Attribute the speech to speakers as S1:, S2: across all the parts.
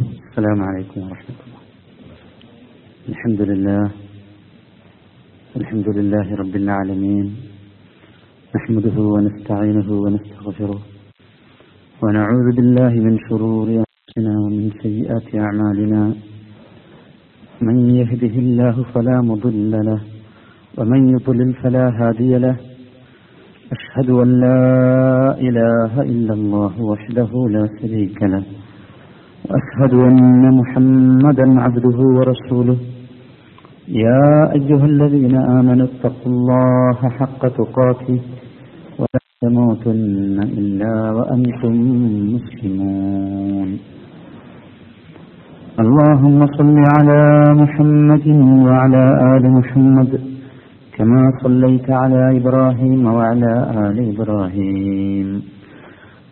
S1: السلام عليكم ورحمة الله. الحمد لله الحمد لله رب العالمين. نحمده ونستعينه ونستغفره. ونعوذ بالله من شرور أنفسنا ومن سيئات أعمالنا. من يهده الله فلا مضل له ومن يضلل فلا هادي له. أشهد أن لا إله إلا الله وحده لا شريك له. وأشهد أن محمدا عبده ورسوله. يا أيها الذين آمنوا اتقوا الله حق تقاته ولا تموتن إلا وأنتم مسلمون. اللهم صل على محمد وعلى آل محمد كما صليت على إبراهيم وعلى آل إبراهيم.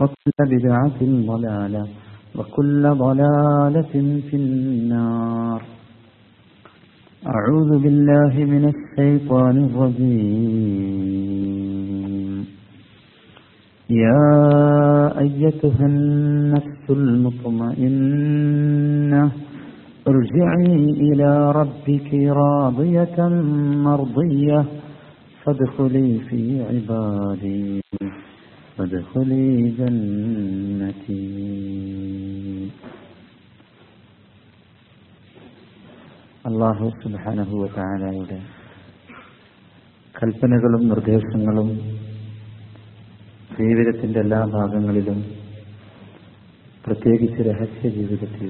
S1: وكل بدعة ضلالة وكل ضلالة في النار أعوذ بالله من الشيطان الرجيم يا أيتها النفس المطمئنة ارجعي إلى ربك راضية مرضية فادخلي في عبادي وادخلي جنتي അള്ളാഹു സുബാനഹുവ താരായുടെ കൽപ്പനകളും നിർദ്ദേശങ്ങളും ജീവിതത്തിന്റെ എല്ലാ ഭാഗങ്ങളിലും പ്രത്യേകിച്ച് രഹസ്യ ജീവിതത്തിൽ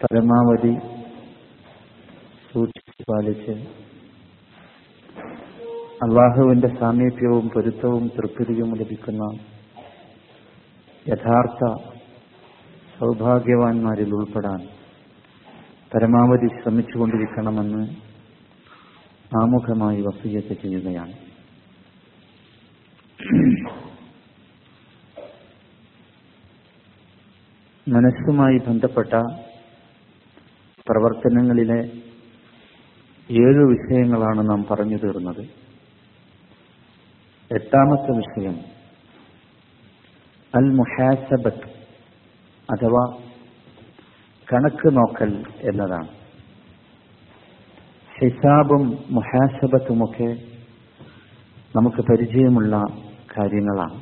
S1: പരമാവധി സൂക്ഷിച്ചു പാലിച്ച് അള്ളാഹുവിന്റെ സാമീപ്യവും പൊരുത്തവും തൃപ്തിയും ലഭിക്കുന്ന യഥാർത്ഥ സൗഭാഗ്യവാന്മാരിൽ ഉൾപ്പെടാൻ പരമാവധി ശ്രമിച്ചുകൊണ്ടിരിക്കണമെന്ന് ആമുഖമായി വസീയത്ത് ചെയ്യുകയാണ്. മനസ്സുമായി ബന്ധപ്പെട്ട പ്രവർത്തനങ്ങളിലെ ഏഴ് വിഷയങ്ങളാണ് നാം പറഞ്ഞു തീർന്നത്. എട്ടാമത്തെ വിഷയം. അൽ മുഹാസബത്ത് അഥവാ കണക്ക് നോക്കൽ എന്നതാണ്. ഹിസാബും മുഹാസബത്തുമൊക്കെ നമുക്ക് പരിചയമുള്ള കാര്യങ്ങളാണ്.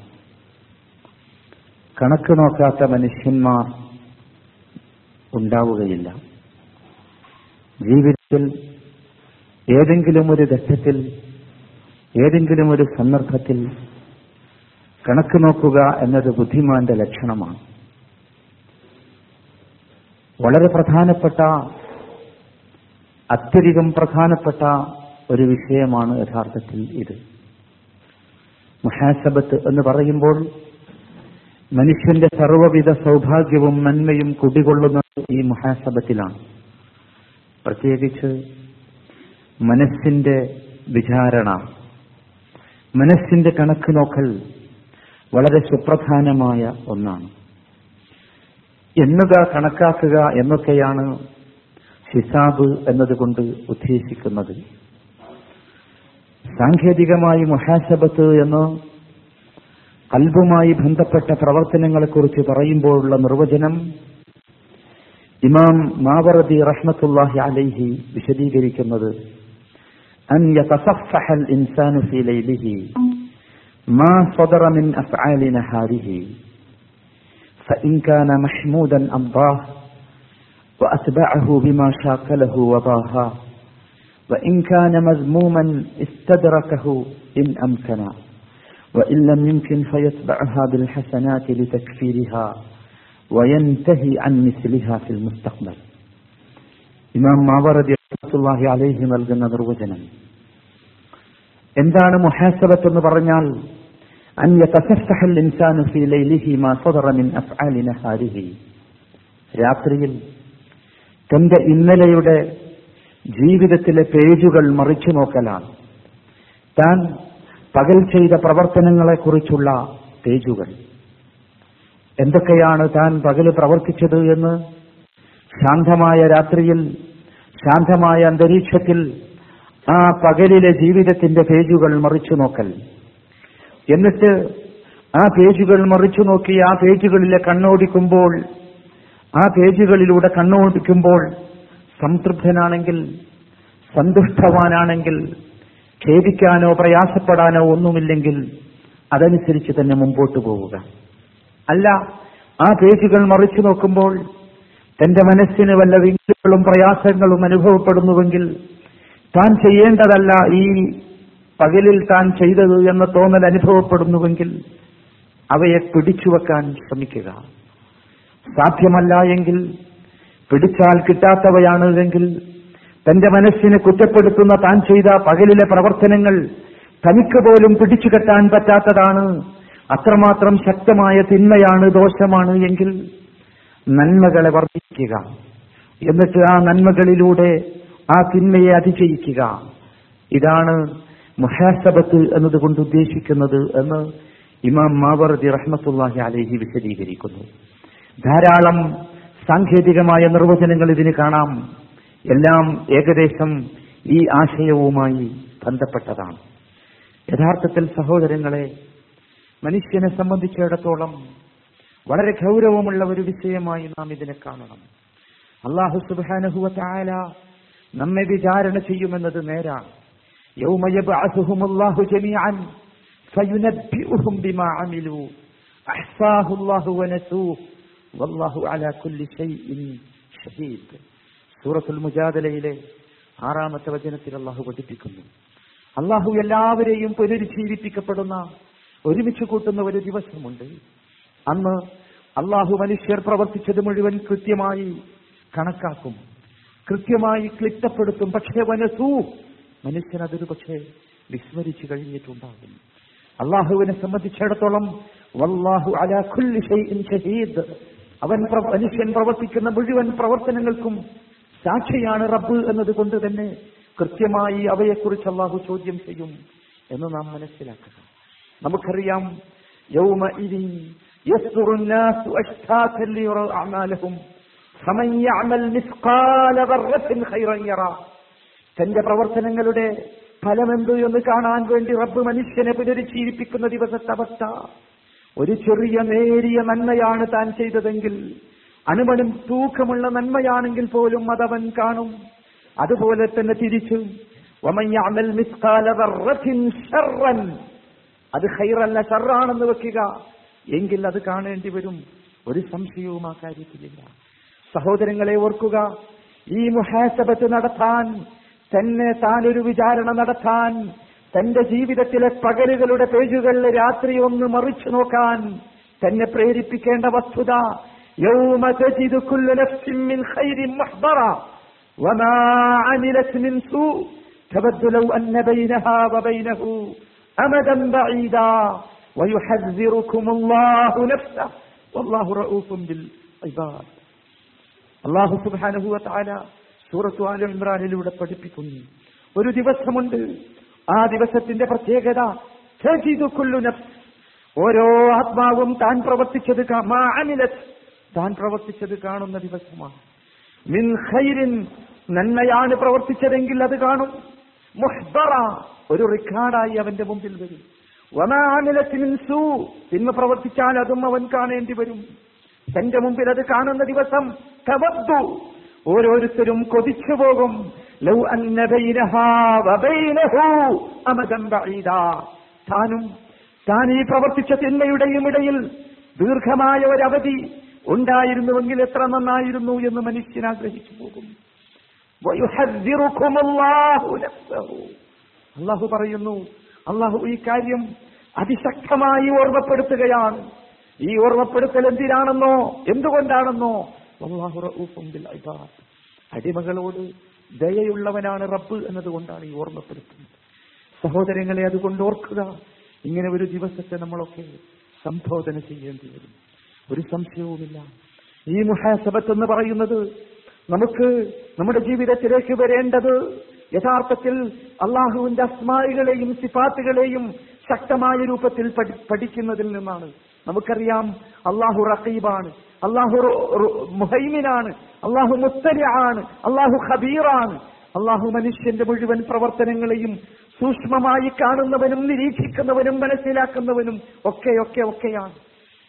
S1: കണക്ക് നോക്കാത്ത മനുഷ്യന്മാർ ഉണ്ടാവുകയില്ല. ജീവിതത്തിൽ ഏതെങ്കിലും ഒരു ഘട്ടത്തിൽ ഏതെങ്കിലും ഒരു സന്ദർഭത്തിൽ കണക്ക് നോക്കുക എന്നത് ബുദ്ധിമാന്റെ ലക്ഷണമാണ്. വളരെ പ്രധാനപ്പെട്ട അത്യധികം പ്രധാനപ്പെട്ട ഒരു വിഷയമാണ് യഥാർത്ഥത്തിൽ ഇത്. മുഹാസബത്ത് എന്ന് പറയുമ്പോൾ മനുഷ്യന്റെ സർവവിധ സൗഭാഗ്യവും നന്മയും കുടികൊള്ളുന്നത് ഈ മുഹാസബത്തിലാണ്. പ്രത്യേകിച്ച് മനസ്സിന്റെ വിചാരണ മനസ്സിന്റെ കണക്ക് നോക്കൽ വളരെ സുപ്രധാനമായ ഒന്നാണ്. എണ്ണുക കണക്കാക്കുക എന്നൊക്കെയാണ് ഹിസാബ് എന്നതുകൊണ്ട് ഉദ്ദേശിക്കുന്നത്. സാങ്കേതികമായി മുഹാസബത്ത് എന്ന് കൽബുമായി ബന്ധപ്പെട്ട പ്രവർത്തനങ്ങളെക്കുറിച്ച് പറയുമ്പോഴുള്ള നിർവചനം ഇമാം മാവറദി റഹ്മത്തുല്ലാഹി അലൈഹി വിശദീകരിക്കുന്നത് أن يتصفح الإنسان في ليله ما صدر من أفعال نهاره فإن كان محمودا أمضاه وأتبعه بما شاكله وضاها وإن كان مذموما استدركه إن أمكن وإن لم يمكن فيتبعها بالحسنات لتكفيرها وينتهي عن مثلها في المستقبل ഇമാം മാവറദി റഹ്മത്തുള്ളാഹി അലൈഹി നൽകുന്ന നിർവചനം എന്താണ് മുഹാസബത്ത് എന്ന് പറഞ്ഞാൽ രാത്രിയിൽ
S2: തന്റെ ഇന്നലെയുടെ ജീവിതത്തിലെ പേജുകൾ മറിച്ചു നോക്കലാണ്. താൻ പകൽ ചെയ്ത പ്രവർത്തനങ്ങളെക്കുറിച്ചുള്ള പേജുകൾ. എന്തൊക്കെയാണ് താൻ പകൽ പ്രവർത്തിച്ചത് എന്ന്? ശാന്തമായ രാത്രിയിൽ ശാന്തമായ അന്തരീക്ഷത്തിൽ ആ പകലിലെ ജീവിതത്തിന്റെ പേജുകൾ മറിച്ചു നോക്കൽ. എന്നിട്ട് ആ പേജുകൾ മറിച്ചു നോക്കി ആ പേജുകളിലെ കണ്ണോടിക്കുമ്പോൾ ആ പേജുകളിലൂടെ കണ്ണോടിക്കുമ്പോൾ സംതൃപ്തനാണെങ്കിൽ സന്തുഷ്ടവാനാണെങ്കിൽ ഖേദിക്കാനോ പ്രയാസപ്പെടാനോ ഒന്നുമില്ലെങ്കിൽ അതനുസരിച്ച് തന്നെ മുമ്പോട്ട് പോവുക. അല്ല ആ പേജുകൾ മറിച്ചു നോക്കുമ്പോൾ തന്റെ മനസ്സിന് വല്ല വിങ്ങലുകളും പ്രയാസങ്ങളും അനുഭവപ്പെടുന്നുവെങ്കിൽ താൻ ചെയ്യേണ്ടതല്ല ഈ പകലിൽ താൻ ചെയ്തത് എന്ന തോന്നൽ അനുഭവപ്പെടുന്നുവെങ്കിൽ അവയെ പിടിച്ചുവെക്കാൻ ശ്രമിക്കുക. സാധ്യമല്ല എങ്കിൽ പിടിച്ചാൽ കിട്ടാത്തവയാണ് എങ്കിൽ തന്റെ മനസ്സിനെ കുറ്റപ്പെടുത്തുന്ന താൻ ചെയ്ത പകലിലെ പ്രവർത്തനങ്ങൾ തനിക്ക് പോലും പിടിച്ചു കെട്ടാൻ പറ്റാത്തതാണ്. അത്രമാത്രം ശക്തമായ തിന്മയാണ് ദോഷമാണ് എങ്കിൽ നന്മകളെ വർദ്ധിക്കുക എന്നിട്ട് ആ നന്മകളിലൂടെ ആ തിന്മയെ അതിജയിക്കുക. ഇതാണ് മുഹാസബത്ത് എന്നതുകൊണ്ട് ഉദ്ദേശിക്കുന്നത് എന്ന് ഇമാം മാവറതി റഹ്മത്തുല്ലാഹി അലേഹി വിശദീകരിക്കുന്നു. ധാരാളം സാങ്കേതികമായ നിർവചനങ്ങൾ ഇതിന് കാണാം. എല്ലാം ഏകദേശം ഈ ആശയവുമായി ബന്ധപ്പെട്ടതാണ്. യഥാർത്ഥത്തിൽ സഹോദരങ്ങളെ മനുഷ്യനെ സംബന്ധിച്ചിടത്തോളം വളരെ ഗൗരവമുള്ള ഒരു വിഷയമായി നാം ഇതിനെ കാണണം. അള്ളാഹു സുബാനഹുവ നമ്മെ വിചാരണ ചെയ്യുമെന്നത് നേരാണ്. സൂറത്തുൽ മുജാദലയിലെ ആറാമത്തെ വചനത്തിൽ അള്ളാഹു പഠിപ്പിക്കുന്നു. അള്ളാഹു എല്ലാവരെയും പുനരുജ്ജീവിപ്പിക്കപ്പെടുന്ന ഒരുമിച്ച് കൂട്ടുന്ന ഒരു ദിവസമുണ്ട്. അന്ന് അള്ളാഹു മനുഷ്യർ പ്രവർത്തിച്ചത് മുഴുവൻ കൃത്യമായി കണക്കാക്കും. കൃത്യമായി ക്ലിറ്റപ്പെടുത്തും. പക്ഷേ വനസൂ മനുഷ്യൻ അതൊരു പക്ഷേ വിസ്മരിച്ചു കഴിഞ്ഞിട്ടുണ്ടാകും അള്ളാഹുവിനെ സംബന്ധിച്ചിടത്തോളം വല്ലാഹു അലാ കുല്ലി ഷൈഇൻ ഷഹീദ്. അവൻ മനുഷ്യൻ പ്രവർത്തിക്കുന്ന മുഴുവൻ പ്രവർത്തനങ്ങൾക്കും സാക്ഷിയാണ് റബ്ബ് എന്നതുകൊണ്ട് തന്നെ കൃത്യമായി അവയെക്കുറിച്ച് അള്ളാഹു ചോദ്യം ചെയ്യും എന്ന് നാം മനസ്സിലാക്കുക. നമുക്കറിയാം യൗമ ഇരി യസ്റുന്നാസു അഷ്താഖല്ലി അമാലഹും. തന്റെ പ്രവർത്തനങ്ങളുടെ ഫലമെന്തു എന്ന് കാണാൻ വേണ്ടി റബ്ബ് മനുഷ്യനെ പുനരുച്ചിരിപ്പിക്കുന്ന ദിവസത്തെ അവസ്ഥ. ഒരു ചെറിയ നേരിയ നന്മയാണ് താൻ ചെയ്തതെങ്കിൽ അനുമനും തൂക്കമുള്ള നന്മയാണെങ്കിൽ പോലും അതവൻ കാണും. അതുപോലെ തന്നെ തിരിച്ചു അത് ഹൈറല്ല ഷറാണെന്ന് വെക്കുക. എങ്കിൽ അത് കാണേണ്ടി വരും. ഒരു സംശയവും ആ കാര്യത്തിലില്ല. സഹോദരങ്ങളെ ഓർക്കുക ഈ മുഹാസബത്ത് നടത്താൻ തന്നെ താനൊരു വിചാരണ നടത്താൻ തന്റെ ജീവിതത്തിലെ പകലുകളുടെ പേജുകളിൽ രാത്രി ഒന്ന് മറിച്ചു നോക്കാൻ തന്നെ പ്രേരിപ്പിക്കേണ്ട വസ്തുത يوم تجد كل نفس من خير محضرة وما عملت من سوء تود لو أن بينها وبينه أمدا بعيدا ويحذركم الله نفسه والله رؤوف بالعباد അള്ളാഹു സുബാനഹു താല സൂറത്തു ആല ഇമ്രാനിലൂടെ പഠിപ്പിക്കുന്നു. ഒരു ദിവസമുണ്ട്. ആ ദിവസത്തിന്റെ പ്രത്യേകത. ഓരോ ആത്മാവും താൻ പ്രവർത്തിച്ചത് താൻ പ്രവർത്തിച്ചത് കാണുന്ന ദിവസമാണ്. മിൻ ഖൈരിൻ നന്മയാണ് പ്രവർത്തിച്ചതെങ്കിൽ അത് കാണും. മുഹ്ബറ ഒരു റിക്കാർഡായി അവന്റെ മുമ്പിൽ വരും. വന അമിലത് സു സൂ തിന്മ പ്രവർത്തിച്ചാൽ അതും അവൻ കാണേണ്ടി വരും. തന്റെ മുമ്പിൽ അത് കാണുന്ന ദിവസം തവദ്ദു. ഓരോരുത്തരും കൊതിച്ചു പോകും. ലൗ താനും താൻ ഈ പ്രവർത്തിച്ച തിന്മയുടെയും ഇടയിൽ ദീർഘമായ ഒരവധി ഉണ്ടായിരുന്നുവെങ്കിൽ എത്ര നന്നായിരുന്നു എന്ന് മനുഷ്യൻ ആഗ്രഹിച്ചു പോകും. അള്ളാഹു പറയുന്നു അള്ളാഹു ഈ കാര്യം അതിശക്തമായി ഓർമ്മപ്പെടുത്തുകയാണ്. ഈ ഓർമ്മപ്പെടുത്തൽ എന്തിനാണെന്നോ? എന്തുകൊണ്ടാണെന്നോ. അടിമകളോട് ദയയുള്ളവനാണ് റബ്ബ് എന്നതുകൊണ്ടാണ് ഈ ഓർമ്മപ്പെടുത്തുന്നത്. സഹോദരങ്ങളെ അതുകൊണ്ട് ഓർക്കുക. ഇങ്ങനെ ഒരു ദിവസത്തെ നമ്മളൊക്കെ സംബോധന ചെയ്യേണ്ടി വരും. ഒരു സംശയവുമില്ല. ഈ മുഹാസബത്ത് എന്ന് പറയുന്നത് നമുക്ക് നമ്മുടെ ജീവിതത്തിലേക്ക് വരേണ്ടത് യഥാർത്ഥത്തിൽ അള്ളാഹുവിന്റെ അസ്മായികളെയും സിഫാത്തുകളെയും ശക്തമായ രൂപത്തിൽ പഠി- പഠിക്കുന്നതിൽ നിന്നാണ്. നമുക്കറിയാം അള്ളാഹു റഖീബാണ് അള്ളാഹു മുഹൈമിനാണ് അള്ളാഹു മുത്തലിയാണ് അള്ളാഹു ഖബീറാണ്. അള്ളാഹു മനുഷ്യന്റെ മുഴുവൻ പ്രവർത്തനങ്ങളെയും സൂക്ഷ്മമായി കാണുന്നവനും നിരീക്ഷിക്കുന്നവനും മനസ്സിലാക്കുന്നവനും ഒക്കെ ഒക്കെ ഒക്കെയാണ്.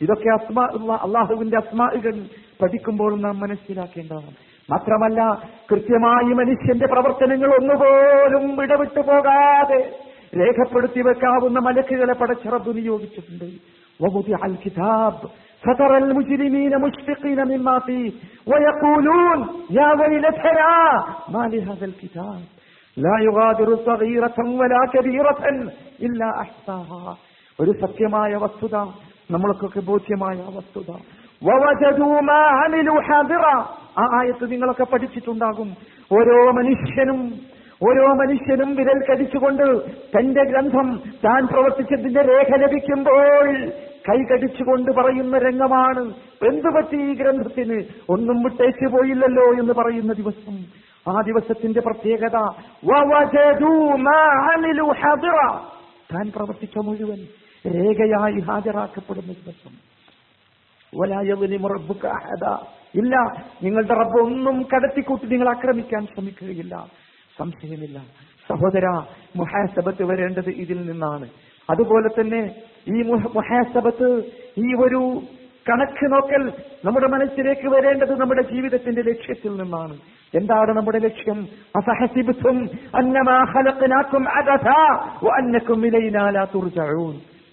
S2: ഇതൊക്കെ അസ്മാ അള്ളാഹുവിന്റെ അസ്മാകൾ പഠിക്കുമ്പോൾ നാം മനസ്സിലാക്കേണ്ടതാണ്. മാത്രമല്ല കൃത്യമായി മനുഷ്യന്റെ പ്രവർത്തനങ്ങൾ ഒന്നുപോലും ഇടവിട്ടു പോകാതെ രേഖപ്പെടുത്തി വെക്കാവുന്ന മലക്കുകളെ പടച്ചിറബ് നിയോഗിച്ചിട്ടുണ്ട്. ووضع الكتاب فترى المجرمين مشفقين مما فيه ويقولون يا ويلتنا ما لهذا الكتاب لا يغادر صغيرة ولا كبيرة إلا أحصاها ഒരു സത്യമായ വസ്തുത നമ്മൾക്കൊക്കെ ബോധ്യമായ വസ്തുത ووجدوا ما عملوا حاضرا ആ ആയത്ത് നിങ്ങളൊക്കെ പഠിച്ചിട്ടുണ്ടാകും ഓരോ മനുഷ്യനും ഓരോ മനുഷ്യനും വിരൽ കടിച്ചുകൊണ്ട് തന്റെ ഗ്രന്ഥം താൻ പ്രവർത്തിച്ചതിന്റെ രേഖ ലഭിക്കുമ്പോൾ കൈ കടിച്ചുകൊണ്ട് പറയുന്ന രംഗമാണ്. എന്തുപറ്റി ഈ ഗ്രന്ഥത്തിന്? ഒന്നും വിട്ടേച്ചു പോയില്ലല്ലോ എന്ന് പറയുന്ന ദിവസം. ആ ദിവസത്തിന്റെ പ്രത്യേകത താൻ പ്രവർത്തിച്ച മുഴുവൻ രേഖയായി ഹാജരാക്കപ്പെടുന്ന ദിവസം. ഇല്ല നിങ്ങളുടെ റബ്ബ് ഒന്നും കടത്തിക്കൂട്ടി നിങ്ങൾ ആക്രമിക്കാൻ ശ്രമിക്കുകയില്ല. സംശയമില്ല. സഹോദര മുഹാസബത്ത് വരേണ്ടത് ഇതിൽ നിന്നാണ്. അതുപോലെ തന്നെ ഈ മുഹ- മുഹാസബത്ത് ഈ ഒരു കണക്ക് നോക്കൽ നമ്മുടെ മനസ്സിലേക്ക് വരേണ്ടത് നമ്മുടെ ജീവിതത്തിന്റെ ലക്ഷ്യത്തിൽ നിന്നാണ്. എന്താണ് നമ്മുടെ ലക്ഷ്യം? അന്നമാ ഖലഖനാകും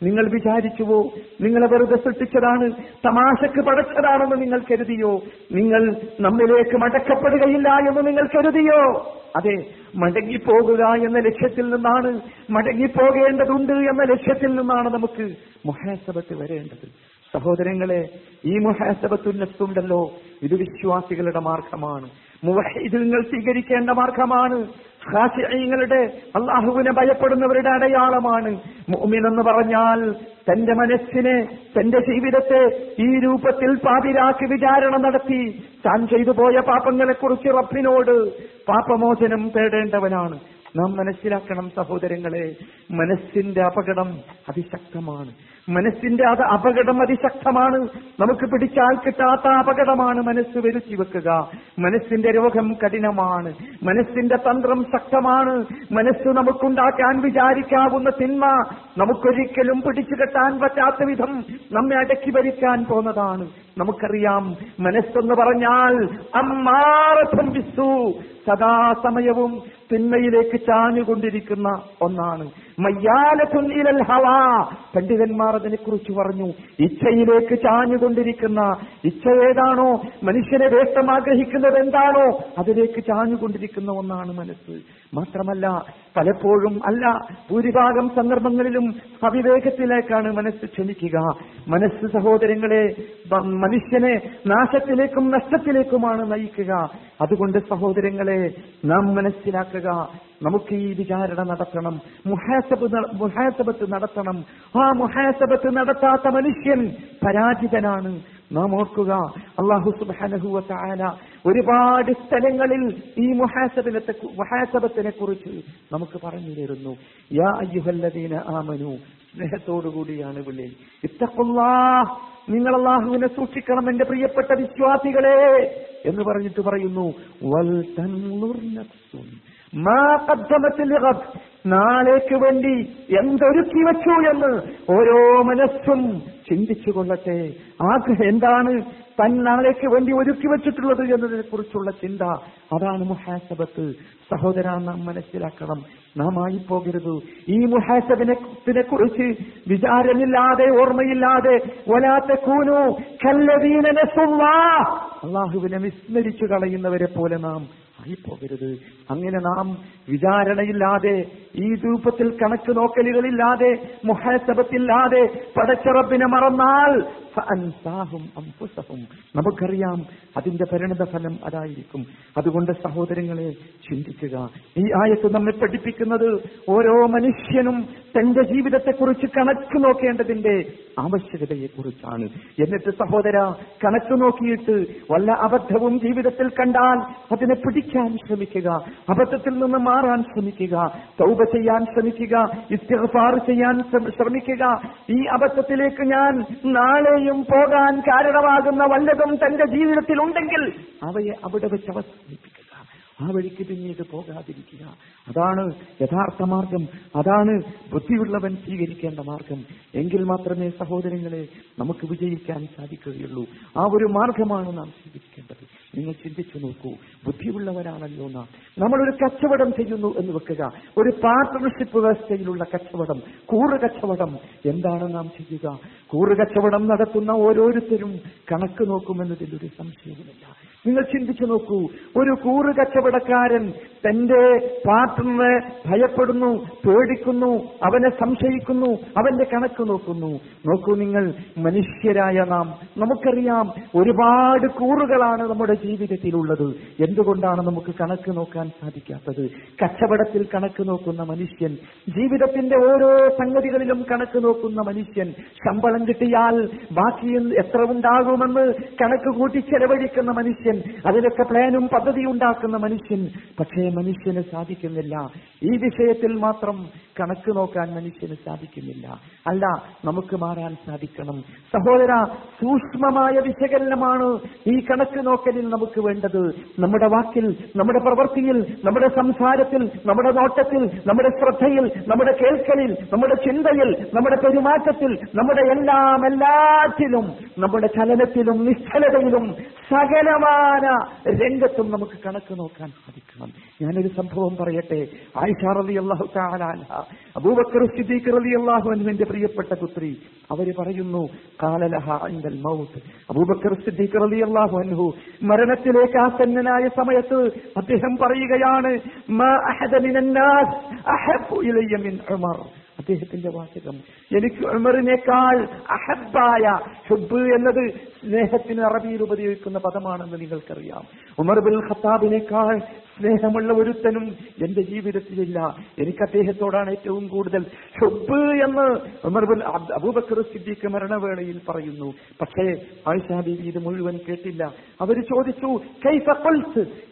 S2: നിങ്ങൾ വിചാരിച്ചുവോ? നിങ്ങളെ വെറുതെ സൃഷ്ടിച്ചതാണ് തമാശക്ക് പടച്ചതാണെന്ന് നിങ്ങൾ കരുതിയോ? നിങ്ങൾ നമ്മിലേക്ക് മടക്കപ്പെടുകയില്ല എന്ന് നിങ്ങൾ കരുതിയോ? അതെ മടങ്ങിപ്പോകുക എന്ന ലക്ഷ്യത്തിൽ നിന്നാണ് മടങ്ങിപ്പോകേണ്ടതുണ്ട് എന്ന ലക്ഷ്യത്തിൽ നിന്നാണ് നമുക്ക് മുഹാസബത്ത് വരേണ്ടത്. സഹോദരങ്ങളെ ഈ മുഹാസബത്തുണ്ടല്ലോ ഇത് വിശ്വാസികളുടെ മാർഗമാണ്. മുവഹിദുകൾ സ്വീകരിക്കേണ്ട മാർഗമാണ്. ഖാശിഈങ്ങളുടെ അള്ളാഹുവിനെ ഭയപ്പെടുന്നവരുടെ അടയാളമാണ്. മുഅ്മിൻ എന്ന് പറഞ്ഞാൽ തന്റെ മനസ്സിനെ തന്റെ ജീവിതത്തെ ഈ രൂപത്തിൽ പാതിരാക്കി വിചാരണ നടത്തി. താൻ ചെയ്തു പോയ പാപങ്ങളെക്കുറിച്ച് റബ്ബിനോട് പാപമോചനം തേടേണ്ടവനാണ്. നാം മനസ്സിലാക്കണം സഹോദരങ്ങളെ മനസ്സിന്റെ അപകടം അതിശക്തമാണ്. മനസ്സിന്റെ അത് അപകടം അതിശക്തമാണ്. നമുക്ക് പിടിച്ചാൽ കിട്ടാത്ത അപകടമാണ് മനസ്സ് വരുത്തി വെക്കുക. മനസ്സിന്റെ രോഗം കഠിനമാണ്. മനസ്സിന്റെ തന്ത്രം ശക്തമാണ്. മനസ്സ് നമുക്കുണ്ടാക്കാൻ വിചാരിക്കാവുന്ന തിന്മ നമുക്കൊരിക്കലും പിടിച്ചു കെട്ടാൻ പറ്റാത്ത വിധം നമ്മെ അടക്കി ഭരിക്കാൻ പോന്നതാണ്. നമുക്കറിയാം മനസ്സെന്ന് പറഞ്ഞാൽ അമ്മാറത്തും വിസു സദാസമയവും തിന്മയിലേക്ക് ചാഞ്ഞുകൊണ്ടിരിക്കുന്ന ഒന്നാണ്. മയ്യാലത്തുൻ ഇലൽ ഹവാ. പണ്ഡിതന്മാർ അതിനെക്കുറിച്ച് പറഞ്ഞു. ഇച്ഛയിലേക്ക് ചാഞ്ഞുകൊണ്ടിരിക്കുന്ന ഇച്ഛ ഏതാണോ? മനുഷ്യനെ വേഷം ആഗ്രഹിക്കുന്നത് എന്താണോ? അതിലേക്ക് ചാഞ്ഞുകൊണ്ടിരിക്കുന്ന ഒന്നാണ് മനസ്സ്. മാത്രമല്ല പലപ്പോഴും അല്ല ഭൂരിഭാഗം സന്ദർഭങ്ങളിലും അവിവേകത്തിലേക്കാണ് മനസ്സ് ക്ഷണിക്കുക. മനസ്സ് സഹോദരങ്ങളെ മനുഷ്യനെ നാശത്തിലേക്കും നഷ്ടത്തിലേക്കുമാണ് നയിക്കുക. അതുകൊണ്ട് സഹോദരങ്ങളെ നാം മനസ്സിലാക്കുക നമുക്ക് ഈ വിചാരണ നടത്തണം മുഹാസബ് മുഹാസബത്ത് നടത്തണം. ആ മുഹാസബത്ത് നടത്താത്ത മനുഷ്യൻ പരാജിതനാണ്. നാം ഓർക്കുക അള്ളാഹു സുബാനഹുല ഒരുപാട് സ്ഥലങ്ങളിൽ ഈ മുഹാസബിനത്തെ മുഹാസബത്തിനെ കുറിച്ച് നമുക്ക് പറഞ്ഞു തരുന്നു. യാ ആമനു സ്നേഹത്തോടുകൂടിയാണ് വിളി ഇത്തക്കൊള്ളാ നിങ്ങൾ അള്ളാഹുവിനെ സൂക്ഷിക്കണം എന്റെ പ്രിയപ്പെട്ട വിശ്വാസികളെ എന്ന് പറഞ്ഞിട്ട് പറയുന്നു വൽ ലിഗദ് നാളേക്ക് വേണ്ടി എന്തൊരുക്കി വെച്ചു എന്ന് ഓരോ മനസ്സും ചിന്തിച്ചു കൊള്ളട്ടെ. ആഗ്രഹം എന്താണ്? തൻ നാളേക്ക് വേണ്ടി ഒരുക്കി വെച്ചിട്ടുള്ളത് എന്നതിനെ കുറിച്ചുള്ള ചിന്ത. അതാണ് മുഹാസബത്ത്. സഹോദര നാം മനസ്സിലാക്കണം. നാം ആയിപ്പോകരുത്. ഈ മുഹാസബിനെ കുറിച്ച് വിചാരമില്ലാതെ ഓർമ്മയില്ലാതെ വലാത്ത കൂനു അള്ളാഹുവിനെ വിസ്മരിച്ചു കളയുന്നവരെ പോലെ നാം ആയിപ്പോകരുത് അങ്ങനെ നാം വിചാരണയില്ലാതെ ഈ രൂപത്തിൽ കണക്ക് നോക്കലുകളില്ലാതെ മുഹാസബത്തില്ലാതെ പടച്ചറപ്പിനെ മറന്നാൽ. നമുക്കറിയാം അതിന്റെ പരിണിത ഫലം അതായിരിക്കും. അതുകൊണ്ട് സഹോദരങ്ങളെ ചിന്തിക്കുക. ഈ ആയത്ത് നമ്മെ പഠിപ്പിക്കുന്നത് ഓരോ മനുഷ്യനും തന്റെ ജീവിതത്തെക്കുറിച്ച് കണക്ക് നോക്കേണ്ടതിന്റെ ആവശ്യകതയെക്കുറിച്ചാണ്. എന്നിട്ട് സഹോദര കണക്ക് നോക്കിയിട്ട് വല്ല അബദ്ധവും ജീവിതത്തിൽ കണ്ടാൽ അതിനെ പിടിക്കാൻ ശ്രമിക്കുക. അബദ്ധത്തിൽ നിന്ന് മാറാൻ ശ്രമിക്കുക. തൗബ ചെയ്യാൻ ശ്രമിക്കുക. ഇസ്തിഗ്ഫാർ ചെയ്യാൻ ശ്രമിക്കുക. ഈ അബദ്ധത്തിലേക്ക് ഞാൻ നാളെയും പോകാൻ കാരണമാകുന്ന വല്ലതും തന്റെ ജീവിതത്തിൽ ഉണ്ടെങ്കിൽ അവയെ അവിടെ വെച്ച് അവസാനിപ്പിക്കുക. ആ വഴിക്ക് പിന്നീട് പോകാതിരിക്കുക. അതാണ് യഥാർത്ഥ മാർഗം. അതാണ് ബുദ്ധിയുള്ളവൻ സ്വീകരിക്കേണ്ട മാർഗം. എങ്കിൽ മാത്രമേ സഹോദരങ്ങളെ നമുക്ക് വിജയിക്കാൻ സാധിക്കുകയുള്ളൂ. ആ ഒരു മാർഗമാണ് നാം സ്വീകരിക്കേണ്ടത്. നിങ്ങൾ ചിന്തിച്ചു നോക്കൂ ബുദ്ധിയുള്ളവരാണല്ലോ നാം. ഒരു കച്ചവടം ചെയ്യുന്നു എന്ന് വെക്കുക. ഒരു പാർട്ട്ണർഷിപ്പ് വ്യവസ്ഥയിലുള്ള കച്ചവടം കൂറ് കച്ചവടം. എന്താണ് നാം ചെയ്യുക? കൂറ് കച്ചവടം നടത്തുന്ന ഓരോരുത്തരും കണക്ക് നോക്കുമെന്നതിൽ ഒരു സംശയവുമില്ല. നിങ്ങൾ ചിന്തിച്ചു നോക്കൂ ഒരു കൂറ് കച്ചവടക്കാരൻ തന്റെ പാർട്ട്ണറെ ഭയപ്പെടുന്നു പേടിക്കുന്നു അവനെ സംശയിക്കുന്നു അവന്റെ കണക്ക് നോക്കുന്നു. നോക്കൂ നിങ്ങൾ മനുഷ്യരായ നാം നമുക്കറിയാം ഒരുപാട് കൂറുകളാണ് നമ്മുടെ ജീവിതത്തിലുള്ളത്. എന്തുകൊണ്ടാണ് നമുക്ക് കണക്ക് നോക്കാൻ സാധിക്കാത്തത്? കച്ചവടത്തിൽ കണക്ക് നോക്കുന്ന മനുഷ്യൻ ജീവിതത്തിന്റെ ഓരോ സംഗതികളിലും കണക്ക് നോക്കുന്ന മനുഷ്യൻ ശമ്പളം കിട്ടിയാൽ ബാക്കി എത്ര ഉണ്ടാകുമെന്ന് കണക്ക് കൂട്ടി ചെലവഴിക്കുന്ന മനുഷ്യൻ അതിലൊക്കെ പ്ലാനും പദ്ധതി ഉണ്ടാക്കുന്ന മനുഷ്യൻ. പക്ഷേ മനുഷ്യന് സാധിക്കുന്നില്ല. ഈ വിഷയത്തിൽ മാത്രം കണക്ക് നോക്കാൻ മനുഷ്യന് സാധിക്കുന്നില്ല. അല്ല നമുക്ക് മാറാൻ സാധിക്കണം. സഹോദര സൂക്ഷ്മമായ വിശകലനമാണ് ഈ കണക്ക് നോക്കലിൽ നമുക്ക് വേണ്ടത്. നമ്മുടെ വാക്കിൽ നമ്മുടെ പ്രവൃത്തിയിൽ നമ്മുടെ സംസാരത്തിൽ നമ്മുടെ നോട്ടത്തിൽ നമ്മുടെ ശ്രദ്ധയിൽ നമ്മുടെ കേൾക്കലിൽ നമ്മുടെ ചിന്തയിൽ നമ്മുടെ പെരുമാറ്റത്തിൽ നമ്മുടെ എല്ലാം എല്ലാറ്റിലും നമ്മുടെ ചലനത്തിലും നിശ്ചലതയിലും സകലമാന രംഗത്തും നമുക്ക് കണക്ക് നോക്കാൻ സാധിക്കണം ഞാനൊരു സംഭവം പറയട്ടെ. ആയിഷ അബൂബക്കർ സിദ്ദീഖ് പ്രിയപ്പെട്ട പുത്രി അവർ പറയുന്നു കാലലഹ അൻദൽ മൗത്ത്. അബൂബക്കർ സിദ്ദീഖ് റലി അള്ളാഹു അൻഹു മരണത്തിലേക്ക് ആസന്നനായ സമയത്ത് അദ്ദേഹം പറയുകയാണ് ഉമർ. അദ്ദേഹത്തിന്റെ വാചകം എനിക്ക് ഉമറിനേക്കാൾ അഹബായ ഹുബ് എന്നത് സ്നേഹത്തിന് അറബിയിൽ ഉപയോഗിക്കുന്ന പദമാണെന്ന് നിങ്ങൾക്കറിയാം. ഉമർ ബിൻ ഖത്താബിനേക്കാൾ സ്നേഹമുള്ള ഒരുത്തനും എന്റെ ജീവിതത്തിലില്ല. എനിക്ക് അദ്ദേഹത്തോടാണ് ഏറ്റവും കൂടുതൽ എന്ന് അബൂബക്കർ സിദ്ദീഖ് മരണവേളയിൽ പറയുന്നു. പക്ഷേ ആയിഷ ബീവി ഇത് മുഴുവൻ കേട്ടില്ല. അവർ ചോദിച്ചു?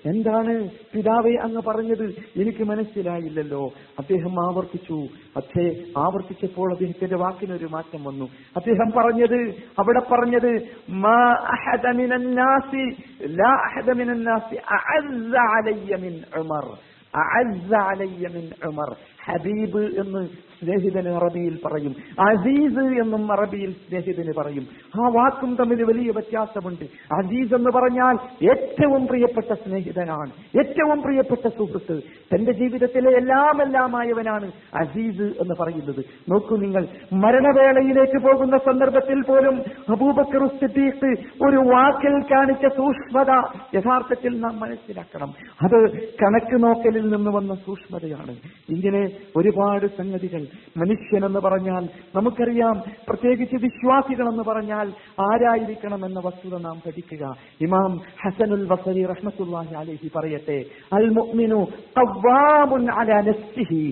S2: എന്താണ് പിതാവെ അങ്ങ് പറഞ്ഞത്? എനിക്ക് മനസ്സിലായില്ലല്ലോ. അദ്ദേഹം ആവർത്തിച്ചു. പക്ഷേ ആവർത്തിച്ചപ്പോൾ അദ്ദേഹത്തിന്റെ വാക്കിനൊരു മാറ്റം വന്നു. അദ്ദേഹം പറഞ്ഞത് അവിടെ പറഞ്ഞത് മാ അഹദ മിനൻ നാസി ലാ അഹദ മിനൻ നാസി അഅസ്സ അലയ്യ മിൻ ഉമർ അഅസ്സ അലയ്യ മിൻ ഉമർ ഹബീബ് എന്ന് സ്നേഹിതന് അറബിയിൽ പറയും. അസീസ് എന്നും അറബിയിൽ സ്നേഹിതന് പറയും. ആ വാക്കും തമ്മിൽ വലിയ വ്യത്യാസമുണ്ട്. അസീസ് എന്ന് പറഞ്ഞാൽ ഏറ്റവും പ്രിയപ്പെട്ട സ്നേഹിതനാണ്. ഏറ്റവും പ്രിയപ്പെട്ട സുഹൃത്ത്. തന്റെ ജീവിതത്തിലെ എല്ലാം എല്ലാമായവനാണ് അസീസ് എന്ന് പറയുന്നത്. നോക്കൂ നിങ്ങൾ മരണവേളയിലേക്ക് പോകുന്ന സന്ദർഭത്തിൽ പോലും അബൂബക്കർ സിദ്ദീഖ് ഒരു വാക്കിൽ കാണിച്ച സൂക്ഷ്മത യഥാർത്ഥത്തിൽ നാം മനസ്സിലാക്കണം. അത് കണക്ക് നോക്കലിൽ നിന്ന് വന്ന സൂക്ഷ്മതയാണ്. ഇങ്ങനെ ഒരുപാട് സംഗതികൾ മനുഷ്യൻ എന്ന് പറഞ്ഞാൽ നമുക്കറിയാം പ്രത്യേകിച്ച് വിശ്വാസികൾ എന്ന് പറഞ്ഞാൽ ആരായിരിക്കണം എന്ന വസ്തുത നാം പഠിക്കുക. ഇമാം ഹസനുൽ വസരി റഹ്മത്തുല്ലാഹി അലൈഹി പറയട്ടെ അൽ മുഅ്മിനു ഖവ്വാമുൻ അലാ നഫ്സിഹി.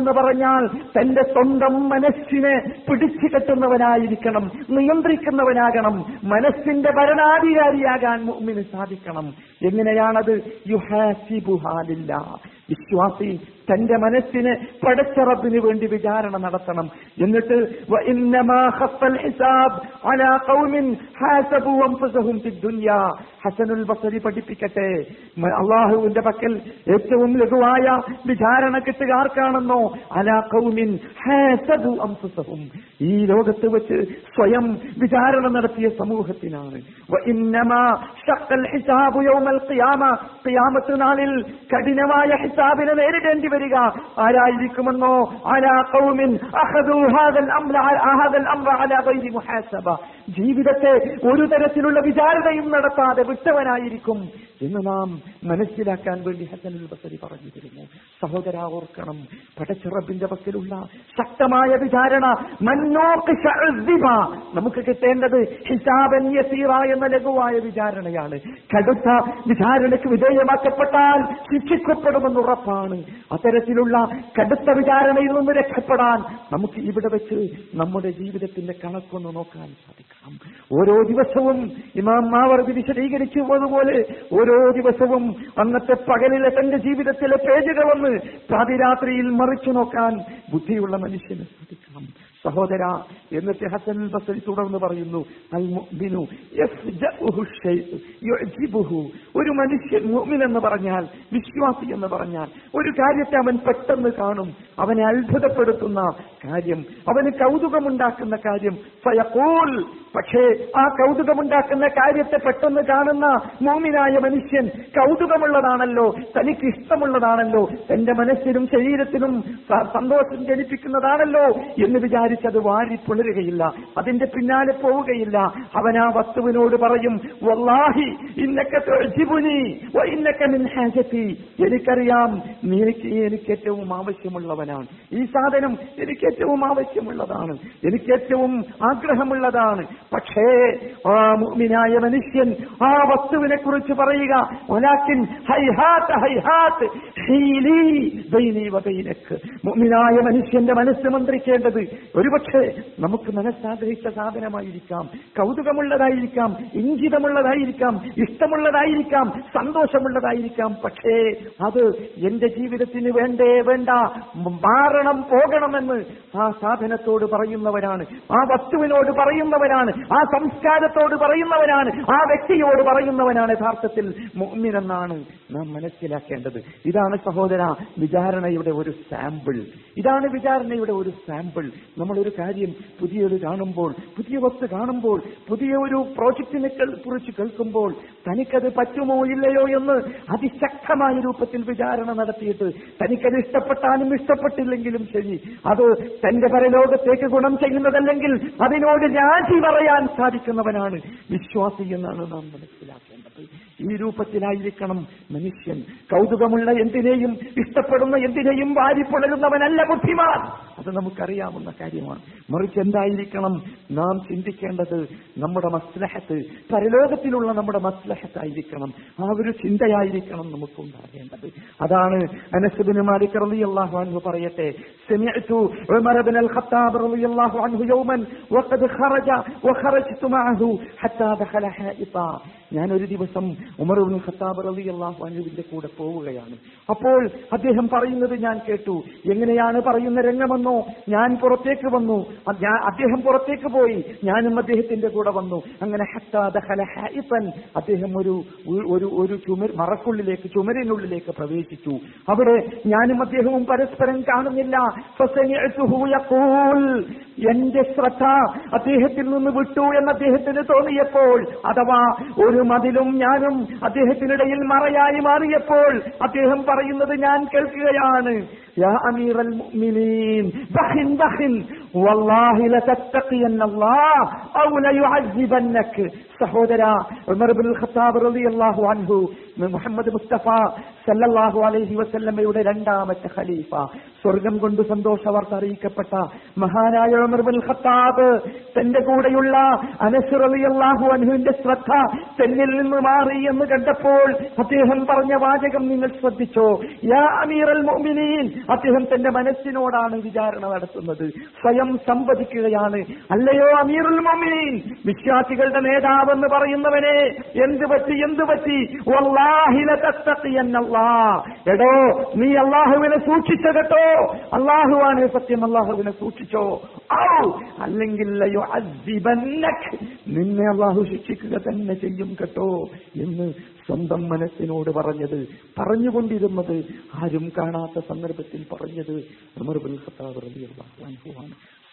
S2: എന്ന് പറഞ്ഞാൽ തന്റെ സ്വന്തം മനസ്സിനെ പിടിച്ചു കെട്ടുന്നവനായിരിക്കണം നിയന്ത്രിക്കുന്നവനാകണം മനസ്സിന്റെ ഭരണാധികാരിയാകാൻ മുഅ്മിന് സാധിക്കണം. എങ്ങനെയാണത്? യുഹാസിബുഹാലില്ല വിശ്വാസി തന്റെ മനസ്സിനെ പടച്ചറപ്പിന് വേണ്ടി വിചാരണ നടത്തണം. എന്നിട്ട് ഹസനുൽ ബസരി പഠിപ്പിക്കട്ടെ. അള്ളാഹുവിന്റെ പക്കൽ ഏറ്റവും ലഘുവായ വിചാരണ കിട്ടുക ആർക്കാണെന്നോ? അലാ അൻഫുസഹും ഈ ലോകത്ത് വെച്ച് സ്വയം വിചാരണ നടത്തിയ സമൂഹത്തിനാണ്. നാളിൽ കഠിനമായ ഹിസാബിനെ നേരിടേണ്ടി വരിക. ആരായിരിക്കുമെന്നോ? ജീവിതത്തെ ഒരു തരത്തിലുള്ള വിചാരണയും നടത്താതെ വിട്ടവനായിരിക്കും എന്ന് നാം മനസ്സിലാക്കാൻ വേണ്ടി ഹസനുൽ ബസരി പറഞ്ഞു തരുന്നു സഹോദര ഓർക്കണം. പടച്ചിറപ്പിന്റെ പക്കലുള്ള ശക്തമായ വിചാരണ. മന്നോക്ക്. നമുക്ക് കിട്ടേണ്ടത് ഹിസാബൻ എന്ന ലഘുവായ വിചാരണയാണ്. കടുത്ത വിചാരണയ്ക്ക് വിധേയമാക്കപ്പെട്ടാൽ ശിക്ഷിക്കപ്പെടുമെന്ന് ഉറപ്പാണ്. അത്തരത്തിലുള്ള കടുത്ത വിചാരണയിൽ നിന്ന് രക്ഷപ്പെടാൻ നമുക്ക് ഇവിടെ വെച്ച് നമ്മുടെ ജീവിതത്തിന്റെ കണക്കൊന്ന് നോക്കാൻ സാധിക്കാം. ഓരോ ദിവസവും ഇമാം മാവർദി വിശദീകരിച്ചു പോലെ ഓരോ ദിവസവും അന്നത്തെ പകലിലെ തന്റെ ജീവിതത്തിലെ പേജുകളൊന്ന് പാതിരാത്രിയിൽ മറിച്ചു നോക്കാൻ ബുദ്ധിയുള്ള മനുഷ്യന് സാധിക്കണം സഹോദര എന്നിട്ട് ഹസൻ ബസരി തുടർന്ന് പറയുന്നു ഒരു മനുഷ്യൻ മുഅ്മിൻ എന്ന് പറഞ്ഞാൽ വിശ്വാസി എന്ന് പറഞ്ഞാൽ ഒരു കാര്യത്തെ അവൻ പെട്ടെന്ന് കാണും അവനെ അത്ഭുതപ്പെടുത്തുന്ന കാര്യം അവന് കൗതുകമുണ്ടാക്കുന്ന കാര്യം. ഫയഖൂൽ. പക്ഷേ ആ കൗതുകമുണ്ടാക്കുന്ന കാര്യത്തെ പെട്ടെന്ന് കാണുന്ന മോമിനായ മനുഷ്യൻ കൗതുകമുള്ളതാണല്ലോ തനിക്ക് ഇഷ്ടമുള്ളതാണല്ലോ തന്റെ മനസ്സിനും ശരീരത്തിനും സന്തോഷം ജനിപ്പിക്കുന്നതാണല്ലോ എന്ന് വിചാരിച്ചത് വാരി പുളരുകയില്ല. അതിന്റെ പിന്നാലെ പോവുകയില്ല. അവൻ ആ വസ്തുവിനോട് പറയും വല്ലാഹി ഇന്നക്കെ എനിക്കറിയാം നീ എനിക്ക് ഏറ്റവും ആവശ്യമുള്ളവനാണ്. ഈ സാധനം എനിക്ക് ഏറ്റവും ആവശ്യമുള്ളതാണ്. എനിക്ക് ഏറ്റവും ആഗ്രഹമുള്ളതാണ്. പക്ഷേ ആ മുഅ്മിനായ മനുഷ്യൻ ആ വസ്തുവിനെ കുറിച്ച് പറയുക ഒലാക്കിൻ ഹൈഹാത്ത് ഹൈഹാത്ത് മുഅ്മിനായ മനുഷ്യന്റെ മനസ്സ് മന്ത്രിക്കേണ്ടത് ഒരുപക്ഷെ നമുക്ക് മനസ്സാഗ്രഹിച്ച സാധനമായിരിക്കാം കൗതുകമുള്ളതായിരിക്കാം ഇഞ്ചിതമുള്ളതായിരിക്കാം ഇഷ്ടമുള്ളതായിരിക്കാം സന്തോഷമുള്ളതായിരിക്കാം. പക്ഷേ അത് എന്റെ ജീവിതത്തിന് വേണ്ടേ വേണ്ട. മാറണം പോകണമെന്ന് ആ സാധനത്തോട് പറയുന്നവരാണ് ആ വസ്തുവിനോട് പറയുന്നവരാണ് ആ സംസ്കാരത്തോട് പറയുന്നവരാണ് ആ വ്യക്തിയോട് പറയുന്നവനാണ് യഥാർത്ഥത്തിൽ മുഅ്മിനെന്നാണ് നാം മനസ്സിലാക്കേണ്ടത്. ഇതാണ് സഹോദര വിചാരണയുടെ ഒരു സാമ്പിൾ. ഇതാണ് വിചാരണയുടെ ഒരു സാമ്പിൾ. നമ്മളൊരു കാര്യം പുതിയത് കാണുമ്പോൾ പുതിയ വസ്തു കാണുമ്പോൾ പുതിയ ഒരു പ്രോജക്റ്റിനെ കുറിച്ച് കേൾക്കുമ്പോൾ തനിക്കത് പറ്റുമോ ഇല്ലയോ എന്ന് അതിശക്തമായ രൂപത്തിൽ വിചാരണ നടത്തിയിട്ട് തനിക്കത് ഇഷ്ടപ്പെട്ടാലും ഇഷ്ടപ്പെട്ടില്ലെങ്കിലും ശരി അത് തന്റെ പരലോകത്തേക്ക് ഗുണം ചെയ്യുന്നതല്ലെങ്കിൽ അതിനോട് രാജി പറയാൻ സാധിക്കുന്നവനാണ് വിശ്വാസി എന്നാണ് നാം മനസ്സിലാക്കേണ്ടത്. ഈ രൂപത്തിലായിരിക്കണം മനുഷ്യൻ. കൗതുകമുള്ള എന്തിനേയും ഇഷ്ടപ്പെടുന്ന എന്തിനേയും വാരിപ്പുണരുന്നവനല്ല ബുദ്ധിമാൻ. അത് നമുക്കറിയാവുന്ന കാര്യമാണ്. മറിച്ച് എന്തായിരിക്കണം നാം ചിന്തിക്കേണ്ടത്? നമ്മുടെ മസ്ലഹത്ത് പരലോകത്തിലുള്ള നമ്മുടെ മസ്ലഹത്തായിരിക്കണം. ആ ഒരു ചിന്തയായിരിക്കണം നമുക്കുണ്ടാകേണ്ടത്. അതാണ് അനസുബിന് മാലിക് റളിയല്ലാഹു അൻഹു പറയട്ടെ. സമിഅതു ഉമർ അൽ ഖത്താബ് റളിയല്ലാഹു അൻഹു യൗമൻ വഖദ് ഖറജ വഖറജ്തു മഅഹു ഹത്താ ദഖല ഹായിത ഞാൻ ഒരു ദിവസം ഉമർ ഇബ്നു ഖത്താബ് റളിയല്ലാഹു അൻഹുവിന്റെ കൂടെ പോവുകയാണ്. അപ്പോൾ അദ്ദേഹം പറയുന്നത് ഞാൻ കേട്ടു. എങ്ങനെയാണ് പറയുന്ന രംഗമെന്നോ? ഞാൻ പുറത്തേക്ക് വന്നു. അദ്ദേഹം പുറത്തേക്ക് പോയി. ഞാനും അദ്ദേഹത്തിന്റെ കൂടെ വന്നു. അങ്ങനെ അദ്ദേഹം ഒരു ഒരു ഒരു ചുമർ മറക്കുള്ളിലേക്ക് ചുമരിനുള്ളിലേക്ക് പ്രവേശിച്ചു. അവിടെ ഞാനും അദ്ദേഹവും പരസ്പരം കാണുന്നില്ല. എന്റെ ശ്രദ്ധ അദ്ദേഹത്തിൽ നിന്ന് വിട്ടു എന്ന് അദ്ദേഹത്തിന് തോന്നിയപ്പോൾ അഥവാ ഒരു മതിലും ഞാനും അദ്ദേഹത്തിനിടയിൽ മറയായി മാറിയപ്പോൾ അദ്ദേഹം പറയുന്നത് ഞാൻ കേൾക്കുകയാണ്. സഹോദര മുഹമ്മദ് മുസ്തഫ സല്ലല്ലാഹു അലൈഹി വസ്ല്ലമ്മയുടെ രണ്ടാമത്തെ ഖലീഫ. സ്വർഗം കൊണ്ട് സന്തോഷ വാർത്ത അറിയിക്കപ്പെട്ട മഹാനായ ഖത്താബ് തന്റെ കൂടെയുള്ള അനസ് റളിയല്ലാഹു അൻഹുവിന്റെ ശ്രദ്ധ തന്നിൽ നിന്ന് മാറി എന്ന് കണ്ടപ്പോൾ അദ്ദേഹം പറഞ്ഞ വാചകം നിങ്ങൾ ശ്രദ്ധിച്ചോ? യാ അമീറൽ മുഅ്മിനീൻ. അദ്ദേഹം തന്റെ മനസ്സിനോടാണ് വിചാരണ നടത്തുന്നത്. സ്വയം സംവദിക്കുകയാണ്. അല്ലയോ അമീറുൽ മുഅ്മിനീൻ? വിശ്വാസികളുടെ നേതാവെന്ന് പറയുന്നവനെ എന്ത് പറ്റി എന്ത് പറ്റി? എടോ നീ അള്ളാഹുവിനെ സൂക്ഷിച്ച കേട്ടോ. അള്ളാഹുവാണ് സത്യം അള്ളാഹുവിനെ സൂക്ഷിച്ചോ. അല്ലെങ്കിൽ. നിന്നെ അള്ളാഹു ശിക്ഷിക്കുക തന്നെ ചെയ്യും കേട്ടോ എന്ന് സ്വന്തം മനസ്സിനോട് പറഞ്ഞത് പറഞ്ഞുകൊണ്ടിരുന്നത് ആരും കാണാത്ത സന്ദർഭത്തിൽ പറഞ്ഞത്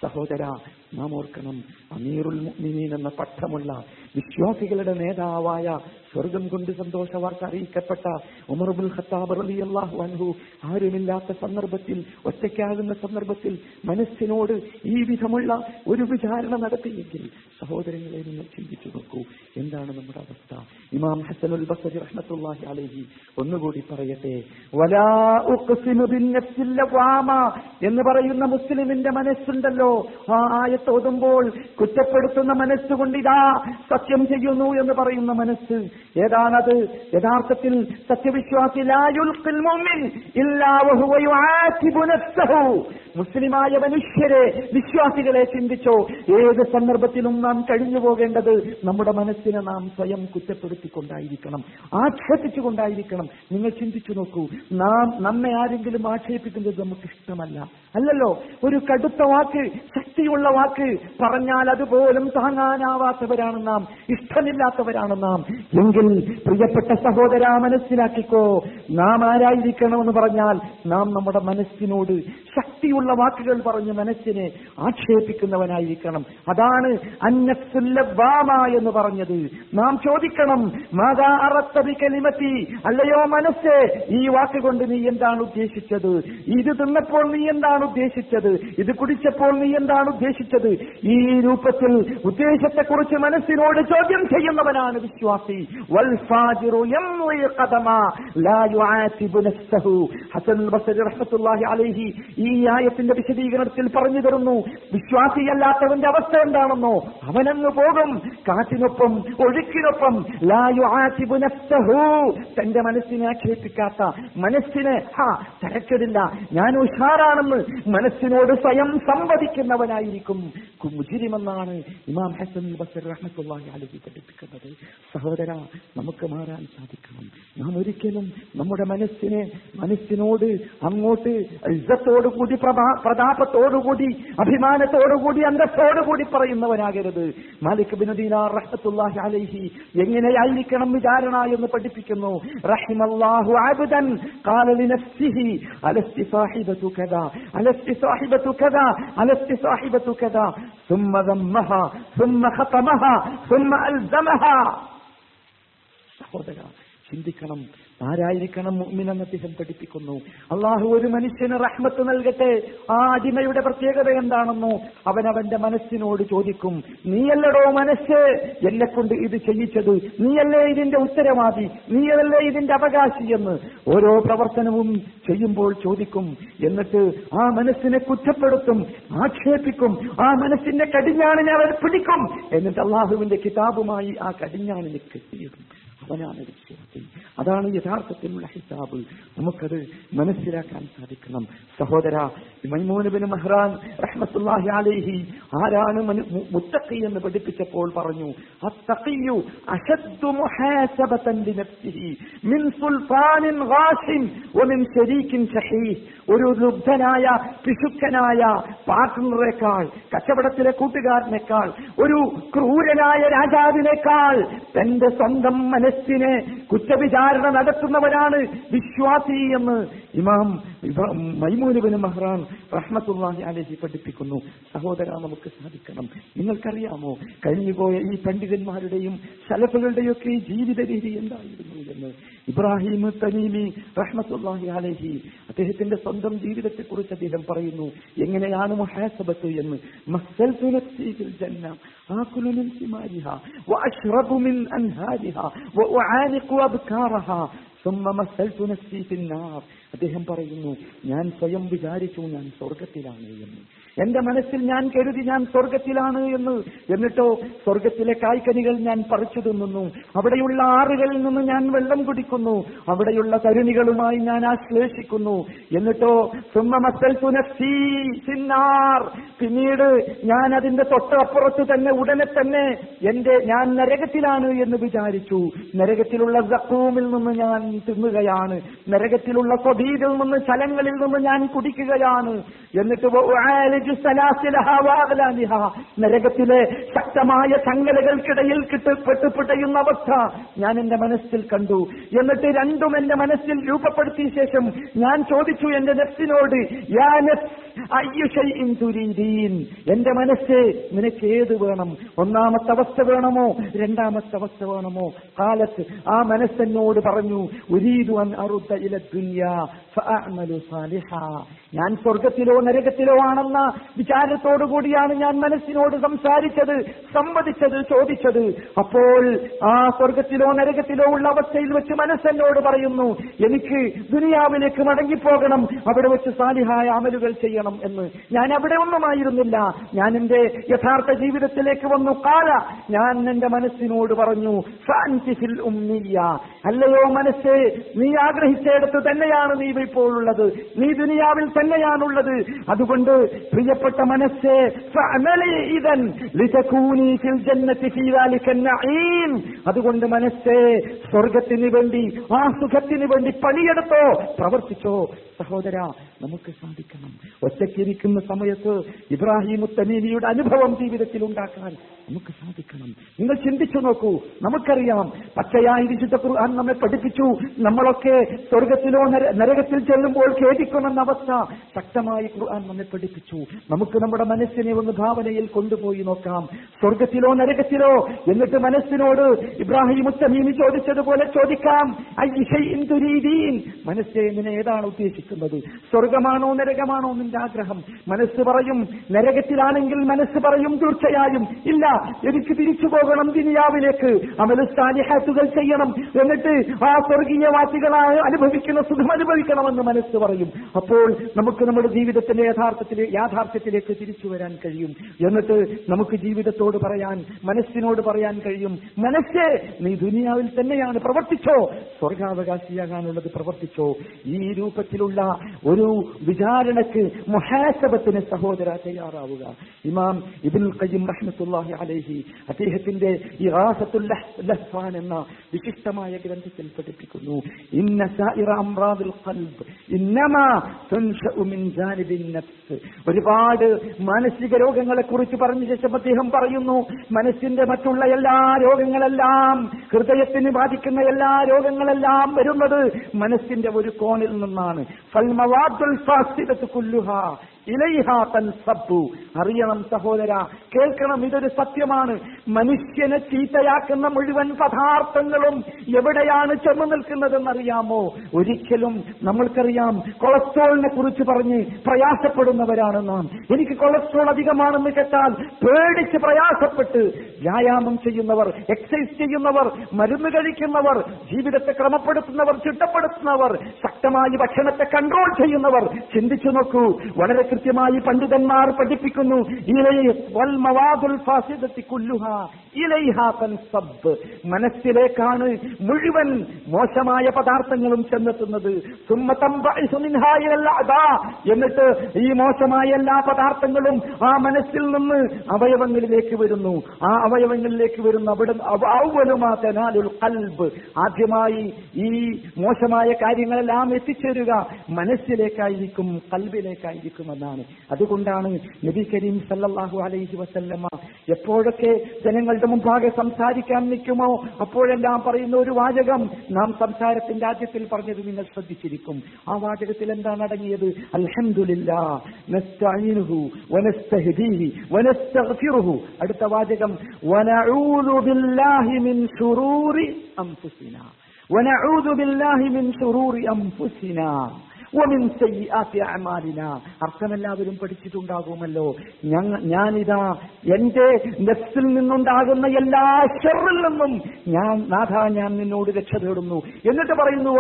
S2: സഹോദര നാം ഓർക്കണം അമീറുൽ മുഅ്മിനീൻ എന്ന പട്ടമുള്ള വിശ്വാസികളുടെ നേതാവായ സ്വർഗം കൊണ്ട് സന്തോഷ വാർത്ത അറിയിക്കപ്പെട്ട ഉമർബുൽ ഖത്താബ് അൻഹു ആരുമില്ലാത്ത സന്ദർഭത്തിൽ ഒറ്റയ്ക്കാകുന്ന സന്ദർഭത്തിൽ മനസ്സിനോട് ഈ വിധമുള്ള ഒരു വിചാരണ നടത്തിയെങ്കിൽ സഹോദരങ്ങളെ നിങ്ങൾ ചിന്തിച്ചു നോക്കൂ. എന്താണ് നമ്മുടെ അവസ്ഥ? ഇമാം ഹസനുൽ ബസരി റഹ്മത്തുള്ളാഹി അലൈഹി ഒന്നുകൂടി പറയട്ടെ. വലാ എന്ന് പറയുന്ന മുസ്ലിമിന്റെ മനസ്സുണ്ടല്ലോ. ആ ആയത്ത് ഓതുമ്പോൾ കുറ്റപ്പെടുത്തുന്ന മനസ്സുകൊണ്ട് ഇതാ സത്യം ചെയ്യുന്നു എന്ന് പറയുന്ന മനസ്സ് ഏതാണത്? യഥാർത്ഥത്തിൽ സത്യവിശ്വാസി മുസ്ലിമായ മനുഷ്യരെ വിശ്വാസികളെ ചിന്തിച്ചോ? ഏത് സന്ദർഭത്തിലും നാം കഴിഞ്ഞു പോകേണ്ടത് നമ്മുടെ മനസ്സിനെ നാം സ്വയം കുറ്റപ്പെടുത്തിക്കൊണ്ടായിരിക്കണം. ആക്ഷേപിച്ചുകൊണ്ടായിരിക്കണം. നിങ്ങൾ ചിന്തിച്ചു നോക്കൂ. നാം നമ്മെ ആരെങ്കിലും ആക്ഷേപിക്കുന്നത് നമുക്ക് ഇഷ്ടമല്ല അല്ലല്ലോ? ഒരു കടുത്ത വാക്ക് ശക്തിയുള്ള വാക്ക് പറഞ്ഞാൽ അതുപോലും താങ്ങാനാവാത്തവരാണ് നാം. ഇഷ്ടമില്ലാത്തവരാണ് നാം. എങ്കിൽ പ്രിയപ്പെട്ട സഹോദര മനസ്സിലാക്കിക്കോ. നാം ആരായിരിക്കണമെന്ന് പറഞ്ഞാൽ നാം നമ്മുടെ മനസ്സിനോട് ശക്തിയുള്ള വാക്കുകൾ പറഞ്ഞ് മനസ്സിനെ ആക്ഷേപിക്കുന്നവനായിരിക്കണം. അതാണ് അന്നസുല്ലബാമ എന്ന് പറഞ്ഞത്. നാം ചോദിക്കണം മാതാ അറത്തബി കലിമത്തി? അല്ലയോ മനസ്സേ ഈ വാക്കുകൊണ്ട് നീ എന്താണ് ഉദ്ദേശിച്ചത്? ഇത് തിന്നപ്പോൾ നീ എന്താണ് ഉദ്ദേശിച്ചത്? ഇത് കുടിച്ചപ്പോൾ നീ എന്താണ് ഉദ്ദേശിച്ചത്? ഈ രൂപത്തിൽ ഉദ്ദേശത്തെക്കുറിച്ച് മനസ്സിനോട് ചോദ്യം ചെയ്യുന്നവനാണ് വിശ്വാസി. ഈ ആയത്തിന്റെ വിശദീകരണത്തിൽ പറഞ്ഞു തരുന്നു. വിശ്വാസിയല്ലാത്തവന്റെ അവസ്ഥ എന്താണെന്നോ? അവനങ്ങ് പോകും കാറ്റിനൊപ്പം ഒഴുക്കിനൊപ്പം. ലായു നഫ്സഹു. തന്റെ മനസ്സിനെ ആക്ഷേപിക്കാത്ത മനസ്സിനെ ഹാ തരക്കെടില്ല. ഞാൻ ഉഷാറാണെന്ന് മനസ്സിനോട് സ്വയം സംവദിക്കുന്നവനായിരിക്കും. മുജിരിമെന്നാണ് ഇമാം ഹസൻ ബസർ റഹ്മത്തുള്ളാഹി അലൈഹി പഠിപ്പിക്കുന്നത്. സഹോദര നമുക്ക് മാറാൻ സാധിക്കണം നാം ഒരിക്കലും നമ്മുടെ മനസ്സിനെ മനസ്സിനോട് അങ്ങോട്ട് ഇജ്ജത്തോടുകൂടി പ്രഭാ- പ്രതാപത്തോടുകൂടി അഭിമാനത്തോടുകൂടി അന്തത്തോടുകൂടി പറയുന്നവനാകരുത് മാലിക് ബിൻ ദീനാർ റഹ്മത്തുള്ളാഹി അലൈഹി എങ്ങനെയായിരിക്കണം വിചാരണ എന്ന് പഠിപ്പിക്കുന്നു റഹിമല്ലാഹു അബ്ദൻ قال لنفسه ألست صاحبة كذا ألست صاحبة كذا ألست صاحبة كذا ثم ذمها ثم ختمها ثم ألزمها സഹോദര ചിന്തിക്കണം. ആരായിരിക്കണം മുഅ്മിൻ എന്ന് അദ്ദേഹം പഠിപ്പിക്കുന്നു? അള്ളാഹു ഒരു മനുഷ്യന് റഹ്മത്ത് നൽകട്ടെ. ആ അടിമയുടെ പ്രത്യേകത എന്താണെന്നോ അവൻ അവന്റെ മനസ്സിനോട് ചോദിക്കും. നീയല്ലടോ മനസ്സ്? എന്നെ കൊണ്ട് ഇത് ചെയ്യിച്ചത് നീയല്ലേ ഇതിന്റെ ഉത്തരവാദി? നീയല്ലേ ഇതിന്റെ അവകാശി എന്ന് ഓരോ പ്രവർത്തനവും ചെയ്യുമ്പോൾ ചോദിക്കും. എന്നിട്ട് ആ മനസ്സിനെ കുറ്റപ്പെടുത്തും ആക്ഷേപിക്കും. ആ മനസ്സിന്റെ കടിഞ്ഞാണിനെ അവർ പിടിക്കും. എന്നിട്ട് അള്ളാഹുവിന്റെ കിതാബുമായി ആ കടിഞ്ഞാണിനെ കെട്ടിയിടും. അവനാണ് അതാണ് യഥാർത്ഥത്തിലുള്ള ഹിസാബ്. നമുക്കത് മനസ്സിലാക്കാൻ സാധിക്കണം. സഹോദര മൈമൂനബിന് മെഹ്റാൻ റഹ്മത്തുല്ലാഹി ആരാണ് മുത്തക്കി എന്ന് പഠിപ്പിച്ചപ്പോൾ പറഞ്ഞു ഒരു ലുബ്ധനായ പിശുക്കനായ പാർട്ട്ണറേക്കാൾ കച്ചവടത്തിലെ കൂട്ടുകാരനേക്കാൾ ഒരു ക്രൂരനായ രാജാവിനേക്കാൾ തന്റെ സ്വന്തം മനസ്സിനെ കുറ്റവിചാരണ നടത്തുന്നവരാണ് വിശ്വാസി എന്ന് ഇമാം മൈമൂനുബിന് മഹ്റാൻ റഹ്മത്തുള്ളാഹി അലഹി പഠിപ്പിക്കുന്നു. സഹോദര നമുക്ക് സാധിക്കണം. നിങ്ങൾക്കറിയാമോ കഴിഞ്ഞുപോയ ഈ പണ്ഡിതന്മാരുടെയും ശലഫുകളുടെയും ഒക്കെ ജീവിത രീതി എന്തായിരുന്നു എന്ന്? ഇബ്രാഹിം തനീമി റഹ്മത്തുള്ളാഹി അലഹി അദ്ദേഹത്തിന്റെ സ്വന്തം ജീവിതത്തെ കുറിച്ച് അദ്ദേഹം പറയുന്നു. എങ്ങനെയാണ് മുഹാസബത്ത് എന്ന്? മസ്സൽതു നഫ്സി ഫിൽ ജന്ന آكل من ثمارها وأشرب من أنهارها وأعانق أبكارها ثم مثلت نفسي في النار അദ്ദേഹം പറയുന്നു ഞാൻ സ്വയം വിചാരിച്ചു ഞാൻ സ്വർഗത്തിലാണ് എന്ന് എന്റെ മനസ്സിൽ ഞാൻ കരുതി ഞാൻ സ്വർഗത്തിലാണ് എന്ന് എന്നിട്ടോ സ്വർഗത്തിലെ കായ്ക്കനികൾ ഞാൻ പറിച്ചു തിന്നുന്നു. അവിടെയുള്ള ആറുകളിൽ നിന്ന് ഞാൻ വെള്ളം കുടിക്കുന്നു. അവിടെയുള്ള തരുണികളുമായി ഞാൻ ആശ്ലേഷിക്കുന്നു. എന്നിട്ടോ സിന്നാർ പിന്നീട് ഞാൻ അതിന്റെ തൊട്ടപ്പുറത്ത് തന്നെ ഉടനെ തന്നെ എന്റെ ഞാൻ നരകത്തിലാണ് എന്ന് വിചാരിച്ചു. നരകത്തിലുള്ള സക്കൂമിൽ നിന്ന് ഞാൻ തിന്നുകയാണ്. നരകത്തിലുള്ള സ്വദീതിൽ നിന്ന് ചലങ്ങളിൽ നിന്ന് ഞാൻ കുടിക്കുകയാണ്. എന്നിട്ട്. നരകത്തിലെ ശക്തമായ ചങ്ങലകൾക്കിടയിൽ കിട്ട് പെട്ടുപിടയുന്ന അവസ്ഥ ഞാൻ എന്റെ മനസ്സിൽ കണ്ടു. എന്നിട്ട് രണ്ടും എന്റെ മനസ്സിൽ രൂപപ്പെടുത്തിയ ശേഷം ഞാൻ ചോദിച്ചു എന്റെ നെഫ്സിനോട് യാ നഫ്സ് എന്റെ മനസ്സ് നിനക്ക് ഏത് വേണം? ഒന്നാമത്തെ അവസ്ഥ വേണമോ? രണ്ടാമത്തെ അവസ്ഥ വേണമോ? കാലത്ത് ആ മനസ്സെന്നോട് പറഞ്ഞു ഉരീദു അൻ ഇല സാലിഹാ. ഞാൻ സ്വർഗത്തിലോ നരകത്തിലോ ആണെന്ന വിചാരത്തോടു കൂടിയാണ് ഞാൻ മനസ്സിനോട് സംസാരിച്ചത് സമ്മതിച്ചത് ചോദിച്ചത്. അപ്പോൾ ആ സ്വർഗത്തിലോ നരകത്തിലോ ഉള്ള അവസ്ഥയിൽ വെച്ച് മനസ്സെന്നോട് പറയുന്നു എനിക്ക് ദുനിയാവിലേക്ക് മടങ്ങിപ്പോകണം. അവിടെ വെച്ച് സാലിഹായ അമലുകൾ ചെയ്യണം എന്ന്. ഞാൻ അവിടെ ഒന്നുമായിരുന്നില്ല. ഞാൻ എന്റെ യഥാർത്ഥ ജീവിതത്തിലേക്ക് വന്നു. കാല ഞാൻ എന്റെ മനസ്സിനോട് പറഞ്ഞു "ഫഅൻതി ഫിൽ ഉമ്മിയ്യ." അല്ലയോ മനസ്സേ നീ ആഗ്രഹിച്ചയിടത്ത് തന്നെയാണ് നീ ഇപ്പോൾ ഉള്ളത് നീ ദുനിയാവിൽ തന്നെയാണുള്ളത്. അതുകൊണ്ട് പ്രിയപ്പെട്ട മനസ്സേ അതുകൊണ്ട് മനസ്സേ സ്വർഗത്തിന് വേണ്ടി ആ സുഖത്തിന് വേണ്ടി പണിയെടുത്തോ പ്രവർത്തിച്ചോ. സഹോദര നമുക്ക് സാധിക്കണം. ഒറ്റയ്ക്കിരിക്കുന്ന സമയത്ത് ഇബ്രാഹിം തമീനിയുടെ അനുഭവം ജീവിതത്തിൽ ഉണ്ടാക്കാൻ നമുക്ക് സാധിക്കണം. നിങ്ങൾ ചിന്തിച്ചു നോക്കൂ നമുക്കറിയാം പച്ചയായി വിശുദ്ധ ഖുർആൻ നമ്മെ പഠിപ്പിച്ചു. നമ്മളൊക്കെ സ്വർഗത്തിലോ നരകത്തിൽ ചെല്ലുമ്പോൾ ഖേദിക്കുമെന്ന അവസ്ഥ ശക്തമായി ഖുർആൻ നമ്മെ പഠിപ്പിച്ചു. നമുക്ക് നമ്മുടെ മനസ്സിനെ ഒന്ന് ഭാവനയിൽ കൊണ്ടുപോയി നോക്കാം. സ്വർഗത്തിലോ നരകത്തിലോ എന്നിട്ട് മനസ്സിനോട് ഇബ്രാഹിം തമീനി ചോദിച്ചതുപോലെ ചോദിക്കാം. മനസ്സിനെ ഷൈഇൻ തുരീദീൻ?" മനസ്സേ നിന്നെ ഏതാണ് ഉദ്ദേശിക്കുന്നത്? സ്വർഗമാണോ നരകമാണോ നിന്റെ ആഗ്രഹം? മനസ്സ് പറയും നരകത്തിലാണെങ്കിൽ മനസ്സ് പറയും തീർച്ചയായും. ഇല്ല എനിക്ക് തിരിച്ചു പോകണം ദുനിയാവിലേക്ക്. അമല സ്ഥാനിഹാത്തുകൾ ചെയ്യണം. എന്നിട്ട് ആ സ്വർഗീയവാസികളായ അനുഭവിക്കുന്ന സുഖം അനുഭവിക്കണമെന്ന് മനസ്സ് പറയും. അപ്പോൾ നമുക്ക് നമ്മുടെ ജീവിതത്തിന്റെ യഥാർത്ഥത്തിൽ യാഥാർത്ഥ്യത്തിലേക്ക് തിരിച്ചു വരാൻ കഴിയും. എന്നിട്ട് നമുക്ക് ജീവിതത്തോട് പറയാൻ മനസ്സിനോട് പറയാൻ കഴിയും. മനസ്സേ നീ ദുനിയാവിൽ തന്നെയാണ്. പ്രവർത്തിച്ചോ. സ്വർഗാവകാശിയാകാനുള്ളത് പ്രവർത്തിച്ചോ. ഈ രൂപത്തിലുള്ള ഒരു വിചാരണക്ക് മുഹാസബത്തിന് സഹോദര തയ്യാറാവുക. ഇമാം ഇബിൻ കയ്യം റഹ്മത്തുല്ലാഹി അലൈഹി അദ്ദേഹത്തിന്റെ ഈ റാസത്തുൽ ലഹ്ഫാൻ എന്ന വിശിഷ്ടമായ ഗ്രന്ഥത്തിൽ പഠിപ്പിക്കുന്നു. ഒരുപാട് മാനസിക രോഗങ്ങളെ കുറിച്ച് പറഞ്ഞ ശേഷം അദ്ദേഹം പറയുന്നു മനസ്സിന്റെ മറ്റുള്ള എല്ലാ രോഗങ്ങളെല്ലാം ഹൃദയത്തിന് ബാധിക്കുന്ന എല്ലാ രോഗങ്ങളെല്ലാം വരുന്നത് മനസ്സിന്റെ ഒരു കോണിൽ നിന്നാണ്. فالمواد الفاسدة كلها അറിയണം സഹോദര കേൾക്കണം ഇതൊരു സത്യമാണ്. മനുഷ്യനെ ചീത്തയാക്കുന്ന മുഴുവൻ പദാർത്ഥങ്ങളും എവിടെയാണ് ചെന്നു നിൽക്കുന്നതെന്നറിയാമോ? ഒരിക്കലും നമ്മൾക്കറിയാം കൊളസ്ട്രോളിനെ കുറിച്ച് പറഞ്ഞ് പ്രയാസപ്പെടുന്നവരാണ് നാം. എനിക്ക് കൊളസ്ട്രോൾ അധികമാണെന്ന് കേട്ടാൽ പേടിച്ച് പ്രയാസപ്പെട്ട് വ്യായാമം ചെയ്യുന്നവർ എക്സസൈസ് ചെയ്യുന്നവർ മരുന്ന് കഴിക്കുന്നവർ ജീവിതത്തെ ക്രമപ്പെടുത്തുന്നവർ ചിട്ടപ്പെടുത്തുന്നവർ ശക്തമായി ഭക്ഷണത്തെ കൺട്രോൾ ചെയ്യുന്നവർ ചിന്തിച്ചു നോക്കൂ വളരെ കൃത്യമായി പണ്ഡിതന്മാർ പഠിപ്പിക്കുന്നു. മനസ്സിലേക്കാണ് മുഴുവൻ മോശമായ പദാർത്ഥങ്ങളും ചെന്നെത്തുന്നത്. എന്നിട്ട് ഈ മോശമായ എല്ലാ പദാർത്ഥങ്ങളും ആ മനസ്സിൽ നിന്ന് അവയവങ്ങളിലേക്ക് വരുന്നു. ആ അവയവങ്ങളിലേക്ക് വരുന്ന അവിടെ ഖൽബ്. ആദ്യമായി ഈ മോശമായ കാര്യങ്ങളെല്ലാം എത്തിച്ചേരുക. മനസ്സിലേക്കായിരിക്കും കൽബിലേക്കായിരിക്കും എന്നാണ്. അതുകൊണ്ടാണ് നബി കരീം സല്ലാഹു അലൈഹി വസല്ലമ എപ്പോഴൊക്കെ ജനങ്ങളുടെ മുമ്പാകെ സംസാരിക്കാൻ നിൽക്കുമോ അപ്പോഴെല്ലാം പറയുന്ന ഒരു വാചകം നാം സംസാരത്തിന്റെ ആദ്യത്തിൽ പറഞ്ഞത് നിങ്ങൾ ശ്രദ്ധിച്ചിരിക്കും. ആ വാചകത്തിൽ എന്താണ് അടങ്ങിയത്? വനസ്തഗ്ഫിറുഹു. അടുത്ത വാചകം വനഊദു അർത്ഥമെല്ലാവരും പഠിച്ചിട്ടുണ്ടാകുമല്ലോ. ഞാനിതാ എന്റെ നെസ്സിൽ നിന്നുണ്ടാകുന്ന എല്ലാ ഷെറിൽ നിന്നും ഞാൻ നാഥ ഞാൻ നിന്നോട് രക്ഷ തേടുന്നു. എന്നിട്ട് പറയുന്നു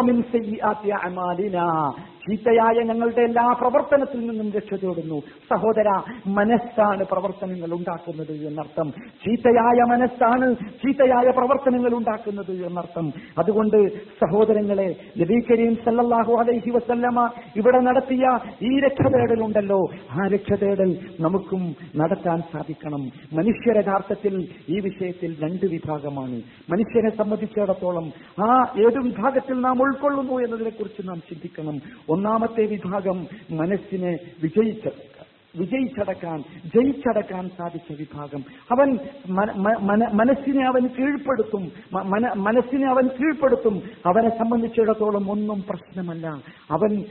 S2: ചീത്തയായ ഞങ്ങളുടെ എല്ലാ പ്രവർത്തനത്തിൽ നിന്നും രക്ഷ തേടുന്നു. സഹോദര മനസ്സാണ് പ്രവർത്തനങ്ങൾ ഉണ്ടാക്കുന്നത് എന്നർത്ഥം. ചീത്തയായ മനസ്സാണ് ചീത്തയായ പ്രവർത്തനങ്ങൾ ഉണ്ടാക്കുന്നത് എന്നർത്ഥം. അതുകൊണ്ട് സഹോദരങ്ങളെ നബി കരീം സല്ലല്ലാഹു അലൈഹി വസല്ലമ ഇവിടെ നടത്തിയ ഈ രക്ഷതേടലുണ്ടല്ലോ. ആ രക്ഷതേടൽ നമുക്കും നടത്താൻ സാധിക്കണം. മനുഷ്യ യഥാർത്ഥത്തിൽ ഈ വിഷയത്തിൽ രണ്ട് വിഭാഗമാണ്. മനുഷ്യനെ സംബന്ധിച്ചിടത്തോളം ആ ഏത് വിഭാഗത്തിൽ നാം ഉൾക്കൊള്ളുന്നു എന്നതിനെ കുറിച്ച് നാം ചിന്തിക്കണം. ഒന്നാമത്തെ വിഭാഗം മനസ്സിനെ വിജയിച്ചവർക്ക് വിജയിച്ചടക്കാൻ ജയിച്ചടക്കാൻ സാധിച്ച വിഭാഗം. അവൻ മനസ്സിനെ അവൻ കീഴ്പ്പെടുത്തും മനസ്സിനെ അവൻ കീഴ്പ്പെടുത്തും. അവനെ സംബന്ധിച്ചിടത്തോളം ഒന്നും പ്രശ്നമല്ല. അവൻ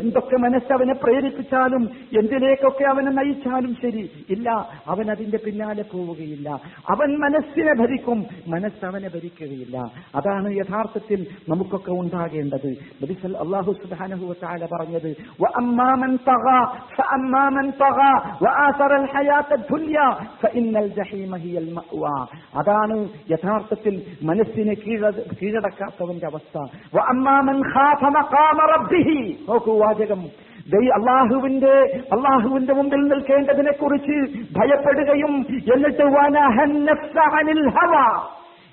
S2: എന്തൊക്കെ മനസ്സ് അവനെ പ്രേരിപ്പിച്ചാലും എന്തിലേക്കൊക്കെ അവനെ നയിച്ചാലും ശരി ഇല്ല അവൻ അതിന്റെ പിന്നാലെ പോവുകയില്ല. അവൻ മനസ്സിനെ ഭരിക്കും മനസ്സ് അവനെ ഭരിക്കുകയില്ല. അതാണ് യഥാർത്ഥത്തിൽ നമുക്കൊക്കെ ഉണ്ടാകേണ്ടത്. അള്ളാഹു വതആല പറഞ്ഞത് അതാണ് യഥാർത്ഥത്തിൽ മനസ്സിനെ കീഴടക്കാത്തവന്റെ അവസ്ഥ. നോക്കൂ വാചകം. അള്ളാഹുവിന്റെ അള്ളാഹുവിന്റെ മുമ്പിൽ നിൽക്കേണ്ടതിനെ കുറിച്ച് ഭയപ്പെടുകയും എന്നിട്ട്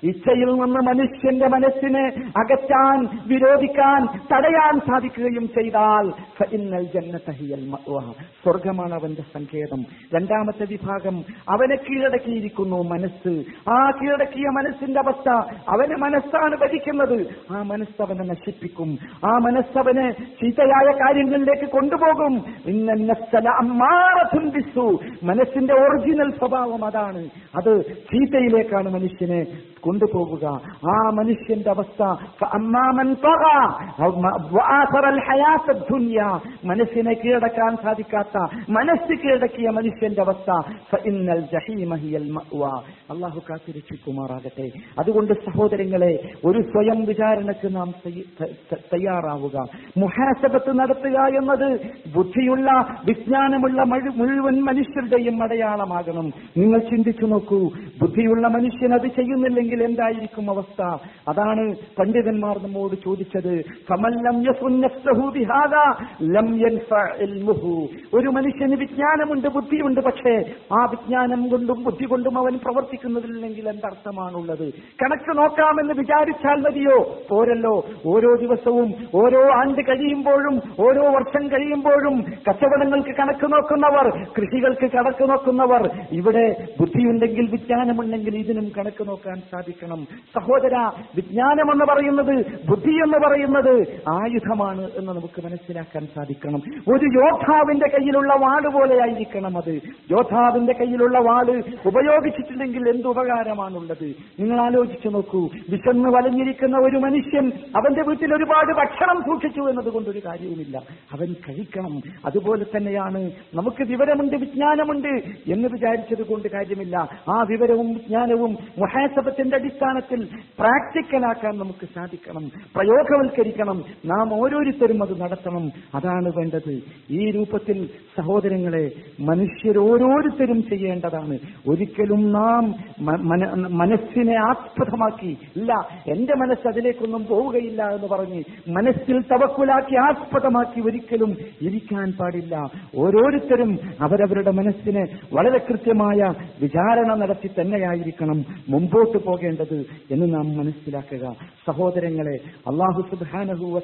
S2: ഇച്ഛയിൽ നിന്ന് മനുഷ്യന്റെ മനസ്സിനെ അകറ്റാൻ വിരോധിക്കാൻ തടയാൻ സാധിക്കുകയും ചെയ്താൽ ഫഇന്നൽ ജന്നത ഹിയൽ മഅ്വ. സ്വർഗമാണ് അവന്റെ സങ്കേതം. രണ്ടാമത്തെ വിഭാഗം അവനെ കീഴടക്കിയിരിക്കുന്നു മനസ്സ്. ആ കീഴടക്കിയ മനസ്സിന്റെ അവസ്ഥ അവന് മനസ്സാണ് ഭരിക്കുന്നത് ആ മനസ്സവനെ നശിപ്പിക്കും. ആ മനസ്സവനെ ചീത്തയായ കാര്യങ്ങളിലേക്ക് കൊണ്ടുപോകും. മനസ്സിന്റെ ഒറിജിനൽ സ്വഭാവം അതാണ്. അത് ചീത്തയിലേക്കാണ് മനുഷ്യനെ കൊണ്ടുപോവുക ആ മനുഷ്യന്റെ അവസ്ഥ മനസ്സിനെ കീഴടക്കാൻ സാധിക്കാത്ത മനസ്സ് കീഴടക്കിയ മനുഷ്യന്റെ അവസ്ഥ. അള്ളാഹു കാത്തിരക്ഷിക്കുമാറാകട്ടെ. അതുകൊണ്ട് സഹോദരങ്ങളെ ഒരു സ്വയം വിചാരണക്ക് നാം തയ്യാറാവുക. മുഹാസബത്ത് നടത്തുക എന്നത് ബുദ്ധിയുള്ള വിജ്ഞാനമുള്ള മുഴുവൻ മനുഷ്യരുടെയും അടയാളമാകണം. നിങ്ങൾ ചിന്തിച്ചു നോക്കൂ ബുദ്ധിയുള്ള മനുഷ്യൻ അത് ചെയ്യുന്നില്ലെങ്കിൽ എന്തായിരിക്കും അവസ്ഥ? അതാണ് പണ്ഡിതന്മാർ നമ്മോട് ചോദിച്ചത്. ഒരു മനുഷ്യന് വിജ്ഞാനമുണ്ട് ബുദ്ധിയുണ്ട് പക്ഷേ ആ വിജ്ഞാനം കൊണ്ടും ബുദ്ധി കൊണ്ടും അവൻ പ്രവർത്തിക്കുന്നതില്ലെങ്കിൽ എന്തർത്ഥമാണുള്ളത്? കണക്ക് നോക്കാമെന്ന് വിചാരിച്ചാൽ മതിയോ? പോരല്ലോ. ഓരോ ദിവസവും ഓരോ ആണ്ട് കഴിയുമ്പോഴും ഓരോ വർഷം കഴിയുമ്പോഴും കച്ചവടങ്ങൾക്ക് കണക്ക് നോക്കുന്നവർ കൃഷികൾക്ക് കണക്ക് നോക്കുന്നവർ ഇവിടെ ബുദ്ധിയുണ്ടെങ്കിൽ വിജ്ഞാനമുണ്ടെങ്കിൽ ഇതിനും കണക്ക് നോക്കാൻ സാധിക്കണം സഹോദര വിജ്ഞാനം എന്ന് പറയുന്നത് ബുദ്ധി എന്ന് പറയുന്നത് ആയുധമാണ് എന്ന് നമുക്ക് മനസ്സിലാക്കാൻ സാധിക്കണം. ഒരു യോദ്ധാവിന്റെ കയ്യിലുള്ള വാൾ പോലെ ആയിരിക്കണം അത്. യോദ്ധാവിന്റെ കയ്യിലുള്ള വാൾ ഉപയോഗിച്ചിട്ടില്ലെങ്കിൽ എന്ത് ഉപകാരമാണുള്ളത്? നിങ്ങൾ ആലോചിച്ചു നോക്കൂ. വിശന്ന് വലഞ്ഞിരിക്കുന്ന ഒരു മനുഷ്യൻ അവന്റെ വീട്ടിൽ ഒരുപാട് ഭക്ഷണം സൂക്ഷിച്ചു എന്നതുകൊണ്ടൊരു കാര്യവുമില്ല. അവൻ കഴിക്കണം. അതുപോലെ തന്നെയാണ് നമുക്ക് വിവരമുണ്ട് വിജ്ഞാനമുണ്ട് എന്ന് വിചാരിച്ചത് കൊണ്ട് കാര്യമില്ല. ആ വിവരവും വിജ്ഞാനവും മുഹാസബത്തിന്റെ അടിസ്ഥാനത്തിൽ പ്രാക്ടിക്കലാക്കാൻ നമുക്ക് സാധിക്കണം പ്രയോഗവൽക്കരിക്കണം. നാം ഓരോരുത്തരും അത് നടത്തണം. അതാണ് വേണ്ടത്. ഈ രൂപത്തിൽ സഹോദരങ്ങളെ മനുഷ്യരോരോരുത്തരും ചെയ്യേണ്ടതാണ്. ഒരിക്കലും നാം മനസ്സിനെ ആസ്പദമാക്കി ഇല്ല എന്റെ മനസ്സ് അതിലേക്കൊന്നും പോവുകയില്ല എന്ന് പറഞ്ഞ് മനസ്സിൽ തവക്കുലാക്കി ആസ്പദമാക്കി ഒരിക്കലും ഇരിക്കാൻ പാടില്ല. ഓരോരുത്തരും അവരവരുടെ മനസ്സിനെ വളരെ കൃത്യമായ വിചാരണ നടത്തി തന്നെയായിരിക്കണം. മുമ്പോട്ട് പോകേണ്ടത് എന്ന് നാം മനസ്സിലാക്കുക. സഹോദരങ്ങളെ അള്ളാഹു സുബാനഹുവ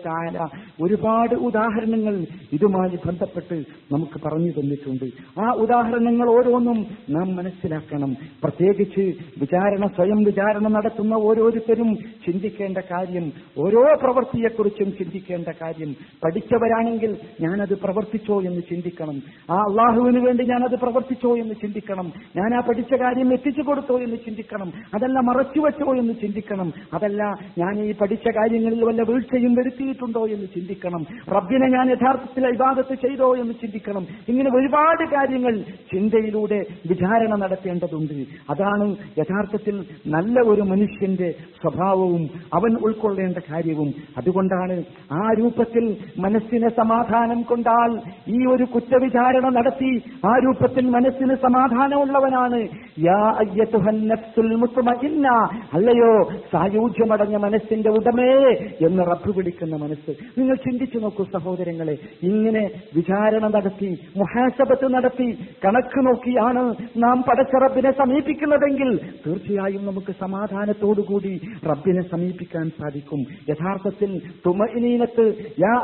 S2: ഒരുപാട് ഉദാഹരണങ്ങൾ ഇതുമായി ബന്ധപ്പെട്ട് നമുക്ക് പറഞ്ഞു തന്നിട്ടുണ്ട്. ആ ഉദാഹരണങ്ങൾ ഓരോന്നും നാം മനസ്സിലാക്കണം. പ്രത്യേകിച്ച് വിചാരണ സ്വയം വിചാരണ നടത്തുന്ന ഓരോരുത്തരും ചിന്തിക്കേണ്ട കാര്യം ഓരോ പ്രവൃത്തിയെക്കുറിച്ചും ചിന്തിക്കേണ്ട കാര്യം. പഠിച്ചവരാണെങ്കിൽ ഞാനത് പ്രവർത്തിച്ചോ എന്ന് ചിന്തിക്കണം. ആ അള്ളാഹുവിന് വേണ്ടി ഞാനത് പ്രവർത്തിച്ചോ എന്ന് ചിന്തിക്കണം. ഞാൻ ആ പഠിച്ച കാര്യം എത്തിച്ചു കൊടുത്തോ എന്ന് ചിന്തിക്കണം. അതല്ല മറച്ചുവെച്ചോ എന്ന് ചിന്തിക്കണം. അതല്ല ഞാൻ ഈ പഠിച്ച കാര്യങ്ങളിൽ വല്ല വീഴ്ചയും വരുത്തിയിട്ടുണ്ടോ എന്ന് ചിന്തിക്കണം. റബ്ബിനെ ഞാൻ യഥാർത്ഥത്തിൽ ഇബാദത്ത് ചെയ്തോ എന്ന് ചിന്തിക്കണം. ഇങ്ങനെ ഒരുപാട് കാര്യങ്ങൾ ചിന്തയിലൂടെ വിചാരണ നടത്തേണ്ടതുണ്ട്. അതാണ് യഥാർത്ഥത്തിൽ നല്ല ഒരു മനുഷ്യന്റെ സ്വഭാവവും അവൻ ഉൾക്കൊള്ളേണ്ട കാര്യവും. അതുകൊണ്ടാണ് ആ രൂപത്തിൽ മനസ്സിനെ സമാധാനം കൊണ്ടാൽ ഈ ഒരു കുറ്റവിചാരണ നടത്തി ആ രൂപത്തിൽ മനസ്സിന് സമാധാനമുള്ളവനാണ്. യാ അയ്യത്തുഹൻ നഫ്സുൽ മുത്മഇന്ന. അല്ലയോ സായൂജ്യമടഞ്ഞ മനസ്സിന്റെ ഉടമേ എന്ന് റബ്ബ് വിളിക്കുന്ന മനസ്സ്. നിങ്ങൾ ചിന്തിച്ചു നോക്കൂ സഹോദരങ്ങളെ ഇങ്ങനെ വിചാരണ നടത്തി മുഹാസബത്ത് നടത്തി കണക്ക് നോക്കിയാണ് നാം പടച്ച റബ്ബിനെ സമീപിക്കുന്നതെങ്കിൽ തീർച്ചയായും നമുക്ക് സമാധാനത്തോടുകൂടി റബ്ബിനെ സമീപിക്കാൻ സാധിക്കും. യഥാർത്ഥത്തിൽ യാ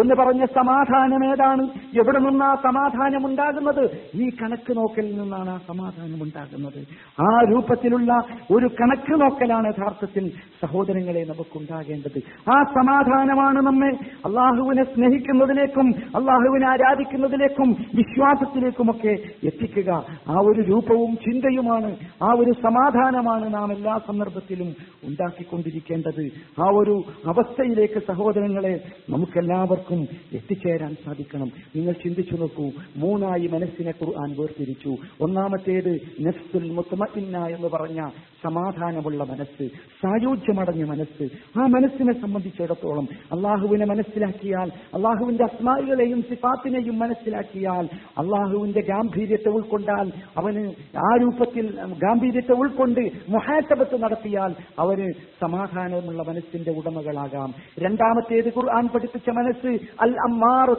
S2: എന്ന് പറഞ്ഞ സമാധാനം ഏതാണ്? എവിടെ നിന്നാ സമാധാനം ഉണ്ടാകുന്നത് ഈ കണക്ക് നോക്കലിൽ നിന്നാണ് ആ സമാധാനം ഉണ്ടാകുന്നത് ആ രൂപത്തിലുള്ള ഒരു കണക്ക് നോക്കലാണ് യഥാർത്ഥത്തിൽ സഹോദരങ്ങളെ നമുക്കുണ്ടാകേണ്ടത്. ആ സമാധാനമാണ് നമ്മെ അള്ളാഹുവിനെ സ്നേഹിക്കുന്നതിലേക്കും അള്ളാഹുവിനെ ആരാധിക്കുന്നതിലേക്കും വിശ്വാസത്തിലേക്കുമൊക്കെ എത്തിക്കുക. ആ ഒരു രൂപവും ചിന്തയുമാണ് ആ ഒരു സമാധാനമാണ് നാം എല്ലാ സന്ദർഭത്തിലും ഉണ്ടാക്കിക്കൊണ്ടിരിക്കേണ്ടത്. ആ ഒരു അവസ്ഥയിലേക്ക് സഹോദരങ്ങളെ നമുക്കെല്ലാവർക്കും എത്തിച്ചേരാൻ സാധിക്കണം. നിങ്ങൾ ചിന്തിച്ചു നോക്കൂ മൂന്നായി മനസ്സിനെ ഖുർആൻ വേർതിരിച്ചു. ഒന്നാമത്തേത് നഫ്സുൽ മുത്തമഇന്ന എന്ന് പറഞ്ഞ സമാധാനമുള്ള മനസ്സ് സായോജ്യമടഞ്ഞ മനസ്സ് ആ മനസ്സിനെ സംബന്ധിച്ചിടത്തോളം അള്ളാഹുവിനെ മനസ്സിലാക്കിയാൽ അള്ളാഹുവിന്റെ അസ്മായികളെയും സിഫാത്തിനെയും മനസ്സിലാക്കിയാൽ അള്ളാഹുവിന്റെ ഗാംഭീര്യത്തെ ഉൾക്കൊണ്ടാൽ അവന് ആ രൂപത്തിൽ ഗാംഭീര്യത്തെ ഉൾക്കൊണ്ട് മുഹാസബത്ത് നടത്തിയാൽ അവന് സമാധാനമുള്ള മനസ്സിന്റെ ഉടമകളാകാം. രണ്ടാമത്തേത് ഖുർആൻ പഠിപ്പിച്ച മനസ്സ് അൽ അമ്മാറു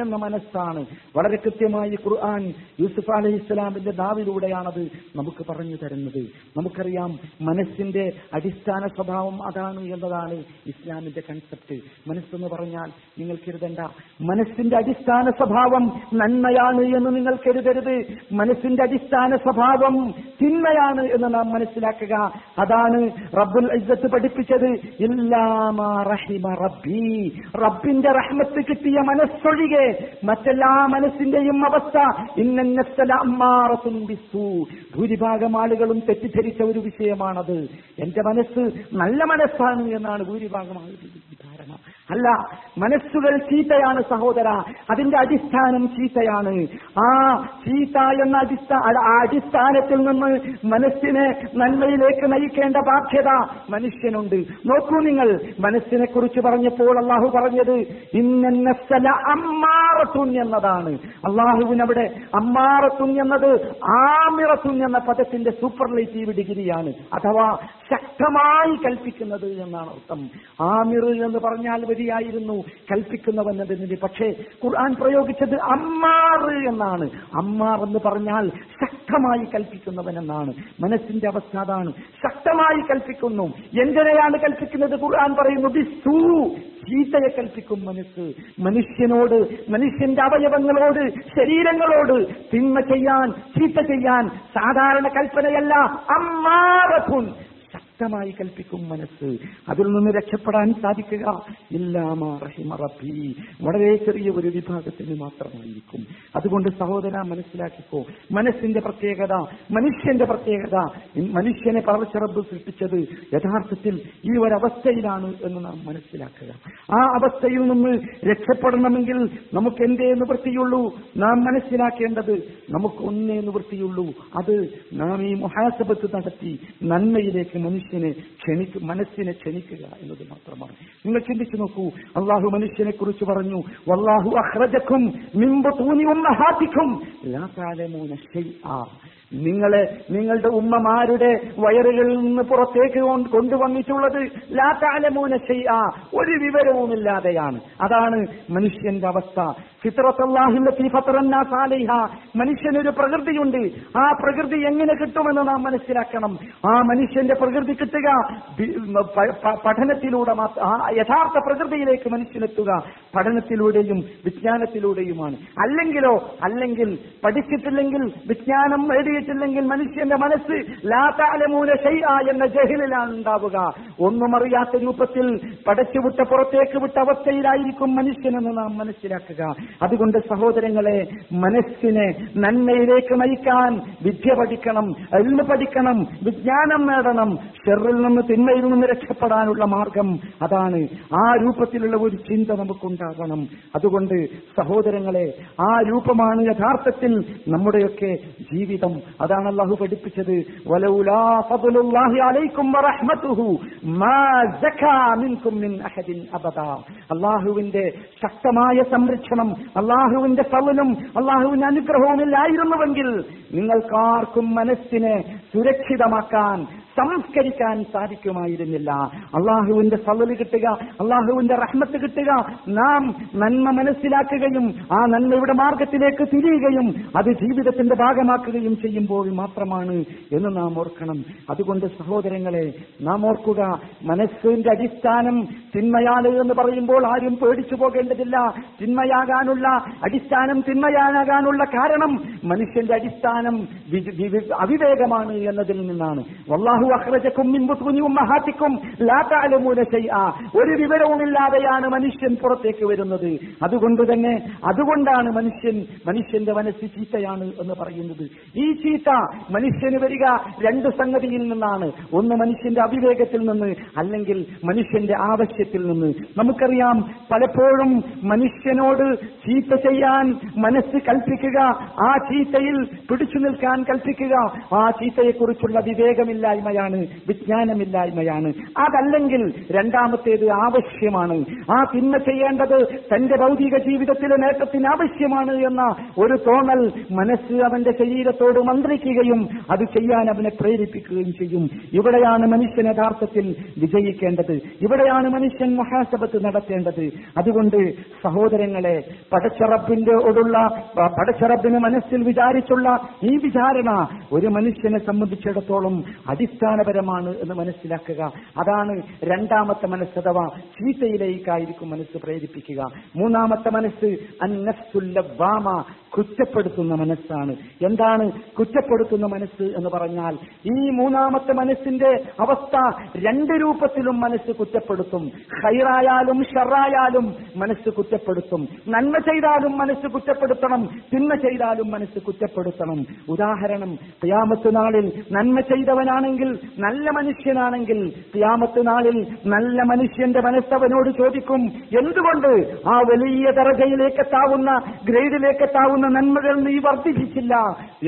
S2: എന്ന മനസ്സാണ്. വളരെ കൃത്യമായി ഖുർആൻ യൂസുഫ് അലഹി ഇസ്ലാമിന്റെ നാവിലൂടെയാണത് നമുക്ക് പറഞ്ഞു തരുന്നത്. നമുക്കറിയാം മനസ്സിന്റെ അടിസ്ഥാന സ്വഭാവം അതാണ് എന്നതാണ് ഇസ്ലാമിന്റെ കൺസെപ്റ്റ് മനസ്സെന്ന് പറഞ്ഞാൽ നിങ്ങൾ കരുതണ്ട മനസ്സിന്റെ അടിസ്ഥാന സ്വഭാവം നന്മയാണ് എന്ന് നിങ്ങൾ കരുതരുത് മനസ്സിന്റെ അടിസ്ഥാന സ്വഭാവം തിന്മയാണ് എന്ന് നാം മനസ്സിലാക്കുക. അതാണ് റബ്ബുൽ ഇജ്ജത്ത് പഠിപ്പിച്ചത്. റബ്ബി. റബ്ബിന്റെ റഹ്മത്ത് കിട്ടിയ മനസ്സൊഴികെ മറ്റെല്ലാ മനസ്സിന്റെയും അവസ്ഥ. അമ്മാറത്തും ബിസ്സു. ഭൂരിഭാഗം ആളുകളും തെറ്റിദ്ധരിച്ച ഒരു വിഷയമാണത്. എന്റെ മനസ്സ് നല്ല മനസ്സാണ് എന്നാണ് ഭൂരിഭാഗം ധാരണ അല്ല മനസ്സുകൾ ചീത്തയാണ് സഹോദര. അതിന്റെ അടിസ്ഥാനം ചീത്തയാണ്. ആ ചീത്ത എന്ന അടിസ്ഥാന അടിസ്ഥാനത്തിൽ നിന്ന് മനസ്സിനെ നന്മയിലേക്ക് നയിക്കേണ്ട ബാധ്യത മനുഷ്യനുണ്ട്. നോക്കൂ നിങ്ങൾ മനസ്സിനെ കുറിച്ച് പറഞ്ഞപ്പോൾ അള്ളാഹു പറഞ്ഞത് ഇന്നസല അമ്മാറത്തുൻ എന്നതാണ്. അള്ളാഹുവിനവിടെ അമ്മാറത്തുൻ എന്നത് ആമിറത്തുൻ എന്ന പദത്തിന്റെ സൂപ്പർലേറ്റീവ് ഡിഗ്രിയാണ് അഥവാ ശക്തമായി കൽപ്പിക്കുന്നത് എന്നാണ് അർത്ഥം. ആമിർ എന്ന് പറഞ്ഞാൽ വരിയായിരുന്നു കൽപ്പിക്കുന്നവൻ എന്നതിന് പക്ഷേ ഖുർആൻ പ്രയോഗിച്ചത് അമ്മാർ എന്നാണ്. അമ്മാർ എന്ന് പറഞ്ഞാൽ ശക്തമായി കൽപ്പിക്കുന്നവൻ എന്നാണ്. മനസ്സിന്റെ അവസ്ഥ അതാണ്. ശക്തമായി കൽപ്പിക്കുന്നു. എന്തിനെയാണ് കൽപ്പിക്കുന്നത് ഖുർആൻ പറയുന്നു? ചീത്തയെ കൽപ്പിക്കും മനസ്സ്. മനുഷ്യനോട് മനുഷ്യന്റെ അവയവങ്ങളോട് ശരീരങ്ങളോട് തിന്മ ചെയ്യാൻ ചീത്ത ചെയ്യാൻ സാധാരണ കൽപ്പനയല്ല. അമ്മാറത്തുൻ ശക്തമായി കൽപ്പിക്കും മനസ്സ്. അതിൽ നിന്ന് രക്ഷപ്പെടാൻ സാധിക്കുക. ഇല്ലാമ വളരെ ചെറിയ ഒരു വിഭാഗത്തിന് മാത്രമായിരിക്കും. അതുകൊണ്ട് സഹോദര മനസ്സിലാക്കിക്കോ. മനസ്സിന്റെ പ്രത്യേകത മനുഷ്യന്റെ പ്രത്യേകത. മനുഷ്യനെ പറവച്ചറബ് സൃഷ്ടിച്ചത് യഥാർത്ഥത്തിൽ ഈ ഒരവസ്ഥയിലാണ് എന്ന് നാം മനസ്സിലാക്കുക. ആ അവസ്ഥയിൽ നിന്ന് രക്ഷപ്പെടണമെങ്കിൽ നമുക്ക് എന്തേ നിവൃത്തിയുള്ളൂ നാം മനസ്സിലാക്കേണ്ടത് നമുക്ക് ഒന്നേ നിവൃത്തിയുള്ളൂ അത് നാം ഈ മുഹാസബത്ത് നടത്തി നന്മയിലേക്ക് മനുഷ്യനെ ക്ഷണിക്ക് മനസ്സിനെ ക്ഷണിക്കുക എന്നത് മാത്രമാണ്. നിങ്ങൾ ചിന്തിച്ചു നോക്കൂ അള്ളാഹു മനുഷ്യനെ കുറിച്ച് പറഞ്ഞു വല്ലാഹു അഹ്റജക്കും മിമ്പ് തൂനി ഒന്ന് ഷൈആ. നിങ്ങളെ നിങ്ങളുടെ ഉമ്മമാരുടെ വയറുകളിൽ നിന്ന് പുറത്തേക്ക് കൊണ്ടുവന്നിട്ടുള്ളത് ലാത്താലമൂന ചെയ്യ ഒരു വിവരവുമില്ലാതെയാണ്. അതാണ് മനുഷ്യന്റെ അവസ്ഥ. മനുഷ്യനൊരു പ്രകൃതിയുണ്ട്. ആ പ്രകൃതി എങ്ങനെ കിട്ടുമെന്ന് നാം മനസ്സിലാക്കണം. ആ മനുഷ്യന്റെ പ്രകൃതി കിട്ടുക പഠനത്തിലൂടെ ആ യഥാർത്ഥ പ്രകൃതിയിലേക്ക് മനുഷ്യനെത്തുക പഠനത്തിലൂടെയും വിജ്ഞാനത്തിലൂടെയുമാണ്. അല്ലെങ്കിലോ അല്ലെങ്കിൽ പഠിച്ചിട്ടില്ലെങ്കിൽ വിജ്ഞാനം നേടിയിട്ടില്ലെങ്കിൽ മനുഷ്യന്റെ മനസ്സ് ലാതാലമൂല ഷൈഅ എന്ന ജഹിലിലാണ് ഉണ്ടാവുക. ഒന്നും അറിയാത്ത രൂപത്തിൽ പടച്ചുവിട്ട പുറത്തേക്ക് വിട്ട അവസ്ഥയിലായിരിക്കും മനുഷ്യനെന്ന് നാം മനസ്സിലാക്കുക. അതുകൊണ്ട് സഹോദരങ്ങളെ മനസ്സിനെ നന്മയിലേക്ക് നയിക്കാൻ വിദ്യ പഠിക്കണം എല്ല് പഠിക്കണം വിജ്ഞാനം നേടണം ഷെറിൽ നിന്ന് തിന്മയിൽ നിന്ന് രക്ഷപ്പെടാനുള്ള മാർഗം അതാണ്. ആ രൂപത്തിലുള്ള ഒരു ചിന്ത നമുക്കുണ്ടാകണം. അതുകൊണ്ട് സഹോദരങ്ങളെ ആ രൂപമാണ് യഥാർത്ഥത്തിൽ നമ്മുടെയൊക്കെ ജീവിതം. അതാണ് അള്ളാഹു പഠിപ്പിച്ചത്. അള്ളാഹുവിന്റെ ശക്തമായ സംരക്ഷണം അള്ളാഹുവിന്റെ ഫലനും അള്ളാഹുവിന്റെ അനുഗ്രഹവും ഇല്ലായിരുന്നുവെങ്കിൽ നിങ്ങൾക്കാർക്കും മനസ്സിനെ സുരക്ഷിതമാക്കാൻ സംസ്കരിക്കാൻ സാധിക്കുമായിരുന്നില്ല. അള്ളാഹുവിന്റെ സവൽ കിട്ടുക അള്ളാഹുവിന്റെ റഹ്മത്ത് കിട്ടുക നാം നന്മ മനസ്സിലാക്കുകയും ആ നന്മയുടെ മാർഗത്തിലേക്ക് തിരിയുകയും അത് ജീവിതത്തിന്റെ ഭാഗമാക്കുകയും ചെയ്യുമ്പോൾ മാത്രമാണ് എന്ന് നാം ഓർക്കണം. അതുകൊണ്ട് സഹോദരങ്ങളെ നാം ഓർക്കുക മനസ്സിന്റെ അടിസ്ഥാനം തിന്മയാണ് എന്ന് പറയുമ്പോൾ ആരും പേടിച്ചു പോകേണ്ടതില്ല. തിന്മയാകാനുള്ള അടിസ്ഥാനം തിന്മയാകാനുള്ള കാരണം മനുഷ്യന്റെ അടിസ്ഥാനം അവിവേകമാണ് എന്നതിൽ നിന്നാണ്. വല്ലാഹു ഒരു വിവരവുമില്ലാതെയാണ് മനുഷ്യൻ പുറത്തേക്ക് വരുന്നത്. അതുകൊണ്ട് തന്നെ അതുകൊണ്ടാണ് മനുഷ്യൻ മനുഷ്യന്റെ മനസ്സ് ചീത്തയാണ് എന്ന് പറയുന്നത്. ഈ ചീത്ത മനുഷ്യന് വരിക രണ്ട് സംഗതിയിൽ നിന്നാണ്. ഒന്ന് മനുഷ്യന്റെ അവിവേകത്തിൽ നിന്ന് അല്ലെങ്കിൽ മനുഷ്യന്റെ ആവശ്യത്തിൽ നിന്ന്. നമുക്കറിയാം പലപ്പോഴും മനുഷ്യനോട് ചീത്ത ചെയ്യാൻ മനസ്സ് കൽപ്പിക്കുക ആ ചീത്തയിൽ പിടിച്ചു നിൽക്കാൻ കൽപ്പിക്കുക ആ ചീത്തയെക്കുറിച്ചുള്ള വിവേകമില്ലായ്മയാണ് വിജ്ഞാനമില്ലായ്മയാണ്. അതല്ലെങ്കിൽ രണ്ടാമത്തേത് ആവശ്യമാണ്. ആ പിന്നെ ചെയ്യേണ്ടത് തന്റെ ഭൗതിക ജീവിതത്തിലെ നേട്ടത്തിന് ആവശ്യമാണ് എന്ന ഒരു തോന്നൽ മനസ്സ് അവന്റെ ശരീരത്തോട് മന്ത്രിക്കുകയും അത് ചെയ്യാൻ അവനെ പ്രേരിപ്പിക്കുകയും ചെയ്യും. ഇവിടെയാണ് മനുഷ്യൻ യഥാർത്ഥത്തിൽ വിജയിക്കേണ്ടത്. ഇവിടെയാണ് മനുഷ്യൻ മഹാസഭത്ത് നടത്തേണ്ടത്. അതുകൊണ്ട് സഹോദരങ്ങളെ പടച്ചറബിന്റെ ഓടുള്ള പടച്ചറബിന് മനസ്സിൽ വിചാരിച്ചുള്ള ഈ വിചാരണ ഒരു മനുഷ്യനെ സംബന്ധിച്ചിടത്തോളം അടിസ്ഥാനപരമാണ് എന്ന് മനസ്സിലാക്കുക. അതാണ് രണ്ടാമത്തെ മനസ്സ് അഥവാ ചീത്തയിലേക്കായിരിക്കും മനസ്സ് പ്രേരിപ്പിക്കുക. മൂന്നാമത്തെ മനസ്സ് അന്നസ്സുല്ലവാമ കുറ്റപ്പെടുത്തുന്ന മനസ്സാണ്. എന്താണ് കുറ്റപ്പെടുത്തുന്ന മനസ്സ് എന്ന് പറഞ്ഞാൽ ഈ മൂന്നാമത്തെ മനസ്സിന്റെ അവസ്ഥ രണ്ട് രൂപത്തിലും മനസ്സ് കുറ്റപ്പെടുത്തും. ഹൈറായാലും ഷറായാലും മനസ്സ് കുറ്റപ്പെടുത്തും. നന്മ ചെയ്താലും മനസ്സ് കുറ്റപ്പെടുത്തണം. തിന്മ ചെയ്താലും മനസ്സ് കുറ്റപ്പെടുത്തണം. ഉദാഹരണം ക്യാമത്ത് നാളിൽ നന്മ ചെയ്തവനാണെങ്കിൽ നല്ല മനുഷ്യനാണെങ്കിൽ ക്യാമത്ത് നാളിൽ നല്ല മനുഷ്യന്റെ മനസ്സവനോട് ചോദിക്കും എന്തുകൊണ്ട് ആ വലിയ തറകയിലേക്കെത്താവുന്ന ഗ്രേഡിലേക്കെത്താവുന്ന നന്മകൾ നീ വർദ്ധിപ്പിച്ചില്ല?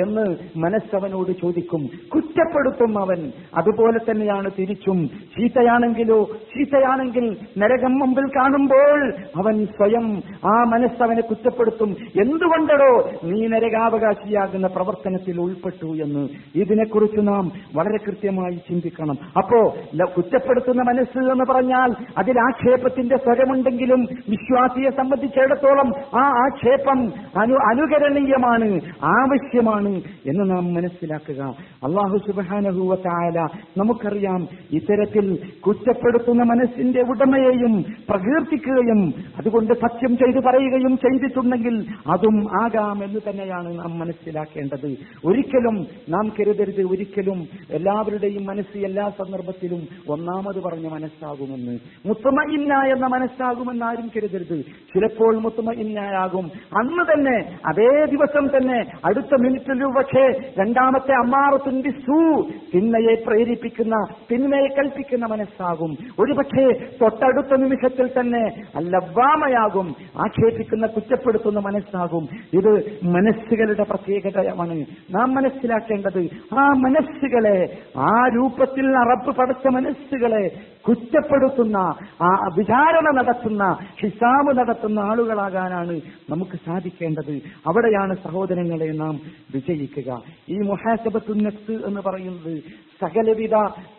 S2: എന്ന് മനസ്സവനോട് ചോദിക്കും. കുറ്റപ്പെടുത്തും അവൻ. അതുപോലെ തന്നെയാണ് തിരിച്ചും. ചീത്തയാണെങ്കിലോ ചീത്തയാണെങ്കിൽ നരകം മുമ്പിൽ കാണുമ്പോൾ അവൻ സ്വയം ആ മനസ്സവനെ കുറ്റപ്പെടുത്തും. എന്തുകൊണ്ടോ നീ നരകാവകാശിയാകുന്ന പ്രവർത്തനത്തിൽ ഉൾപ്പെട്ടു എന്ന്. ഇതിനെക്കുറിച്ച് നാം വളരെ കൃത്യമായി ചിന്തിക്കണം. അപ്പോ കുറ്റപ്പെടുത്തുന്ന മനസ്സ് എന്ന് പറഞ്ഞാൽ അതിൽ ആക്ഷേപത്തിന്റെ സ്വരമുണ്ടെങ്കിലും വിശ്വാസിയെ സംബന്ധിച്ചിടത്തോളം ആ ആക്ഷേപം അനു അനുകരണീയമാണ് ആവശ്യമാണ് എന്ന് നാം മനസ്സിലാക്കുക. അള്ളാഹു സുബാനഹുവ നമുക്കറിയാം ഇത്തരത്തിൽ കുറ്റപ്പെടുത്തുന്ന മനസ്സിന്റെ ഉടമയെയും പ്രകീർത്തിക്കുകയും അതുകൊണ്ട് സത്യം ചെയ്തു പറയുകയും ചെയ്തിട്ടുണ്ടെങ്കിൽ അതും ആകാം എന്ന് തന്നെയാണ് നാം മനസ്സിലാക്കേണ്ടത്. ഒരിക്കലും നാം കരുതരുത്. ഒരിക്കലും എല്ലാവരുടെയും മനസ്സ് എല്ലാ സന്ദർഭത്തിലും ഒന്നാമത് പറഞ്ഞ മനസ്സാകുമെന്ന്. മുത്തമയിന്ന എന്ന മനസ്സാകുമെന്ന് ആരും കരുതരുത്. ചിലപ്പോൾ മുത്തമയിന്നായാകും. അന്ന് തന്നെ അതേ ദിവസം തന്നെ അടുത്ത മിനിറ്റിൽ പക്ഷേ രണ്ടാമത്തെ അമ്മാറത്തിന്റെ സൂ തിന്മയെ പ്രേരിപ്പിക്കുന്ന തിന്മയെ കൽപ്പിക്കുന്ന മനസ്സാകും. ഒരുപക്ഷെ തൊട്ടടുത്ത നിമിഷത്തിൽ തന്നെ അല്ലവാമയാകും ആക്ഷേപിക്കുന്ന കുറ്റപ്പെടുത്തുന്ന മനസ്സാകും. ഇത് മനസ്സുകളുടെ പ്രത്യേകതയാണ്. നാം മനസ്സിലാക്കേണ്ടത് ആ മനസ്സുകളെ ആ രൂപത്തിൽ അറപ്പ് പടച്ച മനസ്സുകളെ കുറ്റപ്പെടുത്തുന്ന ആ വിചാരണ നടത്തുന്ന ഹിസാബ് നടത്തുന്ന ആളുകളാകാനാണ് നമുക്ക് സാധിക്കേണ്ടത്. അവിടെയാണ് സഹോദരങ്ങളെ നാം വിജയിക്കുക. ഈ മുഹാസബത്തു എന്ന് പറയുന്നത് സകലവിധ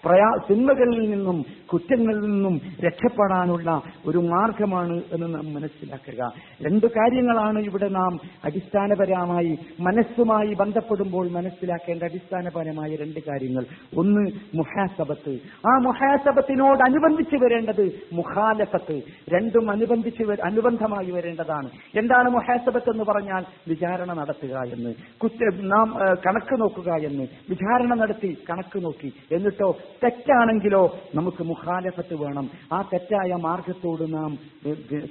S2: പ്രയാ തിന്മകളിൽ നിന്നും കുറ്റങ്ങളിൽ നിന്നും രക്ഷപ്പെടാനുള്ള ഒരു മാർഗമാണ് എന്ന് നാം മനസ്സിലാക്കുക. രണ്ടു കാര്യങ്ങളാണ് ഇവിടെ നാം അടിസ്ഥാനപരമായി മനസ്സുമായി ബന്ധപ്പെടുമ്പോൾ മനസ്സിലാക്കേണ്ട അടിസ്ഥാനപരമായ രണ്ട് കാര്യങ്ങൾ. ഒന്ന് മുഹാസബത്ത്. ആ മുഹാസബത്തിനോട് അനുബന്ധിച്ച് വരേണ്ടത് മുഖാലഫത്ത്. രണ്ടും അനുബന്ധിച്ച് അനുബന്ധമായി വരേണ്ടതാണ്. എന്താണ് മുഹാസബത്ത് എന്ന് പറഞ്ഞാൽ വിചാരണ നടത്തുക എന്ന്. കുറ്റ നാം കണക്ക് നോക്കുക എന്ന്. വിചാരണ നടത്തി കണക്ക് നോക്കി. എന്നിട്ടോ തെറ്റാണെങ്കിലോ നമുക്ക് മുഖാലഫത്ത് വേണം. ആ തെറ്റായ മാർഗത്തോട് നാം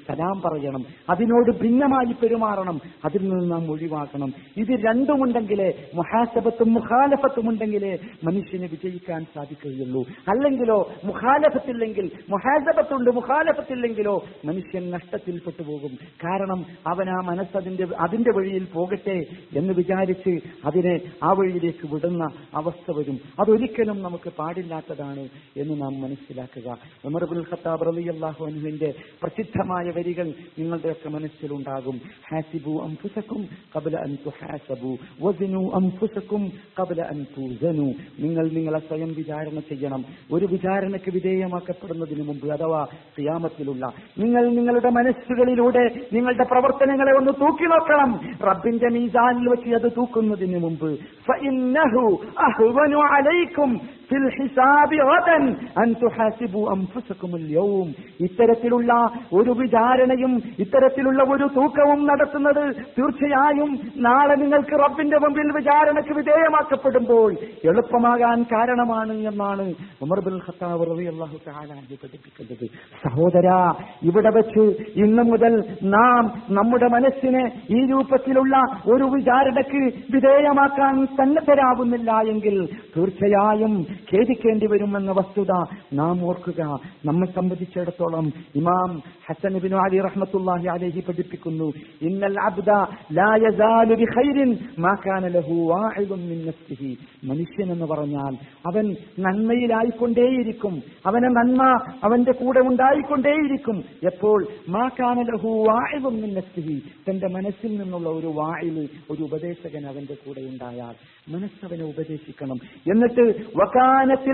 S2: സലാം പറയണം. അതിനോട് ഭിന്നമായി പെരുമാറണം. അതിൽ നിന്ന് നാം ഒഴിവാക്കണം. ഇത് രണ്ടുമുണ്ടെങ്കിലേ മുഹാസബത്തും മുഖാലഫത്തും ഉണ്ടെങ്കിലേ മനുഷ്യന് വിജയിക്കാൻ സാധിക്കുകയുള്ളൂ. അല്ലെങ്കിലോ മുഖാലഫത്തില്ലെങ്കിൽ മുഹാസബത്തുണ്ട് മുഖാലഫത്തില്ലെങ്കിലോ മനുഷ്യൻ നഷ്ടത്തിൽപ്പെട്ടു പോകും. കാരണം അവൻ ആ മനസ്സതിന്റെ അതിന്റെ വഴിയിൽ പോകട്ടെ എന്ന് വിചാരിച്ച് അതിനെ ആ വഴിയിലേക്ക് വിടുന്ന അവസ്ഥ വരും. അതൊരു ഒരിക്കലും നമുക്ക് പാടില്ലാത്തതാണ് എന്ന് നാം മനസ്സിലാക്കുക. ഉമർബുൽ ഖത്താബ് റലി അള്ളാഹു അനുവിന്റെ പ്രസിദ്ധമായ വരികൾ നിങ്ങളുടെയൊക്കെ മനസ്സിലുണ്ടാകും. ഹാസിബു അംഫുസക്കും കബല അൻ തുഹാസബു വസിനു അംഫുസക്കും കബല അൻ തുസനു. നിങ്ങൾ നിങ്ങളെ സ്വയം വിചാരണ ചെയ്യണം. ഒരു വിചാരണയ്ക്ക് വിധേയമാക്കപ്പെടുന്നതിന് മുമ്പ് അഥവാ ക്രിയാമത്തിലുള്ള നിങ്ങൾ നിങ്ങളുടെ മനസ്സുകളിലൂടെ നിങ്ങളുടെ പ്രവർത്തനങ്ങളെ ഒന്ന് തൂക്കി നോക്കണം. റബ്ബിന്റെ മീസാനിൽ വെച്ച് അത് തൂക്കുന്നതിന് മുമ്പ്. Publikum. في الحساب غدا أن تحاسبوا أنفسكم اليوم ഇത്തരത്തിലുള്ള ഒരു വിചാരണയും ഇത്തരത്തിലുള്ള ഒരു തൂക്കവും നടത്തുന്നത് തീർച്ചയായും നാളെ നിങ്ങൾക്ക് റബ്ബിന്റെ മുമ്പിൽ വിചാരണയ്ക്ക് വിധേയമാക്കപ്പെടുമ്പോൾ എളുപ്പമാകാൻ കാരണമാണ് എന്നാണ് ഉമർ ബിൻ ഖത്താബ് റളിയല്ലാഹു തആല അൻഹു പഠിപ്പിക്കുന്നത് സഹോദര ഇവിടെ വെച്ച് ഇന്നു മുതൽ നാം നമ്മുടെ മനസ്സിനെ ഈ രൂപത്തിലുള്ള ഒരു വിചാരണയ്ക്ക് വിധേയമാക്കാൻ സന്നദ്ധരാകുന്നില്ല എങ്കിൽ തീർച്ചയായും ഖേദിക്കേണ്ടി വരുമെന്ന വസ്തുത നാം ഓർക്കുക. നമ്മെ സംബന്ധിച്ചിടത്തോളം ഇമാം ഹസൻ ബിൻ അലി റഹ്മത്തുള്ളാഹി അലൈഹി പഠിപ്പിക്കുന്നു ഇന്നൽ അബ്ദ ലാ യസാലു ബിഖൈരിൻ മാ കാന ലഹു വാഇദുൻ മിൻ നഫ്സിഹി. മനുഷ്യൻ എന്ന് പറഞ്ഞാൽ അവൻ നന്മയിലായിക്കൊണ്ടേയിരിക്കും. അവനെ നന്മ അവന്റെ കൂടെ ഉണ്ടായിക്കൊണ്ടേയിരിക്കും. എപ്പോൾ? മാ കാന ലഹു വാഇദുൻ മിൻ നഫ്സിഹി. തന്റെ മനസ്സിൽ നിന്നുള്ള ഒരു വായിൽ ഒരു ഉപദേശകൻ അവന്റെ കൂടെ ഉണ്ടായാൽ. മനസ്സവനെ ഉപദേശിക്കണം. എന്നിട്ട് വകാനത്തിൽ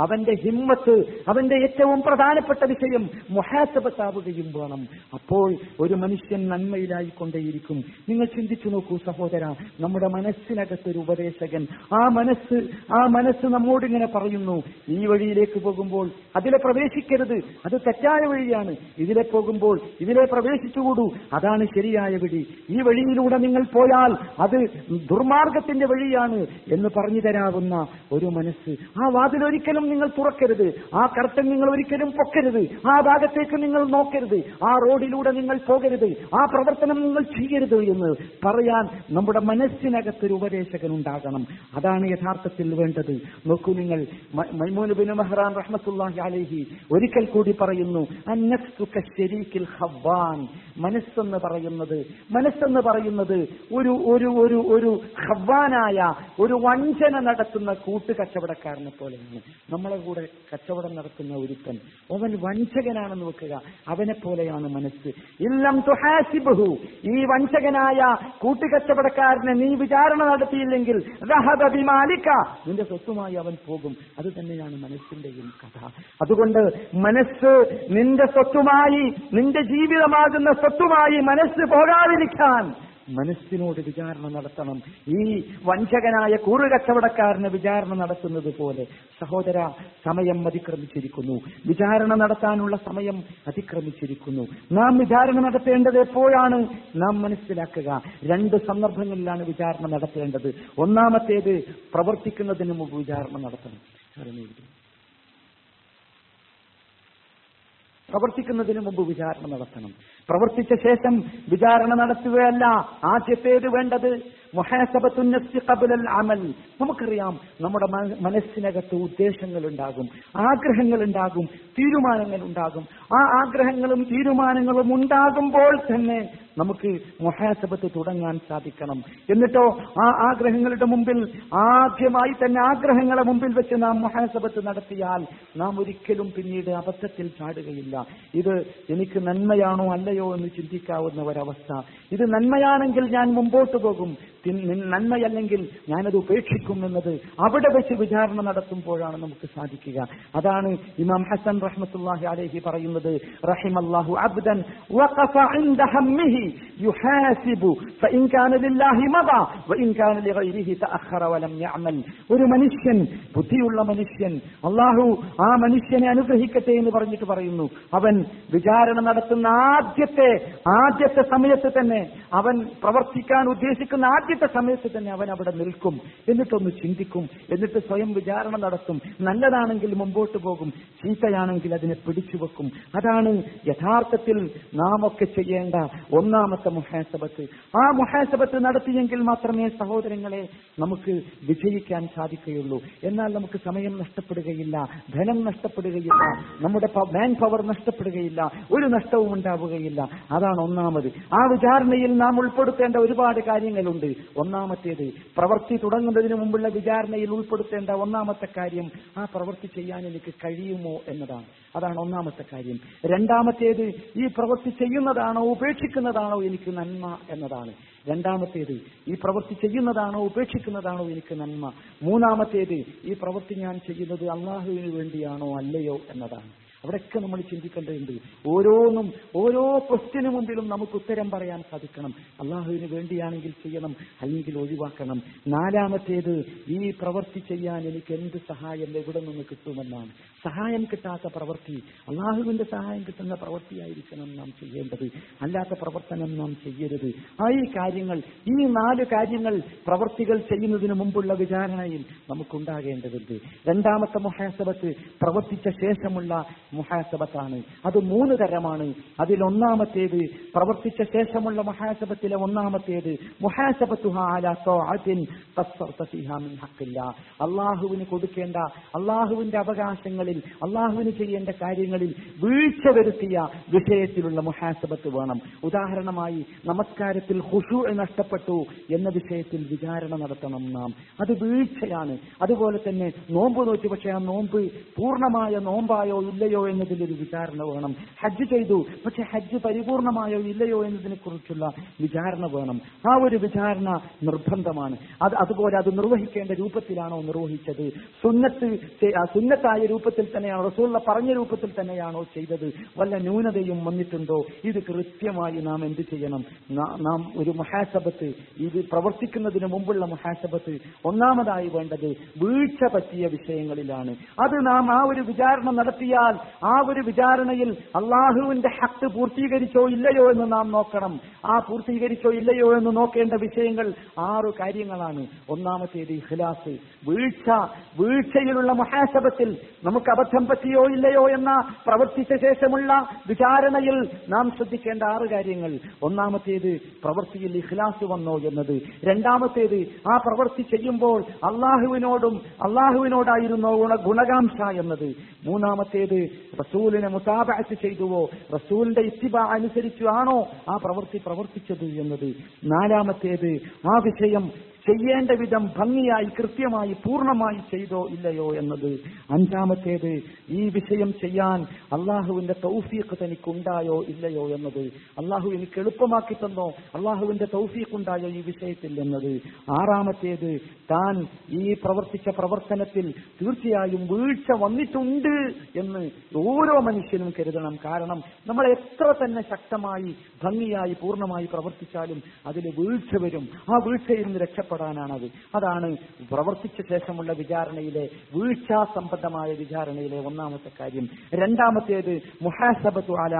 S2: അവന്റെ ഹിമ്മത്ത് അവന്റെ ഏറ്റവും പ്രധാനപ്പെട്ട വിഷയം മുഹാസബത്താവുകയും വേണം. അപ്പോൾ ഒരു മനുഷ്യൻ നന്മയിലായിക്കൊണ്ടേയിരിക്കും. നിങ്ങൾ ചിന്തിച്ചു നോക്കൂ സഹോദര നമ്മുടെ മനസ്സിനകത്ത് ഒരു ഉപദേശകൻ. ആ മനസ്സ് ആ മനസ്സ് നമ്മോട് ഇങ്ങനെ പറയുന്നു ഈ വഴിയിലേക്ക് പോകുമ്പോൾ അതിലെ പ്രവേശിക്കരുത്. അത് തെറ്റായ വഴിയാണ്. ഇതിലെ പോകുമ്പോൾ ഇതിലെ പ്രവേശിച്ചുകൂടൂ. അതാണ് ശരിയായ വഴി. ഈ വഴിയിലൂടെ നിങ്ങൾ പോയാൽ അത് ദുർമാർഗത്തിന്റെ വഴിയാണ് എന്ന് പറഞ്ഞു തരാവുന്ന ഒരു മനസ്സ്. ആ വാതിൽ ഒരിക്കലും നിങ്ങൾ തുറക്കരുത്. ആ കർട്ടൻ നിങ്ങൾ ഒരിക്കലും പൊക്കരുത്. ആ ഭാഗത്തേക്ക് നിങ്ങൾ നോക്കരുത്. ആ റോഡിലൂടെ നിങ്ങൾ പോകരുത്. ആ പ്രവർത്തനം നിങ്ങൾ ചെയ്യരുത് എന്ന് പറയാൻ നമ്മുടെ മനസ്സിനകത്തൊരു ഉപദേശകൻ ഉണ്ടാകണം. അതാണ് യഥാർത്ഥത്തിൽ വേണ്ടത്. നോക്കൂ നിങ്ങൾ. ബിൻ മെഹ്റാൻ റഹ്മത്തുള്ളാഹി അലൈഹി ഒരിക്കൽ കൂടി പറയുന്നു മനസ്സെന്ന് പറയുന്നത് മനസ്സെന്ന് പറയുന്നത് ഒരു ഒരു ഒരു ഒരു ഖവ്വാനായ ഒരു വഞ്ചന നടത്തുന്ന കൂട്ടുകച്ചവടക്കാരനെ പോലെയാണ്. നമ്മളെ കൂടെ കച്ചവടം നടത്തുന്ന ഒരുത്തൻ. അവൻ വഞ്ചകനാണെന്ന് വെക്കുക. അവനെ പോലെയാണ് മനസ്സ്. ഇല്ലം തുഹാസിബഹു. ഈ വഞ്ചകനായ കൂട്ടുകച്ചവടക്കാരനെ നീ വിചാരണ നടത്തിയില്ലെങ്കിൽ നിന്റെ സ്വത്തുമായി അവൻ പോകും. അത് തന്നെയാണ് മനസ്സിന്റെയും കഥ. അതുകൊണ്ട് മനസ്സ് നിന്റെ സ്വത്തുമായി നിന്റെ ജീവിതമാകുന്ന സ്വത്തുമായി മനസ്സ് പോകാതിരിക്കാൻ മനസ്സിനോട് വിചാരണ നടത്തണം. ഈ വഞ്ചകനായ കൂറുകച്ചവടക്കാരന് വിചാരണ നടത്തുന്നത് പോലെ സഹോദര സമയം അതിക്രമിച്ചിരിക്കുന്നു. വിചാരണ നടത്താനുള്ള സമയം അതിക്രമിച്ചിരിക്കുന്നു. നാം വിചാരണ നടത്തേണ്ടത് എപ്പോഴാണ്? നാം മനസ്സിലാക്കുക. രണ്ട് സന്ദർഭങ്ങളിലാണ് വിചാരണ നടത്തേണ്ടത്. ഒന്നാമത്തേത് പ്രവർത്തിക്കുന്നതിന് മുമ്പ് വിചാരണ നടത്തണം. പ്രവർത്തിക്കുന്നതിന് മുമ്പ് വിചാരണ നടത്തണം. പ്രവർത്തിച്ച ശേഷം വിചാരണ നടത്തുകയല്ല ആദ്യത്തേത് വേണ്ടത്. നമുക്കറിയാം നമ്മുടെ മനസ്സിനകത്ത് ഉദ്ദേശങ്ങൾ ഉണ്ടാകും ആഗ്രഹങ്ങൾ ഉണ്ടാകും തീരുമാനങ്ങൾ ഉണ്ടാകും ആ ആഗ്രഹങ്ങളും തീരുമാനങ്ങളും ഉണ്ടാകുമ്പോൾ തന്നെ നമുക്ക് മുഹാസബത്ത് തുടങ്ങാൻ സാധിക്കണം. എന്നിട്ടോ ആ ആഗ്രഹങ്ങളുടെ മുമ്പിൽ ആദ്യമായി തന്നെ ആഗ്രഹങ്ങളെ മുമ്പിൽ വെച്ച് നാം മുഹാസബത്ത് നടത്തിയാൽ നാം ഒരിക്കലും പിന്നീട് അബദ്ധത്തിൽ ചാടുകയില്ല. ഇത് എനിക്ക് നന്മയാണോ അല്ലയോ എന്ന് ചിന്തിക്കാവുന്ന ഒരവസ്ഥ. ഇത് നന്മയാണെങ്കിൽ ഞാൻ മുമ്പോട്ട് പോകും. നന്മയല്ലെങ്കിൽ ഞാനത് ഉപേക്ഷിക്കും എന്നത് അവിടെ വെച്ച് വിചാരണ നടത്തുമ്പോഴാണ് നമുക്ക് സാധിക്കുക. അതാണ് ഇമാം ഹസൻ റഹ്മത്തുല്ലാഹി അലേഹി പറയുന്നത് ഒരു മനുഷ്യൻ ബുദ്ധിയുള്ള മനുഷ്യൻ അള്ളാഹു ആ മനുഷ്യനെ അനുഗ്രഹിക്കട്ടെ എന്ന് പറഞ്ഞിട്ട് പറയുന്നു. അവൻ വിചാരണ നടത്തുന്ന ആദ്യത്തെ ആദ്യത്തെ സമയത്ത് തന്നെ അവൻ പ്രവർത്തിക്കാൻ ഉദ്ദേശിക്കുന്ന ആദ്യത്തെ സമയത്ത് തന്നെ അവൻ അവിടെ നിൽക്കും. എന്നിട്ടൊന്ന് ചിന്തിക്കും. എന്നിട്ട് സ്വയം വിചാരണ നടത്തും. നല്ലതാണെങ്കിൽ മുമ്പോട്ട് പോകും. ചീത്തയാണെങ്കിൽ അതിനെ പിടിച്ചു വെക്കും. അതാണ് യഥാർത്ഥത്തിൽ നാം ഒക്കെ ചെയ്യേണ്ട ഒന്നാമത്തെ മുഹാസബത്ത്. ആ മുഹാസബത്ത് നടത്തിയെങ്കിൽ മാത്രമേ സഹോദരങ്ങളെ നമുക്ക് വിജയിക്കാൻ സാധിക്കുകയുള്ളൂ. എന്നാൽ നമുക്ക് സമയം നഷ്ടപ്പെടുകയില്ല. ധനം നഷ്ടപ്പെടുകയില്ല. നമ്മുടെ മാൻ പവർ നഷ്ടപ്പെടുകയില്ല. ഒരു നഷ്ടവും ഉണ്ടാവുകയില്ല. അതാണ് ഒന്നാമത്. ആ വിചാരണയിൽ നാം ഉൾപ്പെടുത്തേണ്ട ഒരുപാട് കാര്യങ്ങളുണ്ട്. ഒന്നാമത്തേത് പ്രവൃത്തി തുടങ്ങുന്നതിന് മുമ്പുള്ള വിചാരണയിൽ ഉൾപ്പെടുത്തേണ്ട ഒന്നാമത്തെ കാര്യം ആ പ്രവൃത്തി ചെയ്യാൻ എനിക്ക് കഴിയുമോ എന്നതാണ്. അതാണ് ഒന്നാമത്തെ കാര്യം. രണ്ടാമത്തേത് ഈ പ്രവൃത്തി ചെയ്യുന്നതാണോ ഉപേക്ഷിക്കുന്നതാണോ എനിക്ക് നന്മ എന്നതാണ്. രണ്ടാമത്തേത് ഈ പ്രവൃത്തി ചെയ്യുന്നതാണോ ഉപേക്ഷിക്കുന്നതാണോ എനിക്ക് നന്മ. മൂന്നാമത്തേത് ഈ പ്രവൃത്തി ഞാൻ ചെയ്യുന്നത് അള്ളാഹുവിന് വേണ്ടിയാണോ അല്ലയോ എന്നതാണ്. അവിടെയൊക്കെ നമ്മൾ ചിന്തിക്കേണ്ടതുണ്ട്. ഓരോന്നും ഓരോ ക്വസ്റ്റിന് മുമ്പിലും നമുക്ക് ഉത്തരം പറയാൻ സാധിക്കണം. അള്ളാഹുവിന് വേണ്ടിയാണെങ്കിൽ ചെയ്യണം അല്ലെങ്കിൽ ഒഴിവാക്കണം. നാലാമത്തേത് ഈ പ്രവൃത്തി ചെയ്യാൻ എനിക്ക് എന്ത് സഹായം എവിടെ നിന്ന് കിട്ടുമെന്നാണ്. സഹായം കിട്ടാത്ത പ്രവൃത്തി അള്ളാഹുവിന്റെ സഹായം കിട്ടുന്ന പ്രവൃത്തിയായിരിക്കണം നാം ചെയ്യേണ്ടത്. അല്ലാത്ത പ്രവർത്തനം നാം ചെയ്യരുത്. ആ ഈ കാര്യങ്ങൾ ഈ നാല് കാര്യങ്ങൾ പ്രവൃത്തികൾ ചെയ്യുന്നതിന് മുമ്പുള്ള വിചാരണയിൽ നമുക്കുണ്ടാകേണ്ടതുണ്ട്. രണ്ടാമത്തെ മുഹാസബത്ത് പ്രവർത്തിച്ച ശേഷമുള്ള മുഹാസബത്താണ്. അത് മൂന്ന് തരമാണ്. അതിൽ ഒന്നാമത്തേത് പ്രവർത്തിച്ച ശേഷമുള്ള മുഹാസബത്തിലെ ഒന്നാമത്തേത് അള്ളാഹുവിന് കൊടുക്കേണ്ട അള്ളാഹുവിന്റെ അവകാശങ്ങളിൽ അള്ളാഹുവിന് ചെയ്യേണ്ട കാര്യങ്ങളിൽ വീഴ്ച വരുത്തിയ വിഷയത്തിലുള്ള മുഹാസബത്ത് വേണം. ഉദാഹരണമായി നമസ്കാരത്തിൽ ഹുഷു നഷ്ടപ്പെട്ടു എന്ന വിഷയത്തിൽ വിചാരണ നടത്തണം നാം. അത് വീഴ്ചയാണ്. അതുപോലെ തന്നെ നോമ്പ് നോക്കി പക്ഷേ ആ നോമ്പ് പൂർണമായ നോമ്പായോ ഇല്ലയോ എന്നതിലൊരു വിചാരണ വേണം. ഹജ്ജ് ചെയ്തു. പക്ഷെ ഹജ്ജ് പരിപൂർണമായോ ഇല്ലയോ എന്നതിനെ കുറിച്ചുള്ള വിചാരണ വേണം. ആ ഒരു വിചാരണ നിർബന്ധമാണ്. അത് അതുപോലെ അത് നിർവഹിക്കേണ്ട രൂപത്തിലാണോ നിർവഹിച്ചത്? സുന്നത്ത് സുന്നത്തായ രൂപത്തിൽ തന്നെയാണോ റസൂള്ള പറഞ്ഞ രൂപത്തിൽ തന്നെയാണോ ചെയ്തത്? വല്ല ന്യൂനതയും വന്നിട്ടുണ്ടോ? ഇത് കൃത്യമായി നാം എന്ത് ചെയ്യണം? നാം ഒരു മഹാസഭത്ത് ഇത് പ്രവർത്തിക്കുന്നതിന് മുമ്പുള്ള മഹാസഭത്ത് ഒന്നാമതായി വേണ്ടത് വീഴ്ച പറ്റിയ വിഷയങ്ങളിലാണ്. അത് നാം ആ ഒരു വിചാരണ നടത്തിയാൽ ആ ഒരു വിചാരണയിൽ അള്ളാഹുവിന്റെ ഹക്ക് പൂർത്തീകരിച്ചോ ഇല്ലയോ എന്ന് നാം നോക്കണം. ആ പൂർത്തീകരിച്ചോ ഇല്ലയോ എന്ന് നോക്കേണ്ട വിഷയങ്ങൾ ആറ് കാര്യങ്ങളാണ്. ഒന്നാമത്തേത് ഇഖ്ലാസ്. വീഴ്ച. വീഴ്ചയിലുള്ള മുഹാസബത്തിൽ നമുക്ക് അബദ്ധം പറ്റിയോ ഇല്ലയോ എന്ന പ്രവർത്തിച്ച ശേഷമുള്ള വിചാരണയിൽ നാം ശ്രദ്ധിക്കേണ്ട ആറ് കാര്യങ്ങൾ. ഒന്നാമത്തേത് പ്രവൃത്തിയിൽ ഇഖ്ലാസ് വന്നോ എന്നത്. രണ്ടാമത്തേത് ആ പ്രവൃത്തി ചെയ്യുമ്പോൾ അള്ളാഹുവിനോടും അള്ളാഹുവിനോടായിരുന്നോ ഗുണ- ഗുണകാംക്ഷ എന്നത്. മൂന്നാമത്തേത് റസൂലിനെ മുതാബഅത്ത് ചെയ്തുവോ? റസൂലിന്റെ ഇത്തിബ അനുസരിച്ചു ആണോ ആ പ്രവൃത്തി പ്രവർത്തിച്ചത് എന്നത്? നാലാമത്തേത് ആ വിഷയം ചെയ്യേണ്ട വിധം ഭംഗിയായി കൃത്യമായി പൂർണമായി ചെയ്തോ ഇല്ലയോ എന്നത് അഞ്ചാമത്തേത് ഈ വിഷയം ചെയ്യാൻ അള്ളാഹുവിന്റെ തൗഫീഖ് തനിക്കുണ്ടായോ ഇല്ലയോ എന്നത് അള്ളാഹു എനിക്ക് എളുപ്പമാക്കി തന്നോ അള്ളാഹുവിന്റെ തൗഫീഖ് ഉണ്ടായോ ഈ വിഷയത്തിൽ എന്നത് ആറാമത്തേത് താൻ ഈ പ്രവർത്തിച്ച പ്രവർത്തനത്തിൽ തീർച്ചയായും വീഴ്ച വന്നിട്ടുണ്ട് എന്ന് ഓരോ മനുഷ്യനും കരുതണം. കാരണം നമ്മൾ എത്ര തന്നെ ശക്തമായി ഭംഗിയായി പൂർണമായി പ്രവർത്തിച്ചാലും അതിൽ വീഴ്ച വരും. ആ വീഴ്ചയിൽ നിന്ന് രക്ഷപ്പെടാനാണത്. അതാണ് പ്രവർത്തിച്ച ശേഷമുള്ള വിചാരണയിലെ വീഴ്ചാ സംബന്ധമായ വിചാരണയിലെ ഒന്നാമത്തെ കാര്യം. രണ്ടാമത്തേത് മുഹാസബത്തു അല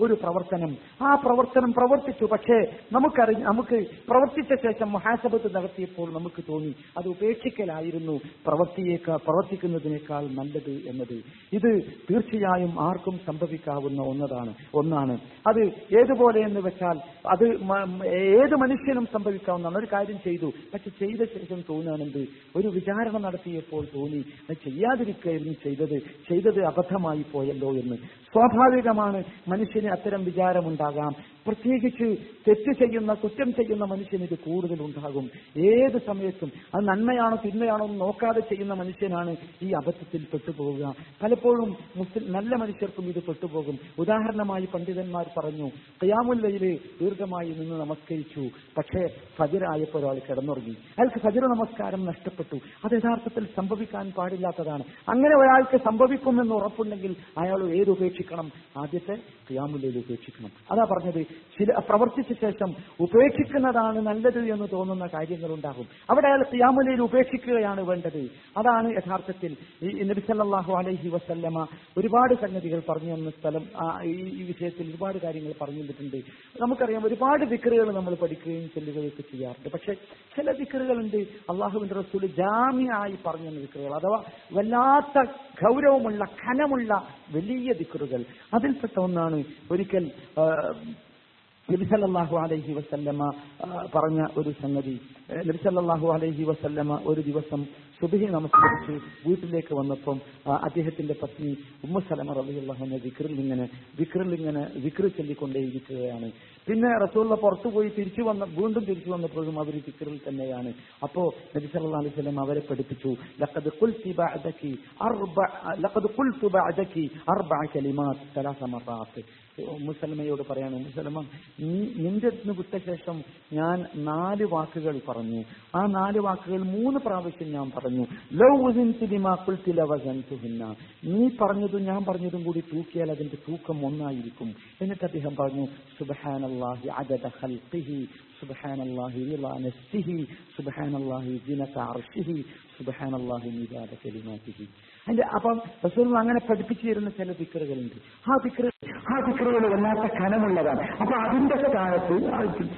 S2: ഒരു പ്രവർത്തനം. ആ പ്രവർത്തനം പ്രവർത്തിച്ചു. പക്ഷേ നമുക്കറി നമുക്ക് പ്രവർത്തിച്ച ശേഷം മുഹാസബത്ത് നടത്തിയപ്പോൾ നമുക്ക് തോന്നി അത് ഉപേക്ഷിക്കലായിരുന്നു. പ്രവർത്തിയേക്കാൾ പ്രവർത്തിക്കുന്നതിനേക്കാൾ നല്ലത് എന്നത്. ഇത് തീർച്ചയായും ആർക്കും സംഭവിക്കാവുന്ന ഒന്നതാണ്. ഒന്നാണ്. അത് ഏതുപോലെ എന്ന് വെച്ചാൽ അത് ഏത് മനുഷ്യനും സംഭവിക്കാവുന്നതാണ്. ഒരു കാര്യം ചെയ്തു. പക്ഷെ ചെയ്ത ശേഷം തോന്നുകയാണെന്ത് ഒരു വിചാരണ നടത്തിയപ്പോൾ തോന്നി ചെയ്യാതിരിക്കുകയായിരുന്നു ചെയ്തത്. ചെയ്തത് അബദ്ധമായി പോയല്ലോ എന്ന്. സ്വാഭാവികമാണ് മനുഷ്യന് അത്തരം വിചാരമുണ്ടാകാം. പ്രത്യേകിച്ച് തെറ്റ് ചെയ്യുന്ന കുറ്റം ചെയ്യുന്ന മനുഷ്യന് ഇത് കൂടുതൽ ഉണ്ടാകും ഏത് സമയത്തും അത് നന്മയാണോ തിന്മയാണോ എന്ന് നോക്കാതെ ചെയ്യുന്ന മനുഷ്യനാണ് ഈ അബദ്ധത്തിൽ പെട്ടുപോകുക പലപ്പോഴും മുസ്ലിം നല്ല മനുഷ്യർക്കും ഇത് പെട്ടുപോകും. ഉദാഹരണമായി പണ്ഡിതന്മാർ പറഞ്ഞു കയാമുല്ലയിൽ ദീർഘമായി നിന്ന് നമസ്കരിച്ചു. പക്ഷേ ഫജിറായപ്പോൾ ഒരാൾ കിടന്നുറങ്ങി. അയാൾക്ക് ഫജിർ നമസ്കാരം നഷ്ടപ്പെട്ടു. അത് യഥാർത്ഥത്തിൽ സംഭവിക്കാൻ പാടില്ലാത്തതാണ്. അങ്ങനെ ഒരാൾക്ക് സംഭവിക്കുമെന്ന് ഉറപ്പുണ്ടെങ്കിൽ അയാൾ ഏത് ഉപേക്ഷിക്കണം. ആദ്യത്തെ ക്യാമുലയിൽ ഉപേക്ഷിക്കണം. അതാ പറഞ്ഞത് ചില പ്രവർത്തിച്ച ശേഷം ഉപേക്ഷിക്കുന്നതാണ് നല്ലത് എന്ന് തോന്നുന്ന കാര്യങ്ങൾ ഉണ്ടാകും അവിടെ അയാൾ ക്യാമുലയിൽ ഉപേക്ഷിക്കുകയാണ് വേണ്ടത്. അതാണ് യഥാർത്ഥത്തിൽ ഈ നബിസല്ലാഹു അലൈഹി വസല്ലമ ഒരുപാട് സംഗതികൾ പറഞ്ഞു തന്ന സ്ഥലം. ഈ വിഷയത്തിൽ ഒരുപാട് കാര്യങ്ങൾ പറഞ്ഞു തന്നിട്ടുണ്ട്. നമുക്കറിയാം ഒരുപാട് ദിക്കറുകൾ നമ്മൾ പഠിക്കുകയും ചെല്ലുകയൊക്കെ ചെയ്യാറുണ്ട്. പക്ഷെ ചില ദിക്കറുകളുണ്ട് അള്ളാഹുവിന്റെ റസൂൽ ജാമ്യമായി പറഞ്ഞു തന്ന ദിക്കറുകൾ അഥവാ വല്ലാത്ത ഗൗരവമുള്ള ഖനമുള്ള വലിയ ദിക്കറുകൾ അതിൽപ്പെട്ട ഒന്നാണ് ഒരിക്കൽ നബിസല്ലാഹു അലൈഹി വസല്ലമ പറഞ്ഞ ഒരു സംഗതി. നബിസല്ലാഹു അലൈഹി വസല്ലമ ഒരു ദിവസം സുബിഹി നമസ്കരിച്ച് വീട്ടിലേക്ക് വന്നപ്പം അദ്ദേഹത്തിന്റെ പത്നി ഉമ്മസലമ സലമ റബിയുള്ളഹെന്ന വിക്രിൽ ഇങ്ങനെ വിക്രിൽ ഇങ്ങനെ വിക്രി ചൊല്ലിക്കൊണ്ടേയിരിക്കുകയാണ്. പിന്നെ റസൂള്ള പുറത്തു പോയി തിരിച്ചു വന്ന വീണ്ടും തിരിച്ചു വന്നപ്പോഴും അവർ ചിക്കറിൽ തന്നെയാണ്. അപ്പോ നബി സല്ലല്ലാഹു അലൈഹി വസല്ലം അവരെ പഠിപ്പിച്ചു. ലഖദ് ഖുൽതി ബഅദകി അർബ ലഖദ് ഖുൽതു ബഅദകി അർബഅ കലിമാത് സലാസ മറാത്ത്. മുസലമയോട് പറയാണ് ഉമ്മുസലമ നിന്റെ അടുത്ത് വിട്ട ശേഷം ഞാൻ നാല് വാക്കുകൾ പറഞ്ഞു. ആ നാല് വാക്കുകൾ മൂന്ന് പ്രാവശ്യം ഞാൻ പറഞ്ഞു. നീ പറഞ്ഞതും ഞാൻ പറഞ്ഞതും കൂടി തൂക്കിയാൽ അതിന്റെ തൂക്കം ഒന്നായിരിക്കും. എന്നിട്ട് അദ്ദേഹം പറഞ്ഞു സുബ്ഹാനല്ലാഹി അദദ ഖൽഖിഹി സുബ്ഹാനല്ലാഹി റിളാ നഫ്സിഹി സുബ്ഹാനല്ലാഹി അർശിഹി അതിന്റെ അപ്പം റസൂൽ അങ്ങനെ പഠിപ്പിച്ചു തരുന്ന ചില ദിക്കറുകളുണ്ട് ആ ദിക്കറ് ആ ദിക്കറുകൾ വല്ലാത്ത കനമുള്ളതാണ്. അപ്പൊ അതിന്റെ സ്ഥാനത്ത്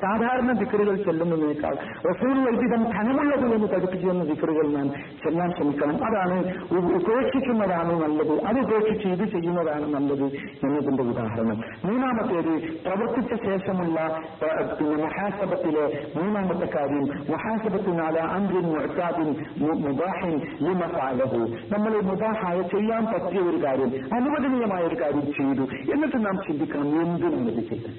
S2: സാധാരണ ദിക്കറുകൾ ചെല്ലുന്നതിനേക്കാൾ റസൂൽ വൈദ്യുതം കനമുള്ളത് എന്ന് പഠിപ്പിച്ചു തന്ന ദിക്കറുകൾ നാം ചെല്ലാൻ ശ്രമിക്കണം. അതാണ് ഉപേക്ഷിക്കുന്നതാണ് നല്ലത് അത് ഉപേക്ഷിച്ച് ഇത് ചെയ്യുന്നതാണ് നല്ലത് എന്നതിന്റെ ഉദാഹരണം. മൂന്നാമത്തേത് പ്രവർത്തിച്ച ശേഷമുള്ള പിന്നെ മഹാസഭത്തിലെ മൂന്നാമത്തെ കാര്യം മഹാസഭത്തിനാല അന്തിൻ മുഹത്താദിൻ മുബാഹിൻ നമ്മൾ മുബാഹായ ചെയ്യാൻ പറ്റിയ ഒരു കാര്യം അനുവദനീയമായ ഒരു കാര്യം ചെയ്തു. എന്നിട്ട് നാം ചിന്തിക്കണം എന്തിനാണ് ഇത്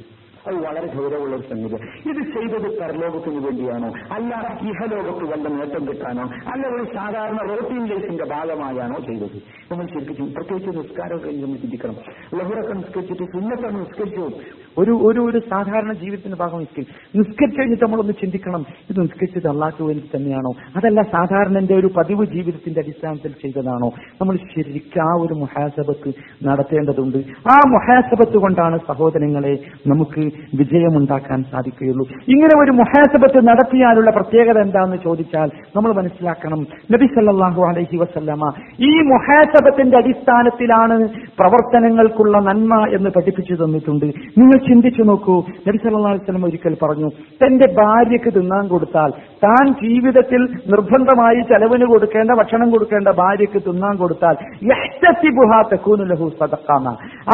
S2: അത് വളരെ ഗൗരവമുള്ള ഒരു സംഗതി. ഇത് ചെയ്തത് പരലോകത്തിന് വേണ്ടിയാണോ? അല്ല ഇഹലോകത്ത് വല്ല നേട്ടം കിട്ടാനോ? അല്ല ഒരു സാധാരണ റോട്ടീൻ ലൈഫിന്റെ ഭാഗമായാണോ ചെയ്തത്? നമ്മൾ ശരിക്കും പ്രത്യേകിച്ച് നിസ്കാരം കഴിഞ്ഞ് നമ്മൾ ചിന്തിക്കണം. ലഹുറൊക്കെ നിസ്കരിച്ചിട്ട് സുന്നത്താണ് നിസ്കരിച്ചു ഒരു ഒരു ഒരു സാധാരണ ജീവിതത്തിന്റെ ഭാഗം നിസ്കരിച്ചു നിസ്കരിച്ചു കഴിഞ്ഞിട്ട് നമ്മളൊന്ന് ചിന്തിക്കണം ഇത് നിസ്കരിച്ചത് അള്ളാഹു വേണ്ടി തന്നെയാണോ? അതല്ല സാധാരണ എന്റെ ഒരു പതിവ് ജീവിതത്തിന്റെ അടിസ്ഥാനത്തിൽ ചെയ്തതാണോ? നമ്മൾ ശരിക്കും ആ ഒരു മുഹാസബത്ത് നടത്തേണ്ടതുണ്ട്. ആ മുഹാസബത്ത് കൊണ്ടാണ് സഹോദരങ്ങളെ നമുക്ക് വിജയമുണ്ടാക്കാൻ സാധിക്കുകയുള്ളൂ. ഇങ്ങനെ ഒരു മുഹാസബത്ത് നടത്തിയാലുള്ള പ്രത്യേകത എന്താണെന്ന് ചോദിച്ചാൽ നമ്മൾ മനസ്സിലാക്കണം. നബി സല്ലാഹു അലൈഹി വസല്ലമ ഈ മുഹാസബത്തിന്റെ അടിസ്ഥാനത്തിലാണ് പ്രവർത്തനങ്ങൾക്കുള്ള നന്മ എന്ന് പഠിപ്പിച്ചു തന്നിട്ടുണ്ട്. നിങ്ങൾ ചിന്തിച്ചു നോക്കൂ. നബി സല്ലല്ലാഹു വസ്ലം ഒരിക്കൽ പറഞ്ഞു തന്റെ ഭാര്യയ്ക്ക് തിന്നാൻ കൊടുത്താൽ താൻ ജീവിതത്തിൽ നിർബന്ധമായി ചെലവിന് കൊടുക്കേണ്ട ഭക്ഷണം കൊടുക്കേണ്ട ഭാര്യയ്ക്ക് തിന്നാൻ കൊടുത്താൽ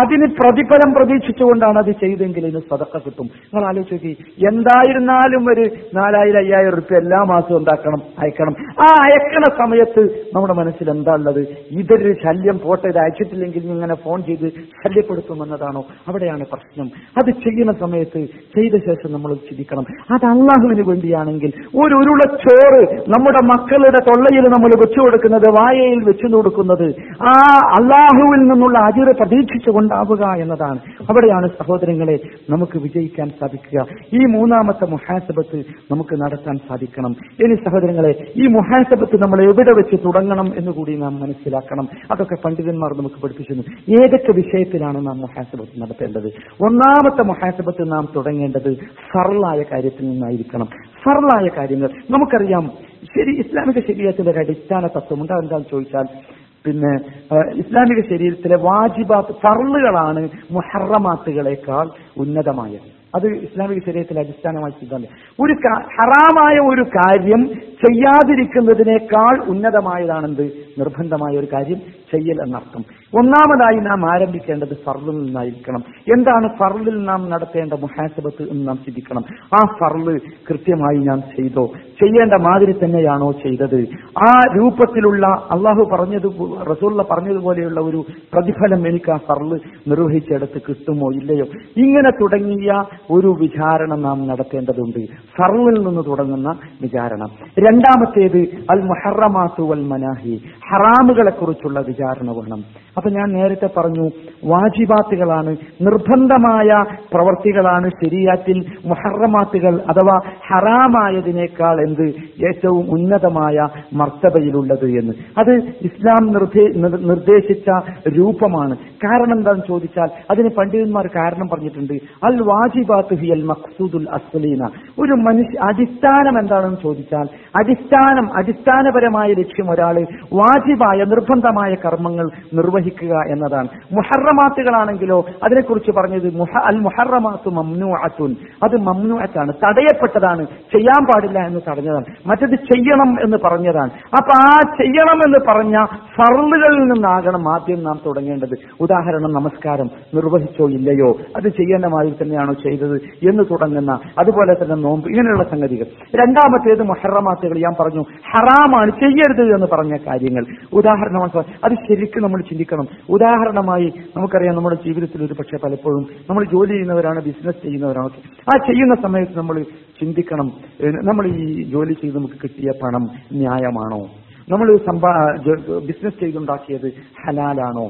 S2: അതിന് പ്രതിഫലം പ്രതീക്ഷിച്ചുകൊണ്ടാണ് അത് ചെയ്തെങ്കിൽ ഇതിന് സദക്ക കിട്ടും. നിങ്ങൾ ആലോചിച്ച് നോക്കി എന്തായിരുന്നാലും ഒരു നാലായിരം അയ്യായിരം റുപ്യ എല്ലാ മാസവും എന്താക്കണം അയക്കണം. ആ അയക്കണ സമയത്ത് നമ്മുടെ മനസ്സിൽ എന്താ ഉള്ളത്? ഇതൊരു ശല്യം പോട്ടെ ഇത് അയച്ചിട്ടില്ലെങ്കിൽ ഇങ്ങനെ ഫോൺ ചെയ്ത് ശല്യപ്പെടുത്തുമെന്നതാണോ അവിടെയാണ് പ്രശ്നം. അത് ചെയ്യുന്ന സമയത്ത് ചെയ്ത ശേഷം നമ്മൾ ചിന്തിക്കണം. അത് അള്ളാഹുവിന് വേണ്ടിയാണെങ്കിൽ ഒരു ഉരുള ചോറ് നമ്മുടെ മക്കളുടെ തൊള്ളയിൽ നമ്മൾ വെച്ചു കൊടുക്കുന്നത് വായയിൽ വെച്ചു കൊടുക്കുന്നത് ആ അള്ളാഹുവിൽ നിന്നുള്ള അതിര് പ്രതീക്ഷിച്ചുകൊണ്ടാവുക എന്നതാണ്. അവിടെയാണ് സഹോദരങ്ങളെ നമുക്ക് വിജയിക്കാൻ സാധിക്കുക. ഈ മൂന്നാമത്തെ മുഹാസബത്ത് നമുക്ക് നടത്താൻ സാധിക്കണം. ഇനി സഹോദരങ്ങളെ ഈ മുഹാസബത്ത് നമ്മൾ എവിടെ വെച്ച് തുടങ്ങണം എന്ന് കൂടി നാം മനസ്സിലാക്കണം. അതൊക്കെ പണ്ഡിതന്മാർ നമുക്ക് പഠിപ്പിച്ചിരുന്നു. ഏതൊക്കെ വിഷയത്തിലാണ് നാം മുഹാസബത്ത് നടത്തേണ്ടത്? ഒന്നാമത്തെ മുഹാസബത്ത് നാം തുടങ്ങേണ്ടത് സർളായ കാര്യത്തിൽ നിന്നായിരിക്കണം. സർളായ കാര്യങ്ങൾ. നമുക്കറിയാം ശരി ഇസ്ലാമിക ശരീരത്തിന്റെ ഒരു അടിസ്ഥാന തത്വമുണ്ട്. അതെന്താണെന്ന് ചോദിച്ചാൽ പിന്നെ ഇസ്ലാമിക ശരീരത്തിലെ വാജിബാത്ത് ഫർളുകളാണ് മുഹറമാത്തുകളേക്കാൾ ഉന്നതമായത്. അത് ഇസ്ലാമിക ശരീരത്തിലെ അടിസ്ഥാനമായി സിദ്ധാന്തം. ഒരു ഹറാമായ ഒരു കാര്യം ചെയ്യാതിരിക്കുന്നതിനേക്കാൾ ഉന്നതമായതാണെന്ത്? നിർബന്ധമായ ഒരു കാര്യം ചെയ്യൽ എന്നർത്ഥം. ഒന്നാമതായി നാം ആരംഭിക്കേണ്ടത് ഫർളിൽ നിന്നായിരിക്കണം. എന്താണ് ഫർളിൽ നാം നടത്തേണ്ട മുഹാസബത്ത് എന്ന് നാം ചിന്തിക്കണം. ആ ഫർൾ കൃത്യമായി ഞാൻ ചെയ്തോ? ചെയ്യേണ്ട മാതിരി തന്നെയാണോ ചെയ്തത്? ആ രൂപത്തിലുള്ള അള്ളാഹു പറഞ്ഞത് റസൂള്ള പറഞ്ഞതുപോലെയുള്ള ഒരു പ്രതിഫലം എനിക്ക് ആ ഫർൾ നിർവഹിച്ചെടുത്ത് കിട്ടുമോ ഇല്ലയോ? ഇങ്ങനെ തുടങ്ങിയ ഒരു വിചാരണ നാം നടത്തേണ്ടതുണ്ട്. ഫർളിൽ നിന്ന് തുടങ്ങുന്ന വിചാരണ. രണ്ടാമത്തേത് അൽ മുഹറമാത്തു വൽ മനാഹി. ഹറാമുകളെ കുറിച്ചുള്ള വിചാരണ വേണം. അപ്പൊ ഞാൻ നേരത്തെ പറഞ്ഞു വാജിബാത്തുകളാണ് നിർബന്ധമായ പ്രവർത്തികളാണ് ശരിയാറ്റിൽ മുഹറമാത്തുകൾ അഥവാ ഹറാമായതിനേക്കാൾ എന്ത്? ഏറ്റവും ഉന്നതമായ മർത്തബയിലുള്ളത് എന്ന്. അത് ഇസ്ലാം നിർദ്ദേ- നിർദ്ദേശിച്ച രൂപമാണ്. കാരണം എന്താണെന്ന് ചോദിച്ചാൽ അതിന് പണ്ഡിതന്മാർ കാരണം പറഞ്ഞിട്ടുണ്ട്. അൽ വാജിബാത്ത് ഹിയൽ മഖ്സൂദുൽ അസ്ലീന ഒരു മനുഷ്യ അടിസ്ഥാനം എന്താണെന്ന് ചോദിച്ചാൽ അടിസ്ഥാനം അടിസ്ഥാനപരമായ ലക്ഷ്യം ഒരാൾ വാജിബായ നിർബന്ധമായ കർമ്മങ്ങൾ നിർവഹിക്കുക എന്നതാണ്. മുഹറമാത്തുകളാണെങ്കിലോ അതിനെക്കുറിച്ച് പറഞ്ഞത് അൽ മുഹറമാത്തു മംനുഅത്തുൻ. അത് മംനുഅത്താണ്. തടയപ്പെട്ടതാണ്. ചെയ്യാൻ പാടില്ല എന്ന് തടഞ്ഞതാണ് മറ്റത് ചെയ്യണം എന്ന് പറഞ്ഞതാണ്. അപ്പൊ ആ ചെയ്യണം എന്ന് പറഞ്ഞ ഫറുകളിൽ നിന്നാകണം ആദ്യം നാം തുടങ്ങേണ്ടത്. ഉദാഹരണം നമസ്കാരം നിർവഹിച്ചോ ഇല്ലയോ അത് ചെയ്യേണ്ട മാതിരി തന്നെയാണോ ചെയ്തത് എന്ന് തുടങ്ങുന്ന അതുപോലെ തന്നെ നോമ്പ് ഇങ്ങനെയുള്ള സംഗതികൾ. രണ്ടാമത്തേത് മൊഹറമാത്തുകൾ. ഞാൻ പറഞ്ഞു ഹറാമാണ് ചെയ്യരുത് എന്ന് പറഞ്ഞ കാര്യങ്ങൾ. ഉദാഹരണമാണ് അത് ശരിക്കും നമ്മൾ ചിന്തിക്കണം. ഉദാഹരണമായി നമുക്കറിയാം നമ്മുടെ ജീവിതത്തിൽ ഒരു പക്ഷേ പലപ്പോഴും നമ്മൾ ജോലി ചെയ്യുന്നവരാണ് ബിസിനസ് ചെയ്യുന്നവരാണ്. ആ ചെയ്യുന്ന സമയത്ത് നമ്മൾ ചിന്തിക്കണം നമ്മൾ ഈ ജോലി ചെയ്ത് നമുക്ക് കിട്ടിയ പണം ന്യായമാണോ? നമ്മൾ സമ്പാ ബിസിനസ് ചെയ്തുണ്ടാക്കിയത് ഹലാലാണോ?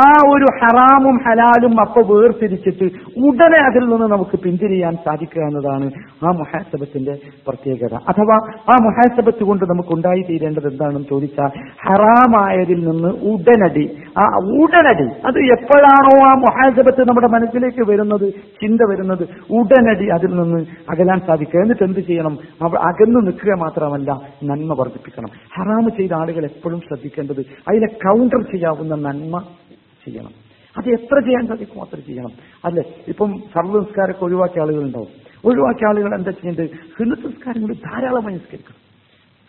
S2: ആ ഒരു ഹറാമും ഹലാലും അപ്പൊ വേർതിരിച്ചിട്ട് ഉടനെ അതിൽ നിന്ന് നമുക്ക് പിന്തിരിയാൻ സാധിക്കുക എന്നതാണ് ആ മുഹാസബത്തിന്റെ പ്രത്യേകത. അഥവാ ആ മുഹാസബത്ത് കൊണ്ട് നമുക്ക് ഉണ്ടായി തീരേണ്ടത് എന്താണെന്ന് ചോദിച്ചാൽ ഹറാമായതിൽ നിന്ന് ഉടനടി ആ ഉടനടി അത് എപ്പോഴാണോ ആ മുഹാസബത്ത് നമ്മുടെ മനസ്സിലേക്ക് വരുന്നത് ചിന്ത വരുന്നത് ഉടനടി അതിൽ നിന്ന് അകലാൻ സാധിക്കുക. എന്നിട്ട് എന്ത് ചെയ്യണം? അകന്നു നിൽക്കുക മാത്രമല്ല നന്മ വർദ്ധിപ്പിക്കണം. ഹറാമ് ചെയ്ത ആളുകൾ എപ്പോഴും ശ്രദ്ധിക്കേണ്ടത് അതിനെ കൗണ്ടർ ചെയ്യാവുന്ന നന്മ ചെയ്യണം. അത് എത്ര ചെയ്യാൻ സാധിക്കും അത്ര ചെയ്യണം. അല്ലെ ഇപ്പം സർവ നിസ്കാരമൊക്കെ ഒഴിവാക്കിയ ആളുകളുണ്ടാവും. ഒഴിവാക്കിയ ആളുകൾ എന്താ ചെയ്യേണ്ടത്? ഹിന്ദു സംസ്കാരങ്ങൾ ധാരാളമായി നിസ്കരിക്കണം.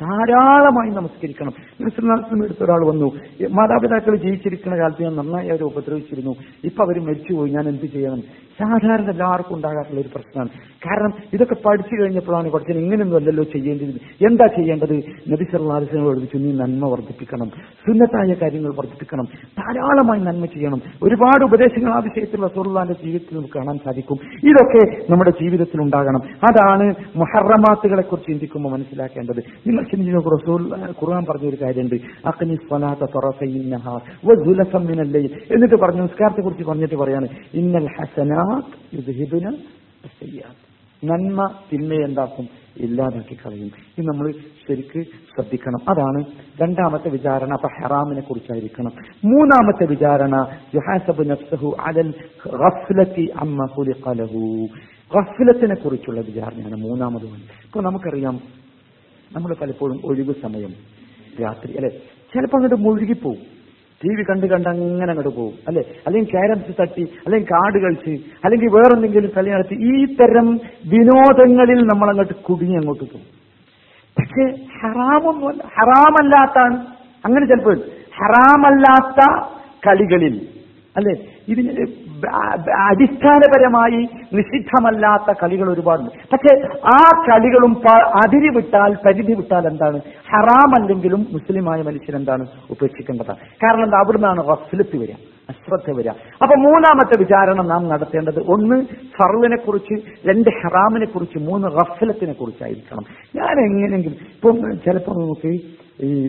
S2: ധാരാളമായി നമസ്കരിക്കണം. നബിസ്വല്ലാസ്ലം എടുത്ത ഒരാൾ വന്നു. മാതാപിതാക്കൾ ജീവിച്ചിരിക്കുന്ന കാലത്ത് ഞാൻ നന്നായി അവരെ ഉപദ്രവിച്ചിരുന്നു. ഇപ്പൊ അവർ മരിച്ചുപോയി. ഞാൻ എന്ത് ചെയ്യണം? സാധാരണ എല്ലാവർക്കും ഉണ്ടാകാറുള്ള ഒരു പ്രശ്നമാണ്. കാരണം ഇതൊക്കെ പഠിച്ചു കഴിഞ്ഞപ്പോഴാണ് പഠിച്ചത് ഇങ്ങനെയൊന്നും അല്ലല്ലോ ചെയ്യേണ്ടത്. എന്താ ചെയ്യേണ്ടത്? നബി സല്ലാസ്ലം പഠിപ്പിച്ചു നീ നന്മ വർദ്ധിപ്പിക്കണം. സുന്നത്തായ കാര്യങ്ങൾ വർദ്ധിപ്പിക്കണം. ധാരാളമായി നന്മ ചെയ്യണം. ഒരുപാട് ഉപദേശങ്ങൾ ആ വിഷയത്തിൽ റസൂർലാന്റെ ജീവിതത്തിൽ നമുക്ക് കാണാൻ സാധിക്കും. ഇതൊക്കെ നമ്മുടെ ജീവിതത്തിൽ ഉണ്ടാകണം. അതാണ് മുഹറമാത്തുകളെ കുറിച്ച് ചിന്തിക്കുമ്പോൾ മനസ്സിലാക്കേണ്ടത്. നിങ്ങൾ ചിന്തിച്ചു റസൂൽ ഖുർആൻ പറഞ്ഞ ഒരു കാര്യമുണ്ട് അഖനി സ്വലാത്ത ലൈൽ. എന്നിട്ട് പറഞ്ഞു നിസ്കാരത്തെ കുറിച്ച് പറഞ്ഞിട്ട് പറയാണ് ഇന്നൽ നന്മ തിന്മയെ എന്താക്കും? ഇല്ലാതാക്കി കളയും. ഇത് നമ്മൾ ശരിക്ക് ശ്രദ്ധിക്കണം. അതാണ് രണ്ടാമത്തെ വിചാരണ. അപ്പൊ ഹെറാമിനെ കുറിച്ചായിരിക്കണം. മൂന്നാമത്തെ വിചാരണ. യുഹാസബ് അലൽ ഗഫ്ലത്തിനെ കുറിച്ചുള്ള വിചാരണയാണ് മൂന്നാമത് ഇപ്പൊ നമുക്കറിയാം നമ്മൾ പലപ്പോഴും ഒഴിവ് സമയം രാത്രി അല്ലെ? ചിലപ്പോൾ അങ്ങോട്ട് മുഴുകിപ്പോവും. ടി വി കണ്ട് കണ്ട് അങ്ങനെ അങ്ങോട്ട് പോകും അല്ലെ? അല്ലെങ്കിൽ ക്യാരംസ് തട്ടി അല്ലെങ്കിൽ കാർഡ് കളിച്ച് അല്ലെങ്കിൽ വേറെന്തെങ്കിലും കളി നടത്തി ഈ തരം വിനോദങ്ങളിൽ നമ്മൾ അങ്ങോട്ട് കുടുങ്ങി അങ്ങോട്ട് പോകും. പക്ഷെ ഹറാമൊന്നുമല്ല ഹറാമല്ലാത്താണ്. അങ്ങനെ ചിലപ്പോൾ ഹറാമല്ലാത്ത കളികളിൽ അല്ലെ? ഇതിന് അടിസ്ഥാനപരമായി നിഷിദ്ധമല്ലാത്ത കളികൾ ഒരുപാടുണ്ട്. പക്ഷെ ആ കളികളും അതിരി വിട്ടാൽ പരിധി വിട്ടാൽ എന്താണ്? ഹറാമല്ലെങ്കിലും മുസ്ലിമായ മനുഷ്യൻ എന്താണ്? ഉപേക്ഷിക്കേണ്ടതാണ്. കാരണം എന്താ? അവിടുന്നാണ് റഫ്ലത്ത് വരിക അശ്രദ്ധ വരിക. അപ്പൊ മൂന്നാമത്തെ വിചാരണ നാം നടത്തേണ്ടത് ഒന്ന് ഫർവിനെ കുറിച്ച് രണ്ട് ഹറാമിനെ കുറിച്ച് മൂന്ന് റഫലത്തിനെ കുറിച്ചായിരിക്കണം ഞാൻ എങ്ങനെയെങ്കിലും ഇപ്പം ചിലപ്പോൾ നമുക്ക് ഈ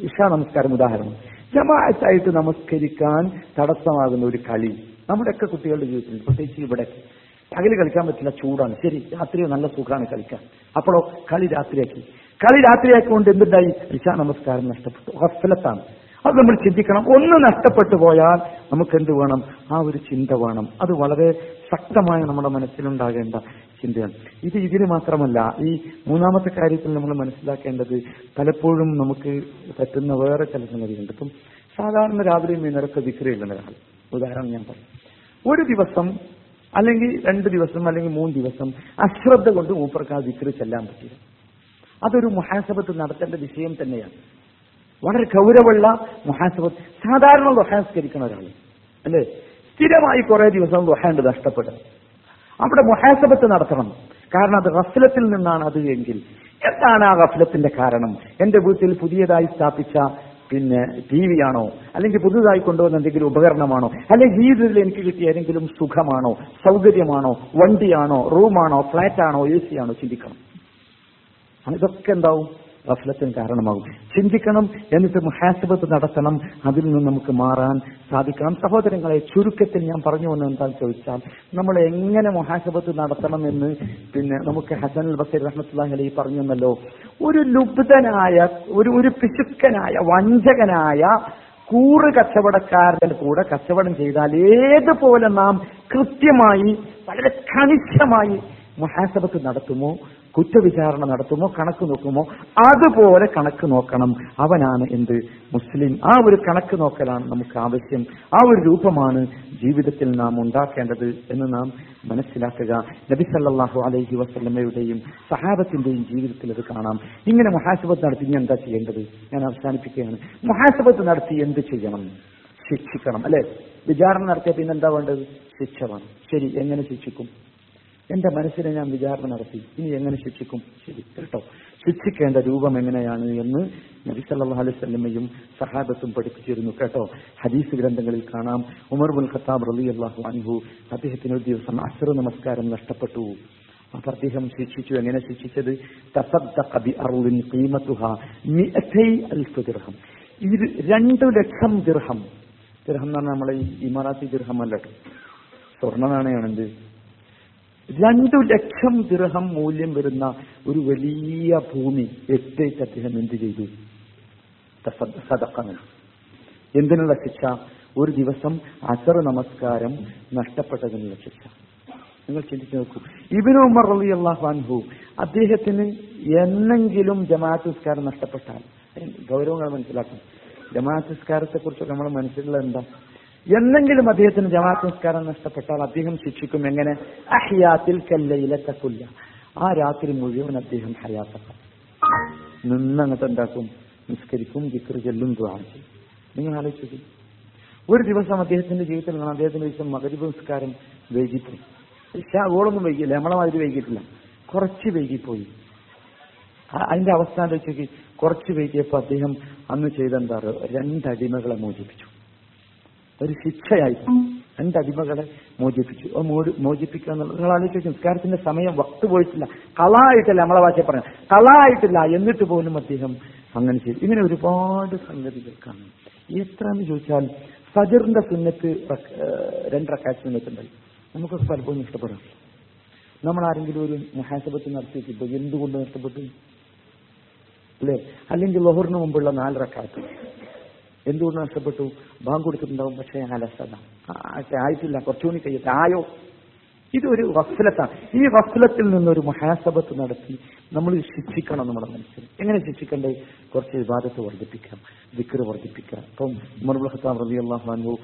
S2: ഇഷാ നമസ്കാരം ഉദാഹരണം. ജമാഅത്തായിട്ട് നമസ്കരിക്കാൻ തടസ്സമാകുന്ന ഒരു കളി. നമ്മുടെയൊക്കെ കുട്ടികളുടെ ജീവിതത്തിൽ പ്രത്യേകിച്ച് ഇവിടെ പകൽ കളിക്കാൻ പറ്റില്ല ചൂടാണ്. ശരി രാത്രി നല്ല സുഖമാണ് കളിക്കാൻ. അപ്പോഴോ കളി രാത്രിയാക്കി. കളി രാത്രിയാക്കിക്കൊണ്ട് എന്തുണ്ടായി? ഇഷാ നമസ്കാരം നഷ്ടപ്പെട്ടു. ഹസ്ഫലത്താണ് അത് നമ്മൾ ചിന്തിക്കണം. ഒന്ന് നഷ്ടപ്പെട്ടു പോയാൽ നമുക്ക് എന്ത് വേണം? ആ ഒരു ചിന്ത വേണം. അത് വളരെ ശക്തമായ നമ്മുടെ മനസ്സിലുണ്ടാകേണ്ട ചിന്തയാണ്. ഇത് ഇതിന് മാത്രമല്ല ഈ മൂന്നാമത്തെ കാര്യത്തിൽ നമ്മൾ മനസ്സിലാക്കേണ്ടത് പലപ്പോഴും നമുക്ക് പറ്റുന്ന വേറെ ചില സംഗതികളുണ്ട്. ഇപ്പം സാധാരണ രാവിലെയും വൈകുന്നേരമൊക്കെ വിക്രയില്ല ഒരാൾ ഉദാഹരണം ഞാൻ പറയും. ഒരു ദിവസം അല്ലെങ്കിൽ രണ്ട് ദിവസം അല്ലെങ്കിൽ മൂന്ന് ദിവസം അശ്രദ്ധ കൊണ്ട് മൂപ്പർക്ക് ആ വിക്രി ചെല്ലാൻ പറ്റില്ല. അതൊരു മുഹാസബത്ത് നടത്തേണ്ട വിഷയം തന്നെയാണ്. വളരെ ഗൗരവമുള്ള മുഹാസബത്ത്. സാധാരണ ദുഹാസ്കരിക്കുന്ന ഒരാൾ അല്ലേ? സ്ഥിരമായി കുറെ ദിവസം ദുഹാണ്ട് നഷ്ടപ്പെടും. അവിടെ മുഹാസബത്ത് നടത്തണം. കാരണം അത് റഫ്ലത്തിൽ നിന്നാണ് അത് എങ്കിൽ. എന്താണ് ആ റഫ്ലത്തിന്റെ കാരണം? എന്റെ വീട്ടിൽ പുതിയതായി സ്ഥാപിച്ച പിന്നെ ടി വി ആണോ അല്ലെങ്കിൽ പുതുതായി കൊണ്ടുവന്ന എന്തെങ്കിലും ഉപകരണമാണോ? അല്ലെങ്കിൽ ജീവിതത്തിൽ എനിക്ക് കിട്ടിയ ഏതെങ്കിലും സുഖമാണോ? സൗകര്യമാണോ? വണ്ടിയാണോ? റൂമാണോ? ഫ്ലാറ്റാണോ? എ സി ആണോ ചിന്തിക്കണം ഇതൊക്കെ എന്താവും? ഗഫലത്തിന് കാരണമാകും. ചിന്തിക്കണം എന്നിട്ട് മുഹാസബത്ത് നടത്തണം. അതിൽ നിന്ന് നമുക്ക് മാറാൻ സാധിക്കണം. സഹോദരങ്ങളെ ചുരുക്കത്തിൽ ഞാൻ പറഞ്ഞു വന്നത് എന്താണെന്ന് ചോദിച്ചാൽ നമ്മൾ എങ്ങനെ മുഹാസബത്ത് നടത്തണം എന്ന് പിന്നെ നമുക്ക് ഹസൻ അൽ ബസീർ റഹ്മത്തുല്ലാഹി അലൈഹി പറഞ്ഞു എന്നല്ലോ ഒരു ലുബ്ധനായ ഒരു ഒരു പിശുക്കനായ വഞ്ചകനായ കൂറ് കച്ചവടക്കാരൻ കൂടെ കച്ചവടം ചെയ്താൽ ഏതുപോലെ നാം കൃത്യമായി വളരെ കണിശമായി മുഹാസബത്ത് നടത്തുമോ? കുറ്റവിചാരണ നടത്തുമോ കണക്ക് നോക്കുമോ അതുപോലെ കണക്ക് നോക്കണം. അവനാണ് എന്ത്? മുസ്ലിം. ആ ഒരു കണക്ക് നോക്കലാണ് നമുക്ക് ആവശ്യം. ആ ഒരു രൂപമാണ് ജീവിതത്തിൽ നാം ഉണ്ടാക്കേണ്ടത് എന്ന് നാം മനസ്സിലാക്കുക. നബി സല്ലല്ലാഹു അലൈഹി വസല്ലമയുടെയും സഹാബത്തിന്റെയും ജീവിതത്തിൽ അത് കാണാം. ഇങ്ങനെ മുഹാസിബത്ത് നടത്തി ഇനി എന്താ ചെയ്യേണ്ടത്? ഞാൻ അവസാനിപ്പിക്കുകയാണ്. മുഹാസിബത്ത് നടത്തി എന്ത് ചെയ്യണം? ശിക്ഷിക്കണം അല്ലെ? വിചാരണ നടത്തിയ പിന്നെ എന്താ വേണ്ടത്? ശിക്ഷ വേണം. ശരി എങ്ങനെ ശിക്ഷിക്കും? എന്റെ മനസ്സിനെ ഞാൻ വിചാരണ നടത്തി. ഇനി എങ്ങനെ ശിക്ഷിക്കും? ശരി കേട്ടോ. ശിക്ഷിക്കേണ്ട രൂപം എങ്ങനെയാണ് എന്ന് നബി സല്ലല്ലാഹു അലൈഹി വസല്ലമയും സഹാബത്തും പഠിപ്പിച്ചിരുന്നു കേട്ടോ. ഹദീസ് ഗ്രന്ഥങ്ങളിൽ കാണാം. ഉമർ ബുൽ ഖത്താബ് റളിയല്ലാഹു അൻഹു അദ്ദേഹത്തിന് ഒരു ദിവസം അസുര നമസ്കാരം നഷ്ടപ്പെട്ടു. അപ്പൊ അദ്ദേഹം ശിക്ഷിച്ചു. എങ്ങനെ ശിക്ഷിച്ചത്? ഇത് രണ്ടു ലക്ഷം ദിർഹം. ദിർഹം എന്ന് പറഞ്ഞാൽ നമ്മളെ ഇമാറാത്തി ദിർഹം അല്ല? സ്വർണ നാണയാണ് എന്ത് രണ്ടു ലക്ഷം ദിർഹം മൂല്യം വരുന്ന ഒരു വലിയ ഭൂമി എത്തേക്ക് അദ്ദേഹം എന്ത് ചെയ്തു? സതക്കങ്ങൾ. എന്തിനുള്ള ശിക്ഷ? ഒരു ദിവസം അസർ നമസ്കാരം നഷ്ടപ്പെട്ടതിനുള്ള ശിക്ഷ. നിങ്ങൾ ചിന്തിച്ചു നോക്കൂ. ഇബിനു ഉമർ അലി അള്ളാഹു അദ്ദേഹത്തിന് എന്നെങ്കിലും ജമാഅത്ത് നഷ്ടപ്പെട്ടാൽ ഗൗരവങ്ങൾ മനസ്സിലാക്കും. ജമാഅത്ത് നിസ്കാരത്തെ കുറിച്ചൊക്കെ നമ്മൾ മനസ്സിലുള്ള എന്താ? എന്നെങ്കിലും അദ്ദേഹത്തിന് ജമാഅത്ത് നിസ്കാരം നഷ്ടപ്പെട്ടാൽ അദ്ദേഹം ശിക്ഷിക്കും എങ്ങനെ? അഹ്യാത്തിൽ കല്ലയിലെത്തക്കില്ല ആ രാത്രി മുഴുവൻ അദ്ദേഹം ഹയാത്തപ്പെട്ടു നിന്നങ്ങട്ട് എന്താക്കും? നിസ്കരിക്കും ദിക്കറ് ചെല്ലും ദ്വാ ചെയ്യും. നിങ്ങൾ ആലോചിച്ചു ഒരു ദിവസം അദ്ദേഹത്തിന്റെ ജീവിതത്തിൽ നിന്ന് അദ്ദേഹത്തിന്റെ ദിവസം മകരിബ് നിസ്കാരം വൈകിപ്പോയി. ഓളൊന്നും വൈകില്ല നമ്മളെ മാതിരി വൈകിട്ടില്ല കുറച്ച് വൈകിപ്പോയി. അതിന്റെ അവസ്ഥ ആലോചിച്ച് കുറച്ച് വൈകിയപ്പോൾ അദ്ദേഹം അന്ന് ചെയ്തെന്താ പറയുക? രണ്ടടിമകളെ മോചിപ്പിച്ചു. ഒരു ശിക്ഷയായി. രണ്ടടിമകളെ മോചിപ്പിച്ചു. അത് മോടി- മോചിപ്പിക്കുക എന്നുള്ളത് നിങ്ങൾ ആലോചിച്ചു നിസ്കാരത്തിന്റെ സമയം വക്ത് പോയിട്ടില്ല. കളായിട്ടില്ല നമ്മളെ ഭാഷ പറയാം കളായിട്ടില്ല എന്നിട്ട് പോലും അദ്ദേഹം അങ്ങനെ ചെയ്തു. ഇങ്ങനെ ഒരുപാട് സംഗതികൾ കാണും. എത്രന്ന് ചോദിച്ചാൽ സജറിന്റെ സുന്നത്ത് റക്ക- രണ്ട് റക്കാറ്റ് സുന്നത്തുണ്ടായി നമുക്ക് പലപ്പോഴും ഇഷ്ടപ്പെടാം. നമ്മൾ ആരെങ്കിലും ഒരു മുഹാസബത്ത് നടത്തിയിട്ടിപ്പോ എന്തുകൊണ്ട് നഷ്ടപ്പെട്ടു? അല്ലേ? അല്ലെങ്കിൽ ലോഹറിന് മുമ്പുള്ള നാല് എന്തുകൊണ്ട് നഷ്ടപ്പെട്ടു? ബാങ്ക് കൊടുത്തിട്ടുണ്ടാവും പക്ഷേ അലസത ആയിട്ടില്ല. കുറച്ചുകൂടി കഴിയട്ടെ. ആയോ? ഇതൊരു വസ്ലത്താണ് ഈ വസ്ലത്തിൽ നിന്നൊരു മഹാസഭത്ത് നടത്തി നമ്മൾ ശിക്ഷിക്കണം നമ്മുടെ മനസ്സിൽ. എങ്ങനെ ശിക്ഷിക്കണ്ടേ കുറച്ച് വിവാദത്തെ വർദ്ധിപ്പിക്കാം ദിക്കറ് വർദ്ധിപ്പിക്കാം. ഇപ്പം ഉമർബുൽ ഖത്താബ് റബി അള്ളാഹു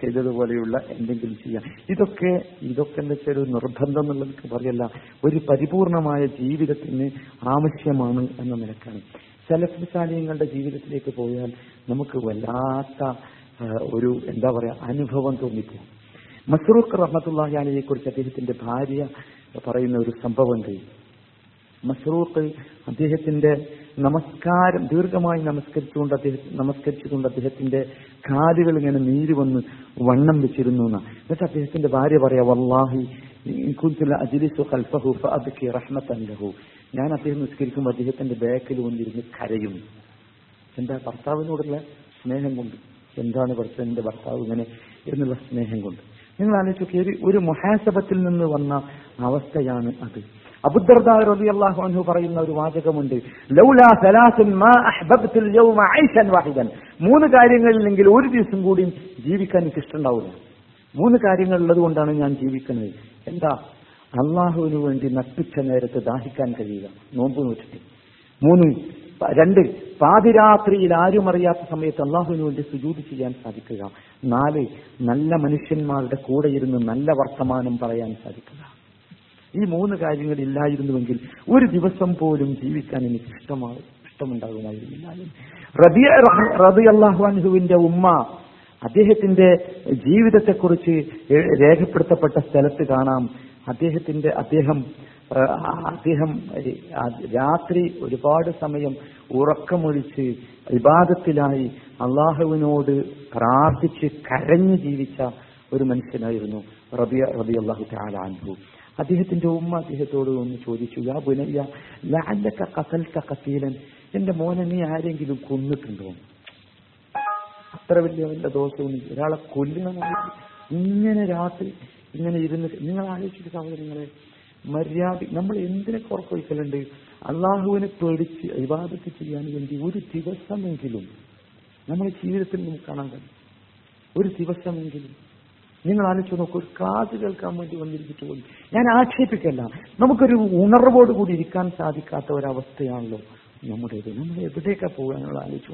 S2: ചെയ്തതുപോലെയുള്ള എന്തെങ്കിലും ചെയ്യാം. ഇതൊക്കെ ഇതൊക്കെ എന്താ വെച്ചാൽ ഒരു നിർബന്ധം എന്നുള്ളത് പറയല്ല. ഒരു പരിപൂർണമായ ജീവിതത്തിന് ആവശ്യമാണ് എന്ന നിലക്കാണ്. ചലഫിസാലിയങ്ങളുടെ ജീവിതത്തിലേക്ക് പോയാൽ നമുക്ക് വല്ലാത്ത ഒരു എന്താ പറയാ അനുഭവം തോന്നിപ്പോകും മസ്റൂഖ് റഹ്മത്തുള്ളാഹി കുറിച്ച് അദ്ദേഹത്തിന്റെ ഭാര്യ പറയുന്ന ഒരു സംഭവം സംഭവമുണ്ട് മസ്റൂഖ് അദ്ദേഹത്തിന്റെ നമസ്കാരം ദീർഘമായി നമസ്കരിച്ചുകൊണ്ട് അദ്ദേഹം നമസ്കരിച്ചുകൊണ്ട് അദ്ദേഹത്തിന്റെ കാലുകൾ ഇങ്ങനെ നീര് വന്ന് വണ്ണം വെച്ചിരുന്നു എന്നാ. എന്നിട്ട് അദ്ദേഹത്തിന്റെ ഭാര്യ പറയാ വല്ലാഹി ഞാൻ അദ്ദേഹം നിസ്കരിക്കുമ്പോൾ അദ്ദേഹത്തിന്റെ ബാക്കിൽ വന്നിരുന്ന് കരയും. എന്താ ഭർത്താവിനോടുള്ള സ്നേഹം കൊണ്ട്. എന്താണ് ഭർത്താവിന്റെ ഭർത്താവ് ഇങ്ങനെ എന്നുള്ള സ്നേഹം കൊണ്ട്? നിങ്ങൾ ആലോചിച്ചു ഒരു ഒരു മുഹാസബത്തിൽ നിന്ന് വന്ന അവസ്ഥയാണ് അത്. അബുദർദാഹു അൻഹു പറയുന്ന ഒരു വാചകമുണ്ട്. ലൗലാ സലാസുൻ മാ അഹ്ബബ്തുൽ യൗമ വാഹിദൻ. മൂന്ന് കാര്യങ്ങളിലെങ്കിൽ ഒരു ദിവസം കൂടി ജീവിക്കാൻ എനിക്ക് ഇഷ്ടമുണ്ടാവില്ല മൂന്ന് കാര്യങ്ങൾ കൊണ്ടാണ് ഞാൻ ജീവിക്കുന്നത്. എന്താ? അള്ളാഹുവിന് വേണ്ടി നട്ടുച്ച നേരത്ത് ദാഹിക്കാൻ കഴിയുക. നോമ്പ് നോറ്റിട്ട്. മൂന്ന് രണ്ട് പാതിരാത്രിയിൽ ആരും അറിയാത്ത സമയത്ത് അള്ളാഹുവിന് വേണ്ടി സുജൂതി ചെയ്യാൻ സാധിക്കുക. നാല് നല്ല മനുഷ്യന്മാരുടെ കൂടെ ഇരുന്ന് നല്ല വർത്തമാനം പറയാൻ സാധിക്കുക. ഈ മൂന്ന് കാര്യങ്ങൾ ഇല്ലായിരുന്നുവെങ്കിൽ ഒരു ദിവസം പോലും ജീവിക്കാൻ എനിക്ക് ഇഷ്ടമാ ഇഷ്ടമുണ്ടാകുമായിരുന്നില്ല. റബിയ റബി അൻഹുവിന്റെ ഉമ്മ അദ്ദേഹത്തിന്റെ ജീവിതത്തെക്കുറിച്ച് രേഖപ്പെടുത്തപ്പെട്ട സ്ഥലത്ത് കാണാം. അദ്ദേഹത്തിന്റെ അദ്ദേഹം അദ്ദേഹം രാത്രി ഒരുപാട് സമയം ഉറക്കമൊഴിച്ച് വിവാദത്തിലായി അള്ളാഹുവിനോട് പ്രാർത്ഥിച്ച് കരഞ്ഞു ജീവിച്ച ഒരു മനുഷ്യനായിരുന്നു റബിയ റബി അള്ളാഹു താലാൻഹു അദ്ദേഹത്തിന്റെ ഉമ്മ അദ്ദേഹത്തോട് ഒന്ന് ചോദിച്ചു യാ ബുനയ്യ ലാലക്ക കസൽക്ക കസീലൻ എന്റെ മോനെ നീ ആരെങ്കിലും കൊന്നിട്ടുണ്ടോ? അത്ര വലിയ വല്ല ദോഷവും ഒരാളെ കൊല്ലുന്ന ഇങ്ങനെ രാത്രി ഇങ്ങനെ ഇരുന്ന് നിങ്ങൾ ആലോചിച്ചിട്ട് സഹോദരങ്ങളെ മര്യാദ നമ്മൾ എന്തിനെ കുറക്കൊഴിക്കലുണ്ട് അള്ളാഹുവിനെ പേടിച്ച് ഇബാദത്ത് ചെയ്യാൻ വേണ്ടി ഒരു ദിവസമെങ്കിലും നമ്മുടെ ജീവിതത്തിൽ നമുക്ക് കാണാൻ കഴിയും. ഒരു ദിവസമെങ്കിലും. നിങ്ങൾ ആലോചിച്ച് നോക്കൂ ഒരു കാത് കേൾക്കാൻ വേണ്ടി വന്നിരിച്ചിട്ട് പോലും. ഞാൻ ആക്ഷേപിക്കല്ല. നമുക്കൊരു ഉണർവോട് കൂടി ഇരിക്കാൻ സാധിക്കാത്ത ഒരവസ്ഥയാണല്ലോ നമ്മുടേത്. നമ്മൾ എവിടേക്കാ പോകാനുള്ള ആലോചിച്ചു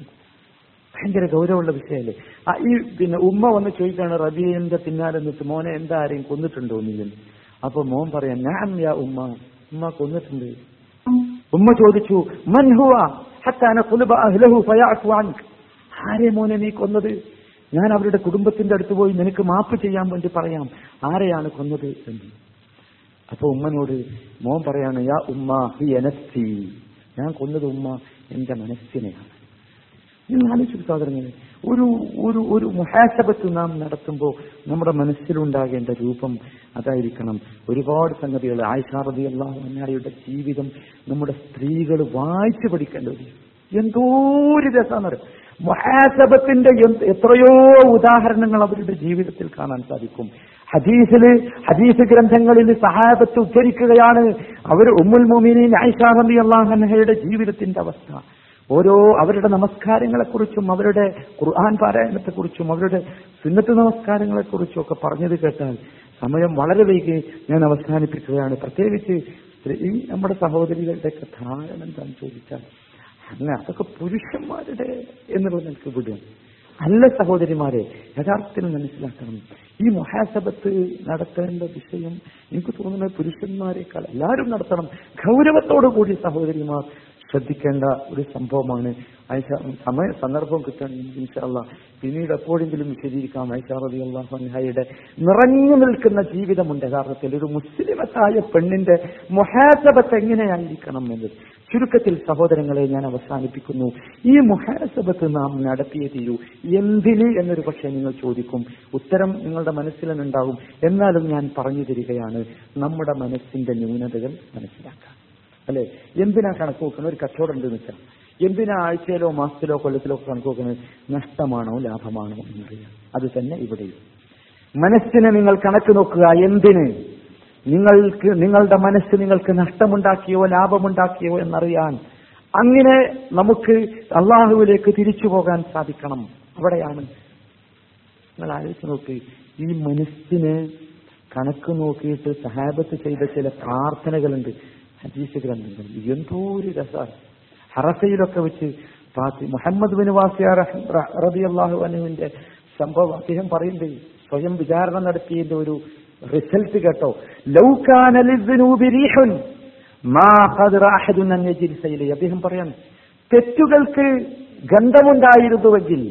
S2: ഭയങ്കര ഗൗരവമുള്ള വിഷയമല്ലേ? ആ, ഈ പിന്നെ ഉമ്മ വന്ന് ചോദിക്കാണ് റബീന്റെ പിന്നാലെ നിന്നിട്ട് മോനെ എന്താ ആരെയും കൊന്നിട്ടുണ്ടോ നീയെന്ന് അപ്പൊ മോൻ പറയാം ഞാൻ യാ ഉമ്മ ഉമ്മ കൊന്നിട്ടുണ്ട്. ഉമ്മ ചോദിച്ചു ആരെ മോനെ നീ കൊന്നത്? ഞാൻ അവരുടെ കുടുംബത്തിന്റെ അടുത്ത് പോയി നിനക്ക് മാപ്പ് ചെയ്യാൻ വേണ്ടി പറയാം. ആരെയാണ് കൊന്നത് എന്ന്? അപ്പൊ ഉമ്മനോട് മോൻ പറയാണ് യാ ഉമ്മ ഹി എനസ്തി ഞാൻ കൊന്നത് ഉമ്മ എന്റെ മനസ്സിനെയാണ്. നിങ്ങൾ ആലോചിച്ചു സഹോദരങ്ങളെ ഒരു ഒരു ഒരു മുഹാസബത്ത് നാം നടത്തുമ്പോൾ നമ്മുടെ മനസ്സിലുണ്ടാകേണ്ട രൂപം അതായിരിക്കണം. ഒരുപാട് സംഗതികൾ. ആയിഷാറതി അള്ളാഹുയുടെ ജീവിതം നമ്മുടെ സ്ത്രീകൾ വായിച്ചു പഠിക്കേണ്ടത് എന്തോ ഒരു രസമാണ് മുഹാസബത്തിന്റെ എത്രയോ ഉദാഹരണങ്ങൾ അവരുടെ ജീവിതത്തിൽ കാണാൻ സാധിക്കും. ഹദീസിൽ ഹദീസ് ഗ്രന്ഥങ്ങളിൽ സഹാബത്ത് ഉദ്ധരിക്കുകയാണ്. അവർ ഉമ്മുൽ മോമിനീൻ ആയിഷാറതി അള്ളാഹനഹയുടെ ജീവിതത്തിന്റെ അവസ്ഥ. ഓരോ അവരുടെ നമസ്കാരങ്ങളെക്കുറിച്ചും അവരുടെ ഖുർആൻ പാരായണത്തെക്കുറിച്ചും അവരുടെ സുന്നത്ത് നമസ്കാരങ്ങളെക്കുറിച്ചും ഒക്കെ പറഞ്ഞത് കേട്ടാൽ സമയം വളരെ വൈകി ഞാൻ അവസാനിപ്പിക്കുകയാണ്. പ്രത്യേകിച്ച് സ്ത്രീ നമ്മുടെ സഹോദരികളുടെയൊക്കെ ധാരണ എന്താണെന്ന് ചോദിച്ചാൽ അങ്ങനെ അതൊക്കെ പുരുഷന്മാരുടെ എന്നുള്ളത് എനിക്ക് വിടും. അല്ല സഹോദരിമാരെ യഥാർത്ഥത്തിൽ മനസ്സിലാക്കണം ഈ മുഹാസബത്ത് നടത്തേണ്ട വിഷയം എനിക്ക് തോന്നുന്നത് പുരുഷന്മാരെക്കാൾ എല്ലാവരും നടത്തണം. ഗൗരവത്തോടു കൂടി സഹോദരിമാർ ശ്രദ്ധിക്കേണ്ട ഒരു സംഭവമാണ്. സമയ സന്ദർഭം ഇൻഷാല്ല പിന്നീട് എപ്പോഴെങ്കിലും വിശദീകരിക്കാം ഐഷ റബി അള്ളാഹുഹയുടെ നിറഞ്ഞു നിൽക്കുന്ന ജീവിതമുണ്ട് യഥാർത്ഥത്തിൽ. ഒരു മുസ്ലിമത്തായ പെണ്ണിന്റെ മൊഹാസബത്ത് എങ്ങനെയായിരിക്കണം എന്ന് ചുരുക്കത്തിൽ സഹോദരങ്ങളെ ഞാൻ അവസാനിപ്പിക്കുന്നു. ഈ മുഹാസബത്ത് നാം നടത്തിയേ തീരൂ. എന്തിന് എന്നൊരു പക്ഷേ നിങ്ങൾ ചോദിക്കും. ഉത്തരം നിങ്ങളുടെ മനസ്സിൽ നിന്നുണ്ടാകും. എന്നാലും ഞാൻ പറഞ്ഞു തരികയാണ്. നമ്മുടെ മനസ്സിന്റെ ന്യൂനതകൾ മനസ്സിലാക്കാം. അല്ലെ? എന്തിനാ കണക്ക് വെക്കുന്നത്? ഒരു കച്ചവടം ഉണ്ടെന്ന് വെച്ചാൽ. എന്തിനാ ആഴ്ചയിലോ മാസത്തിലോ കൊല്ലത്തിലോ കണക്ക് വെക്കുന്നത്? നഷ്ടമാണോ ലാഭമാണോ എന്നറിയാം. അത് തന്നെ ഇവിടെയും. മനസ്സിനെ നിങ്ങൾ കണക്ക് നോക്കുക. എന്തിന്? നിങ്ങൾക്ക് നിങ്ങളുടെ മനസ്സ് നിങ്ങൾക്ക് നഷ്ടമുണ്ടാക്കിയോ ലാഭമുണ്ടാക്കിയോ എന്നറിയാൻ. അങ്ങനെ നമുക്ക് അള്ളാഹുവിലേക്ക് തിരിച്ചു പോകാൻ സാധിക്കണം. അവിടെയാണ്. നിങ്ങൾ ആലോചിച്ച് നോക്ക്. ഈ മനസ്സിന് കണക്ക് നോക്കിയിട്ട് സഹാബത്ത് ചെയ്ത ചില പ്രാർത്ഥനകളുണ്ട്. ഹദീസ് ഗ്രന്ഥങ്ങൾ. എന്തോ ഒരു രസമാണ് ഹറസയിലൊക്കെ വെച്ച് പാത്തി മുഹമ്മദ് ബിൻ വാസിയ റബി അള്ളാഹു അനുവിന്റെ സംഭവം അദ്ദേഹം പറയുന്നത് സ്വയം വിചാരണ നടത്തിയതിന്റെ ഒരു റിസൾട്ട് കേട്ടോ. അദ്ദേഹം പറയാൻ തെറ്റുകൾക്ക് ഗന്ധമുണ്ടായിരുന്നുവെങ്കിൽ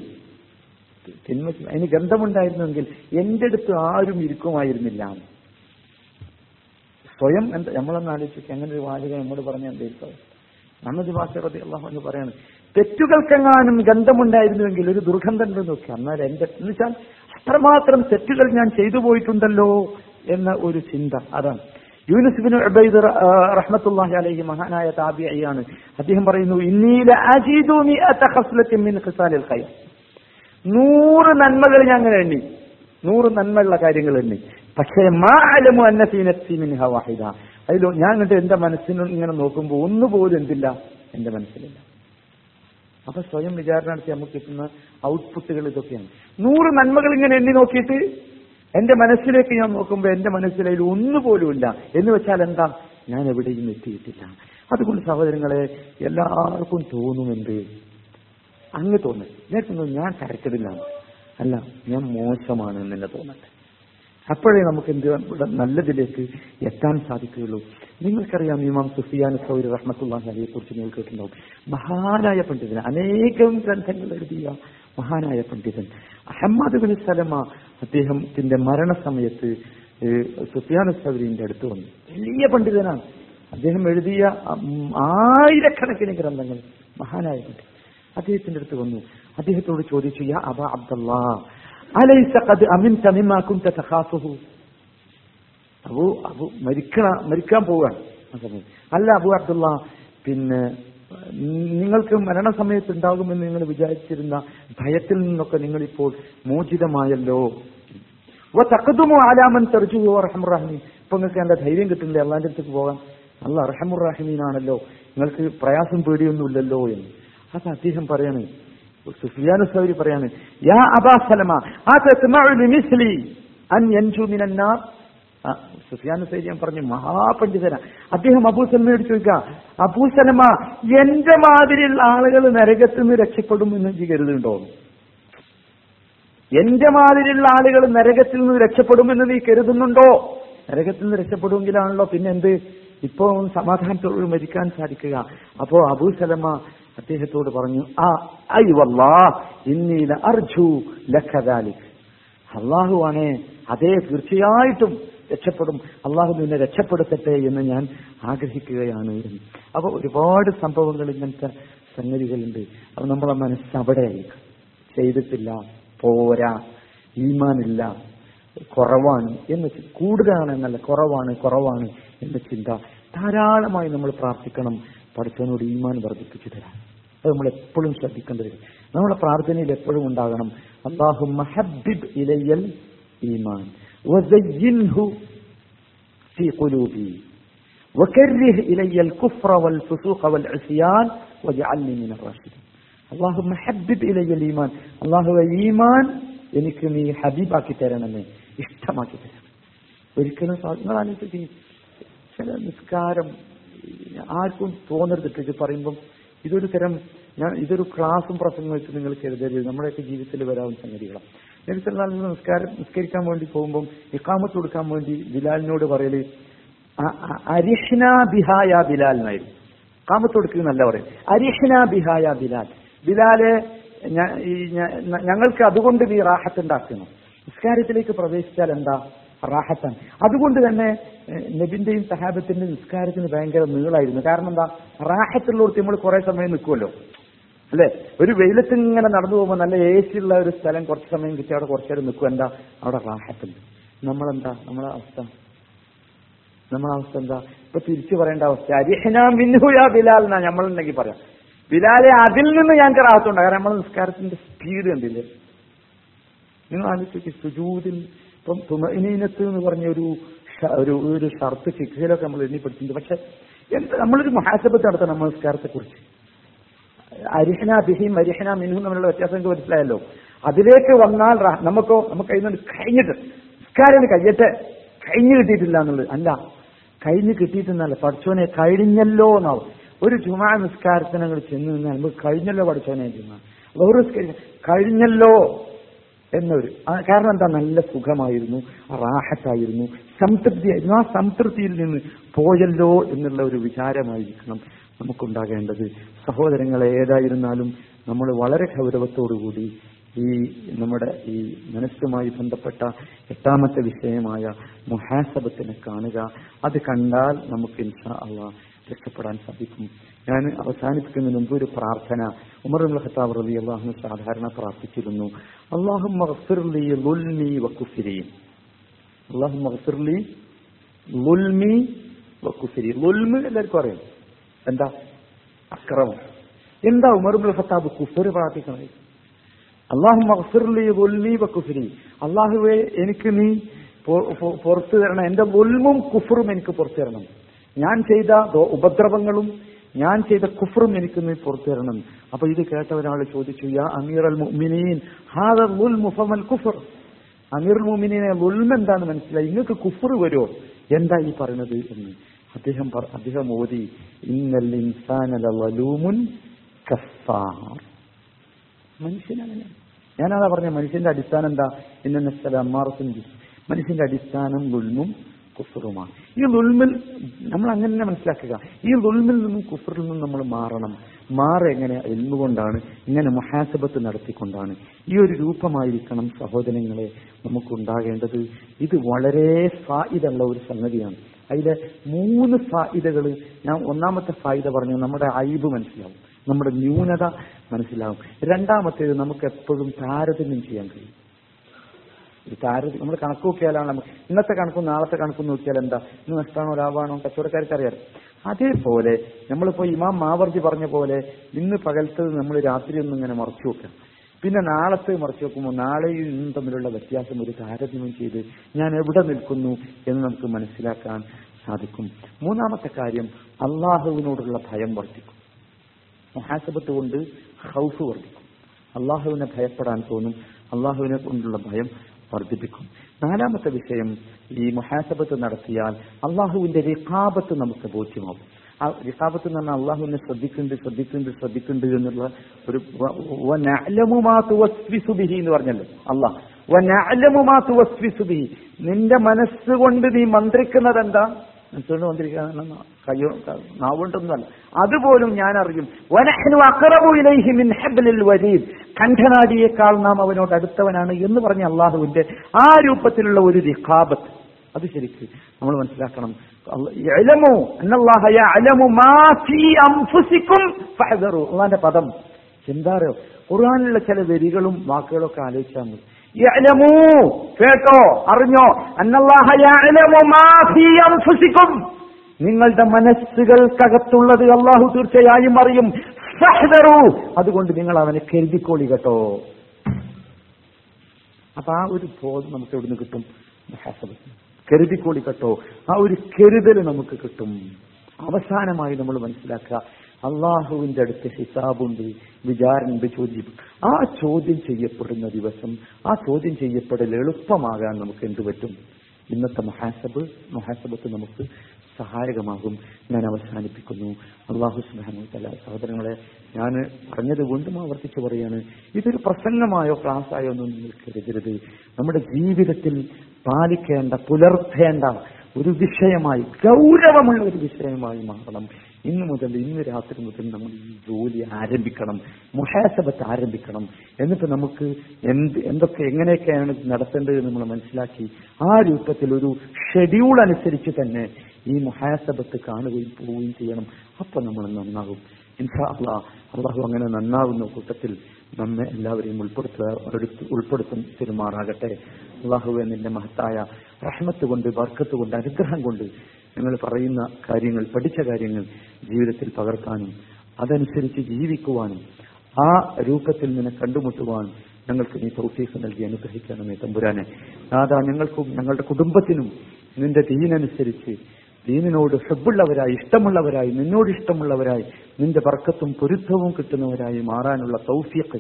S2: അതിന് ഗന്ധമുണ്ടായിരുന്നുവെങ്കിൽ എന്റെ അടുത്ത് ആരും ഇരിക്കുമായിരുന്നില്ല. സ്വയം എന്താ നമ്മളൊന്ന് ആലോചിക്കുക അങ്ങനെ ഒരു വാചകം നമ്മോട് പറഞ്ഞ എന്തായിരിക്കും നമ്മത് ഭാഷറതി അള്ളാഹു എന്ന് പറയാണ് തെറ്റുകൾക്കെങ്ങാനും ഗന്ധമുണ്ടായിരുന്നുവെങ്കിൽ ഒരു ദുർഗന്ധം ഉണ്ടെന്ന് നോക്കുക എന്നാൽ എന്റെ എന്ന് വെച്ചാൽ അത്രമാത്രം തെറ്റുകൾ ഞാൻ ചെയ്തു പോയിട്ടുണ്ടല്ലോ എന്ന ഒരു ചിന്ത. അതാണ്. യൂനുസ് റഹ്മത്തുല്ലാഹി അലൈഹി മഹാനായ താബിയാണ് അദ്ദേഹം പറയുന്നു ഇന്നീല അജീദു ഖിസാലിൽ ഖൈർ. നൂറ് നന്മകൾ ഞാൻ എണ്ണി. നൂറ് നന്മയുള്ള കാര്യങ്ങൾ എണ്ണി. പക്ഷേ മാലമു നഫ്സി മിൻഹ വാഹിദ. അതിൽ ഞാൻ എന്നിട്ട് എന്റെ മനസ്സിന് ഇങ്ങനെ നോക്കുമ്പോൾ ഒന്നുപോലും എന്തില്ല? എന്റെ മനസ്സിലില്ല. അപ്പൊ സ്വയം വിചാരണ നടത്തി നമുക്ക് കിട്ടുന്ന ഔട്ട്പുട്ടുകൾ ഇതൊക്കെയാണ്. നൂറ് നന്മകൾ ഇങ്ങനെ എണ്ണി നോക്കിയിട്ട് എന്റെ മനസ്സിലേക്ക് ഞാൻ നോക്കുമ്പോൾ എന്റെ മനസ്സിലതിൽ ഒന്നുപോലുമില്ല. എന്ന് വെച്ചാൽ എന്താ? ഞാൻ എവിടെയും എത്തിയിട്ടില്ല. അതുകൊണ്ട് സഹോദരങ്ങളെ എല്ലാവർക്കും തോന്നുമെന്ത് അങ്ങ് തോന്നുന്നു ഞാൻ ഞാൻ അല്ല ഞാൻ മോശമാണ് എന്നെ തോന്നട്ടെ. അപ്പോഴേ നമുക്ക് എന്ത് നല്ലതിലേക്ക് എത്താൻ സാധിക്കുകയുള്ളൂ. നിങ്ങൾക്കറിയാം ഇമാം സുഫിയാൻ സൗരി റഹ്മത്തുള്ളാഹി അലിയെ കുറിച്ച് നിങ്ങൾ കേട്ടിട്ടുണ്ടാവും. മഹാനായ പണ്ഡിതൻ അനേകം ഗ്രന്ഥങ്ങൾ എഴുതിയ മഹാനായ പണ്ഡിതൻ. അഹമ്മദ് ബിൻ സലമ അദ്ദേഹത്തിന്റെ മരണസമയത്ത് സുഫിയാൻ സൗരിന്റെ അടുത്ത് വന്നു. വലിയ പണ്ഡിതനാണ്. അദ്ദേഹം എഴുതിയ ആയിരക്കണക്കിന് ഗ്രന്ഥങ്ങൾ. മഹാനായ പണ്ഡിതൻ. അദ്ദേഹത്തിന്റെ അടുത്ത് വന്നു. അദ്ദേഹത്തോട് ചോദിച്ചു യാ അബ അബ്ദല്ലാ അലൈസ ഖദ് അമിൻത മിമ്മാ കുൻത തഖാഫുഹു. അബു അബു മരിക്കണ മരിക്കാൻ പോവാണ് അല്ല അബു അബ്ദുള്ള പിന്നെ നിങ്ങൾക്ക് മരണസമയത്ത് ഉണ്ടാകുമെന്ന് നിങ്ങൾ വിചാരിച്ചിരുന്ന ഭയത്തിൽ നിന്നൊക്കെ നിങ്ങൾ ഇപ്പോൾ മോചിതമായല്ലോ തക്കതുമോ ആലാമൻ തെറിച്ചു റഹീം ഇപ്പൊ നിങ്ങൾക്ക് എന്റെ ധൈര്യം കിട്ടുന്നില്ല? അള്ളാന്റെ അടുത്തേക്ക് പോകാൻ. അല്ല റഹമുറാഹിമീനാണല്ലോ നിങ്ങൾക്ക് പ്രയാസം പേടിയൊന്നുമില്ലല്ലോ എന്ന്. അത് അദ്ദേഹം പറയാണ്. സുഫിയാനു സൗരി പറയാണ് യാ അബാ സലമ മിസ്ലി അൻ യൻജു മിനന്നാർ. പറഞ്ഞു മഹാപണ്ഡിതന. അദ്ദേഹം അബൂ സലമയോട് ചോദിക്കുക അബൂ സലമ എന്റെ മാതിരിയുള്ള ആളുകൾ നരകത്തിൽ നിന്ന് രക്ഷപ്പെടും എന്ന് കരുതുന്നുണ്ടോ എന്റെ മാതിരിയുള്ള ആളുകൾ നരകത്തിൽ നിന്ന് രക്ഷപ്പെടുമെന്ന് നീ കരുതുന്നുണ്ടോ? നരകത്തിൽ നിന്ന് രക്ഷപ്പെടുമെങ്കിലാണല്ലോ പിന്നെ എന്ത്? ഇപ്പോ സമാധാനത്തോട് മരിക്കാൻ സാധിക്കുക. അപ്പോ അബൂ സലമ അദ്ദേഹത്തോട് പറഞ്ഞു ആ ഇന്നീല അർജു ലഖദാലിക് അള്ളാഹുവാണേ അതേ തീർച്ചയായിട്ടും രക്ഷപ്പെടും. അള്ളാഹു നിന്നെ രക്ഷപ്പെടുത്തട്ടെ എന്ന് ഞാൻ ആഗ്രഹിക്കുകയാണ്. അപ്പൊ ഒരുപാട് സംഭവങ്ങൾ ഇങ്ങനത്തെ സംഗതികളുണ്ട്. അപ്പൊ നമ്മളെ മനസ്സ് അവിടെയായിരിക്കും ചെയ്തിട്ടില്ല പോരാ ഈമാനില്ല കുറവാണ് എന്ന് കൂടുതലാണ് എന്നല്ല കുറവാണ് കുറവാണ് എന്ന ചിന്ത ധാരാളമായി നമ്മൾ പ്രാർത്ഥിക്കണം. പഠിച്ചവനോട് ഈമാൻ വർദ്ധിപ്പിച്ചു തരാൻ. അത് നമ്മൾ എപ്പോഴും ശ്രദ്ധിക്കേണ്ടത് നമ്മുടെ പ്രാർത്ഥനയിൽ എപ്പോഴും ഉണ്ടാകണം അള്ളാഹു മഹബിബ് ഇലയൽ ഈമാൻ وزينه في قلوبي وكره إلي الكفر والفسوق والعصيان واجعلني من الراشدين اللهم حبب إلي الإيمان الله ഈമാൻ എനിക്ക് നീ ഹബീബാക്കി തരണമേ ഇഷ്ടമാക്കി തരണം ഒരിക്കലും സാ- നിങ്ങൾ ആലോചിച്ച് ചില നിസ്കാരം ആർക്കും തോന്നരുത് ട്ടോ ഇത് പറയുമ്പം ഇതൊരു തരം ഞാൻ ഇതൊരു ക്ലാസും പ്രസംഗം വെച്ച് നിങ്ങൾ കരുതരുത്. നമ്മുടെയൊക്കെ ജീവിതത്തിൽ വരാവുന്ന സംഗതികളാണ്. നബിസല്ലാൽ നിസ്കാരം നിസ്കരിക്കാൻ വേണ്ടി പോകുമ്പോൾ ഇക്കാമത്ത് കൊടുക്കാൻ വേണ്ടി ബിലാലിനോട് പറയൽ അ- അ- അരിഷ്ന ബിഹായ ബിലാൽ എന്നായിരുന്നു. കാമത്ത് കൊടുക്കുക നല്ല പറയും. അരിഷ്ന ബിഹായ ബിലാൽ ബിലാലെ ഞങ്ങൾക്ക് അതുകൊണ്ട് നീ റാഹത്തുണ്ടാക്കുന്നു നിസ്കാരത്തിലേക്ക് പ്രവേശിച്ചാൽ എന്താ? റാഹത്താണ് അതുകൊണ്ട് തന്നെ നബിന്റെയും സഹാബത്തിന്റെ നിസ്കാരത്തിന് ഭയങ്കര നീളായിരുന്നു. കാരണം എന്താ? റാഹത്തുള്ളവർക്ക് നമ്മൾ കുറെ സമയം നിൽക്കുമല്ലോ അല്ലെ? ഒരു വെയിലത്ത് ഇങ്ങനെ നടന്നു പോകുമ്പോൾ നല്ല എ ഉള്ള ഒരു സ്ഥലം കുറച്ച് സമയം കിട്ടി അവിടെ കുറച്ചു നേരം നിൽക്കും എന്താ? അവിടെ റാഹത്തുണ്ട്. നമ്മളെന്താ? നമ്മളെ അവസ്ഥ? നമ്മളെ അവസ്ഥ എന്താ? ഇപ്പൊ തിരിച്ചു പറയേണ്ട അവസ്ഥ. അരിഹനാ മിന്നുയാ ബിലാൽ എന്നാ നമ്മളുണ്ടെങ്കിൽ പറയാം. ബിലാലെ അതിൽ നിന്ന് ഞാൻ റാഹത്തുണ്ട്. കാരണം നമ്മളെ നിസ്കാരത്തിന്റെ സ്പീഡ് കണ്ടില്ലേ? നിങ്ങൾ ആലോചിച്ചു സുജൂതിൽ ഇപ്പം തുമഇനീനത്ത് എന്ന് പറഞ്ഞ ഒരു ഒരു ഒരു ഷർത്ത് ശിക്ഷയിലൊക്കെ നമ്മൾ എണ്ണി പഠിച്ചിട്ടുണ്ട് പക്ഷെ എന്ത് നമ്മളൊരു മഹാസഭത്ത് നടത്തണം നമസ്കാരത്തെ കുറിച്ച് അരിഹന ബിഹിം അരിഹന മിനുഹും തമ്മിലുള്ള വ്യത്യാസം എനിക്ക് മനസ്സിലായല്ലോ? അതിലേക്ക് വന്നാൽ നമുക്കോ നമുക്ക് അതിനോട് കഴിഞ്ഞിട്ട് നിസ്കാരം കഴിയട്ടെ? കഴിഞ്ഞു കിട്ടിയിട്ടില്ല എന്നുള്ളത്. അല്ല കഴിഞ്ഞു കിട്ടിയിട്ടെന്നല്ല. പഠിച്ചോനെ കഴിഞ്ഞല്ലോ എന്നാവും. ഒരു ജുമാ നിസ്കാരത്തിന് അങ്ങോട്ട് ചെന്ന് നിന്നാൽ നമുക്ക് കഴിഞ്ഞല്ലോ പഠിച്ചോനെ ചെന്നാൽ വേറെ കഴിഞ്ഞല്ലോ. എന്നൊരു കാരണം എന്താ? നല്ല സുഖമായിരുന്നു റാഹത്തായിരുന്നു സംതൃപ്തിയായിരുന്നു. ആ സംതൃപ്തിയിൽ നിന്ന് പോയല്ലോ എന്നുള്ള ഒരു വിചാരമായിരിക്കണം നമുക്കുണ്ടാകേണ്ടത്. സഹോദരങ്ങളെ ഏതായിരുന്നാലും നമ്മൾ വളരെ ഗൗരവത്തോടുകൂടി ഈ നമ്മുടെ ഈ മനസ്സുമായി ബന്ധപ്പെട്ട എട്ടാമത്തെ വിഷയമായ മുഹാസബത്തിനെ കാണുക. അത് കണ്ടാൽ നമുക്ക് ഇൻഷാ അള്ളാഹ് രക്ഷപ്പെടാൻ സാധിക്കും. ഞാൻ അവസാനിപ്പിക്കുന്നതിന് മുമ്പ് ഒരു പ്രാർത്ഥന. ഉമർ ഉൽ ഖത്താബ് റബി അള്ളാഹു സാധാരണ പ്രാർത്ഥിച്ചിരുന്നു. അള്ളാഹു അള്ളാഹു എല്ലാവർക്കും അറിയാം. എന്താ? അക്രമം. എന്താ ഉമർ ഉൽ ഖത്താബ് കുഫർ പ്രാർത്ഥിക്കണേ അള്ളാഹു മഹസുർലി ലുൽമി വക്കുഫിരി അള്ളാഹുവെ എനിക്ക് നീ പുറത്തു തരണം. എന്റെ ലുൽമും കുഫറും എനിക്ക് പുറത്തു തരണം. ഞാൻ ചെയ്ത ഉപദ്രവങ്ങളും ഞാൻ ചെയ്ത കുഫറും എനിക്ക് നീ പുറത്തു തരണം. അപ്പൊ ഇത് കേട്ട ഒരാൾ ചോദിച്ചു യാ അമീർ അൽ മുഅ്മിനീൻ ഹാദ ഉൽ മുഫമൽ കുഫർ. അമീർ മുഅ്മിനീനെ ലുൽമ എന്താണ് മനസ്സിലായി. നിങ്ങൾക്ക് കുഫർ വരുമോ എന്താ ഈ പറയുന്നത് എന്ന്. അദ്ദേഹം അദ്ദേഹം ഓതി ഇന്നൽ ഇൻസാന ലവലൂമുൻ കഫാർ മനുഷ്യനങ്ങനെ. ഞാനതാ പറഞ്ഞ മനുഷ്യന്റെ അടിസ്ഥാനം എന്താ? ഇന്ന മനുഷ്യന്റെ അടിസ്ഥാനം ലുൽമും കുഫറുമാണ്. ഈ ദുൽമിൽ നമ്മൾ അങ്ങനെ തന്നെ മനസ്സിലാക്കുക. ഈ ദുൽമിൽ നിന്നും കുഫറിൽ നിന്നും നമ്മൾ മാറണം. മാറ എങ്ങനെ? എന്നുകൊണ്ടാണ് ഇങ്ങനെ മുഹാസബത്ത് നടത്തിക്കൊണ്ടാണ്. ഈ ഒരു രൂപമായിരിക്കണം സഹോദരങ്ങളെ നമുക്കുണ്ടാകേണ്ടത് ഇത് വളരെ സായിതുള്ള ഒരു സംഗതിയാണ്. അതിലെ മൂന്ന് സായിതകൾ ഞാൻ ഒന്നാമത്തെ സായിത പറഞ്ഞു. നമ്മുടെ അയിബ് മനസ്സിലാവും. നമ്മുടെ ന്യൂനത മനസ്സിലാവും. രണ്ടാമത്തേത് നമുക്ക് എപ്പോഴും താരതമ്യം ചെയ്യാൻ കഴിയും. ഈ താരതമ്യം നമ്മൾ കണക്ക് നോക്കിയാലാണ് നമുക്ക് ഇന്നത്തെ കണക്കും നാളത്തെ കണക്കും നോക്കിയാൽ എന്താ? ഇന്ന് നഷ്ടമാണോ ലാഭമാണോ? കച്ചവടക്കാർക്ക് അറിയാം. അതേപോലെ നമ്മളിപ്പോ ഇമാം മാവർജി പറഞ്ഞ പോലെ ഇന്ന് പകൽത്തത് നമ്മൾ രാത്രി ഒന്നും ഇങ്ങനെ മറച്ചു വെക്കാം പിന്നെ നാളത്തെ മറച്ചു വെക്കുമ്പോൾ നാളെയും ഇന്നും തമ്മിലുള്ള വ്യത്യാസം ഒരു താരതമ്യം ചെയ്ത് ഞാൻ എവിടെ നിൽക്കുന്നു എന്ന് നമുക്ക് മനസ്സിലാക്കാൻ സാധിക്കും. മൂന്നാമത്തെ കാര്യം അള്ളാഹുവിനോടുള്ള ഭയം വർദ്ധിക്കും. മഹാസഭത്ത് കൊണ്ട് ഹൗഫ് വർദ്ധിക്കും. അള്ളാഹുവിനെ ഭയപ്പെടാൻ തോന്നും. അള്ളാഹുവിനെ കൊണ്ടുള്ള ഭയം വർദ്ധിപ്പിക്കും. നാലാമത്തെ വിഷയം ഈ മുഹാസബത്ത് നടത്തിയാൽ അള്ളാഹുവിന്റെ റിഖാബത്ത് നമുക്ക് ബോധ്യമാവും. ആ റിഖാബത്ത് എന്ന് പറഞ്ഞാൽ അള്ളാഹുവിനെ ശ്രദ്ധിക്കുന്നുണ്ട് ശ്രദ്ധിക്കുന്നുണ്ട് ശ്രദ്ധിക്കുന്നുണ്ട് എന്നുള്ള ഒരു എന്ന് പറഞ്ഞല്ലോ അള്ളാഹ്. നിന്റെ മനസ്സുകൊണ്ട് നീ മന്ത്രിക്കുന്നത് എന്താ മനസ്സുകൊണ്ട് വന്നിരിക്കുന്ന കയ്യോ നാവുകൊണ്ടൊന്നുമല്ല. അതുപോലും ഞാൻ അറിയും കണ്ഠനാടിയേക്കാൾ നാം അവനോട് അടുത്തവനാണ് എന്ന് പറഞ്ഞ അള്ളാഹുവിന്റെ ആ രൂപത്തിലുള്ള ഒരു റിഖാബത്ത് അത് ശരിക്ക് നമ്മൾ മനസ്സിലാക്കണം. അള്ളാന്റെ പദം. ചിന്താറോ ഖുർആാനിലുള്ള ചില വരികളും വാക്കുകളൊക്കെ ആലോചിച്ചാൽ മതി. കേട്ടോ? അറിഞ്ഞോ? അന്നല്ലാഹ നിങ്ങളുടെ മനസ്സുകൾക്കകത്തുള്ളത് അള്ളാഹു തീർച്ചയായും അറിയും. അതുകൊണ്ട് നിങ്ങൾ അവനെ കരുതിക്കോളി കേട്ടോ. അപ്പൊ ആ ഒരു ബോധം നമുക്ക് എവിടുന്ന് കിട്ടും? കരുതിക്കോളി കേട്ടോ. ആ ഒരു കരുതൽ നമുക്ക് കിട്ടും. അവസാനമായി നമ്മൾ മനസ്സിലാക്കുക അള്ളാഹുവിന്റെ അടുത്ത് ഹിസാബുണ്ട് വിചാരണുണ്ട് ചോദ്യം. ആ ചോദ്യം ചെയ്യപ്പെടുന്ന ദിവസം ആ ചോദ്യം ചെയ്യപ്പെടൽ എളുപ്പമാകാൻ നമുക്ക് എന്ത് പറ്റും? ഇന്നത്തെ മഹാസബ് മഹാസബത്ത് നമുക്ക് സഹായകമാകും. ഞാൻ അവസാനിപ്പിക്കുന്നു. അള്ളാഹു സുബാനു തല സഹോദരങ്ങളെ ഞാൻ പറഞ്ഞത് വീണ്ടും ആവർത്തിച്ച് പറയാണ്. ഇതൊരു പ്രസംഗമായോ ക്ലാസ്സായോ ഒന്നും നിങ്ങൾ കരുതരുത്. നമ്മുടെ ജീവിതത്തിൽ പാലിക്കേണ്ട പുലർത്തേണ്ട ഒരു വിഷയമായി ഗൗരവമുള്ള ഒരു വിഷയമായി മാറണം. ഇന്ന് മുതൽ ഇന്ന് രാത്രി മുതൽ നമ്മൾ ഈ ജോലി ആരംഭിക്കണം മുഹാസബത്ത് ആരംഭിക്കണം. എന്നിട്ട് നമുക്ക് എന്ത് എന്തൊക്കെ എങ്ങനെയൊക്കെയാണ് നടത്തേണ്ടത് നമ്മൾ മനസ്സിലാക്കി ആ രൂപത്തിൽ ഒരു ഷെഡ്യൂൾ അനുസരിച്ച് തന്നെ ഈ മുഹാസബത്ത് കാണുകയും പോവുകയും ചെയ്യണം. അപ്പൊ നമ്മൾ നന്നാകും. ഇൻഷാ അള്ളാ അള്ളാഹു അങ്ങനെ നന്നാകുന്ന കൂട്ടത്തിൽ നമ്മെ എല്ലാവരെയും ഉൾപ്പെടുത്തുക ഉൾപ്പെടുത്തും പെരുമാറാകട്ടെ. അള്ളാഹു എന്നിന്റെ മഹത്തായ റഹ്മത്ത് കൊണ്ട് ബർക്കത്ത് കൊണ്ട് അനുഗ്രഹം കൊണ്ട് ഞങ്ങൾ പറയുന്ന കാര്യങ്ങൾ പഠിച്ച കാര്യങ്ങൾ ജീവിതത്തിൽ പകർത്താനും അതനുസരിച്ച് ജീവിക്കുവാനും ആ രൂപത്തിൽ നിന്നെ കണ്ടുമുട്ടുവാനും ഞങ്ങൾക്ക് നീ തൗഫീഖ് നൽകി അനുഗ്രഹിക്കണമേ തമ്പുരാനെ. നാഥ ഞങ്ങൾക്കും ഞങ്ങളുടെ കുടുംബത്തിനും നിന്റെ ദീനനുസരിച്ച് ദീനിനോട് ഹെബുള്ളവരായി ഇഷ്ടമുള്ളവരായി നിന്നോട് ഇഷ്ടമുള്ളവരായി നിന്റെ വർക്കത്തും പൊരുത്തവും കിട്ടുന്നവരായി മാറാനുള്ള തൗഫീഖ്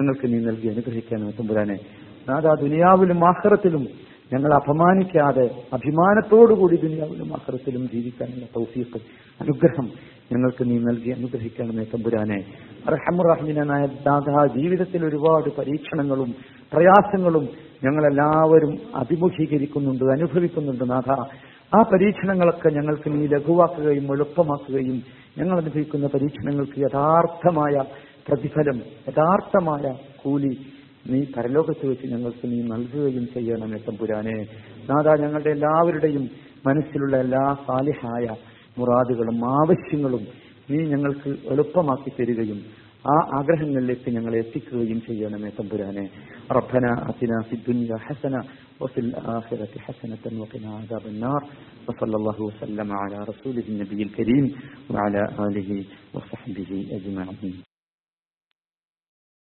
S2: ഞങ്ങൾക്ക് നീ നൽകി അനുഗ്രഹിക്കാനും തമ്പുരാനെ. നാദാ ദുനിയാവിലും ആഹ്റത്തിലും ഞങ്ങൾ അപമാനിക്കാതെ അഭിമാനത്തോടുകൂടി ദുനിയാവിലും അക്രത്തിലും ജീവിക്കാനുള്ള തൗഫീഖ് അനുഗ്രഹം ഞങ്ങൾക്ക് നീ നൽകി അനുഗ്രഹിക്കണമേ തമ്പുരാനെ. റഹമുറഹ്മിനായ ദാദാ ജീവിതത്തിൽ ഒരുപാട് പരീക്ഷണങ്ങളും പ്രയാസങ്ങളും ഞങ്ങളെല്ലാവരും അഭിമുഖീകരിക്കുന്നുണ്ട് അനുഭവിക്കുന്നുണ്ട് നാഥ. ആ പരീക്ഷണങ്ങളൊക്കെ ഞങ്ങൾക്ക് നീ ലഘുവാക്കുകയും എളുപ്പമാക്കുകയും ഞങ്ങൾ അനുഭവിക്കുന്ന പരീക്ഷണങ്ങൾക്ക് യഥാർത്ഥമായ പ്രതിഫലം യഥാർത്ഥമായ കൂലി നീ പരലോകത്ത് വെച്ച് ഞങ്ങൾക്ക് നീ നൽകുകയും ചെയ്യണമേ തമ്പുരാനെ നാഥ ഞങ്ങളുടെ എല്ലാവരുടെയും മനസ്സിലുള്ള എല്ലാ സാലിഹായ മുറാദുകളും ആവശ്യങ്ങളും നീ ഞങ്ങൾക്ക് എളുപ്പമാക്കി തരികയും ആ ആഗ്രഹങ്ങളിലേക്ക് ഞങ്ങളെ എത്തിക്കുകയും ചെയ്യണമേ തമ്പുരാനെ റബ്ബന അത്തിന ഫി ദുനിയ ഹസന وفي الآخرة حسنة وقنا عذاب النار وصلى الله وسلم على رسوله النبي الكريم وعلى آله وصحبه أجمعين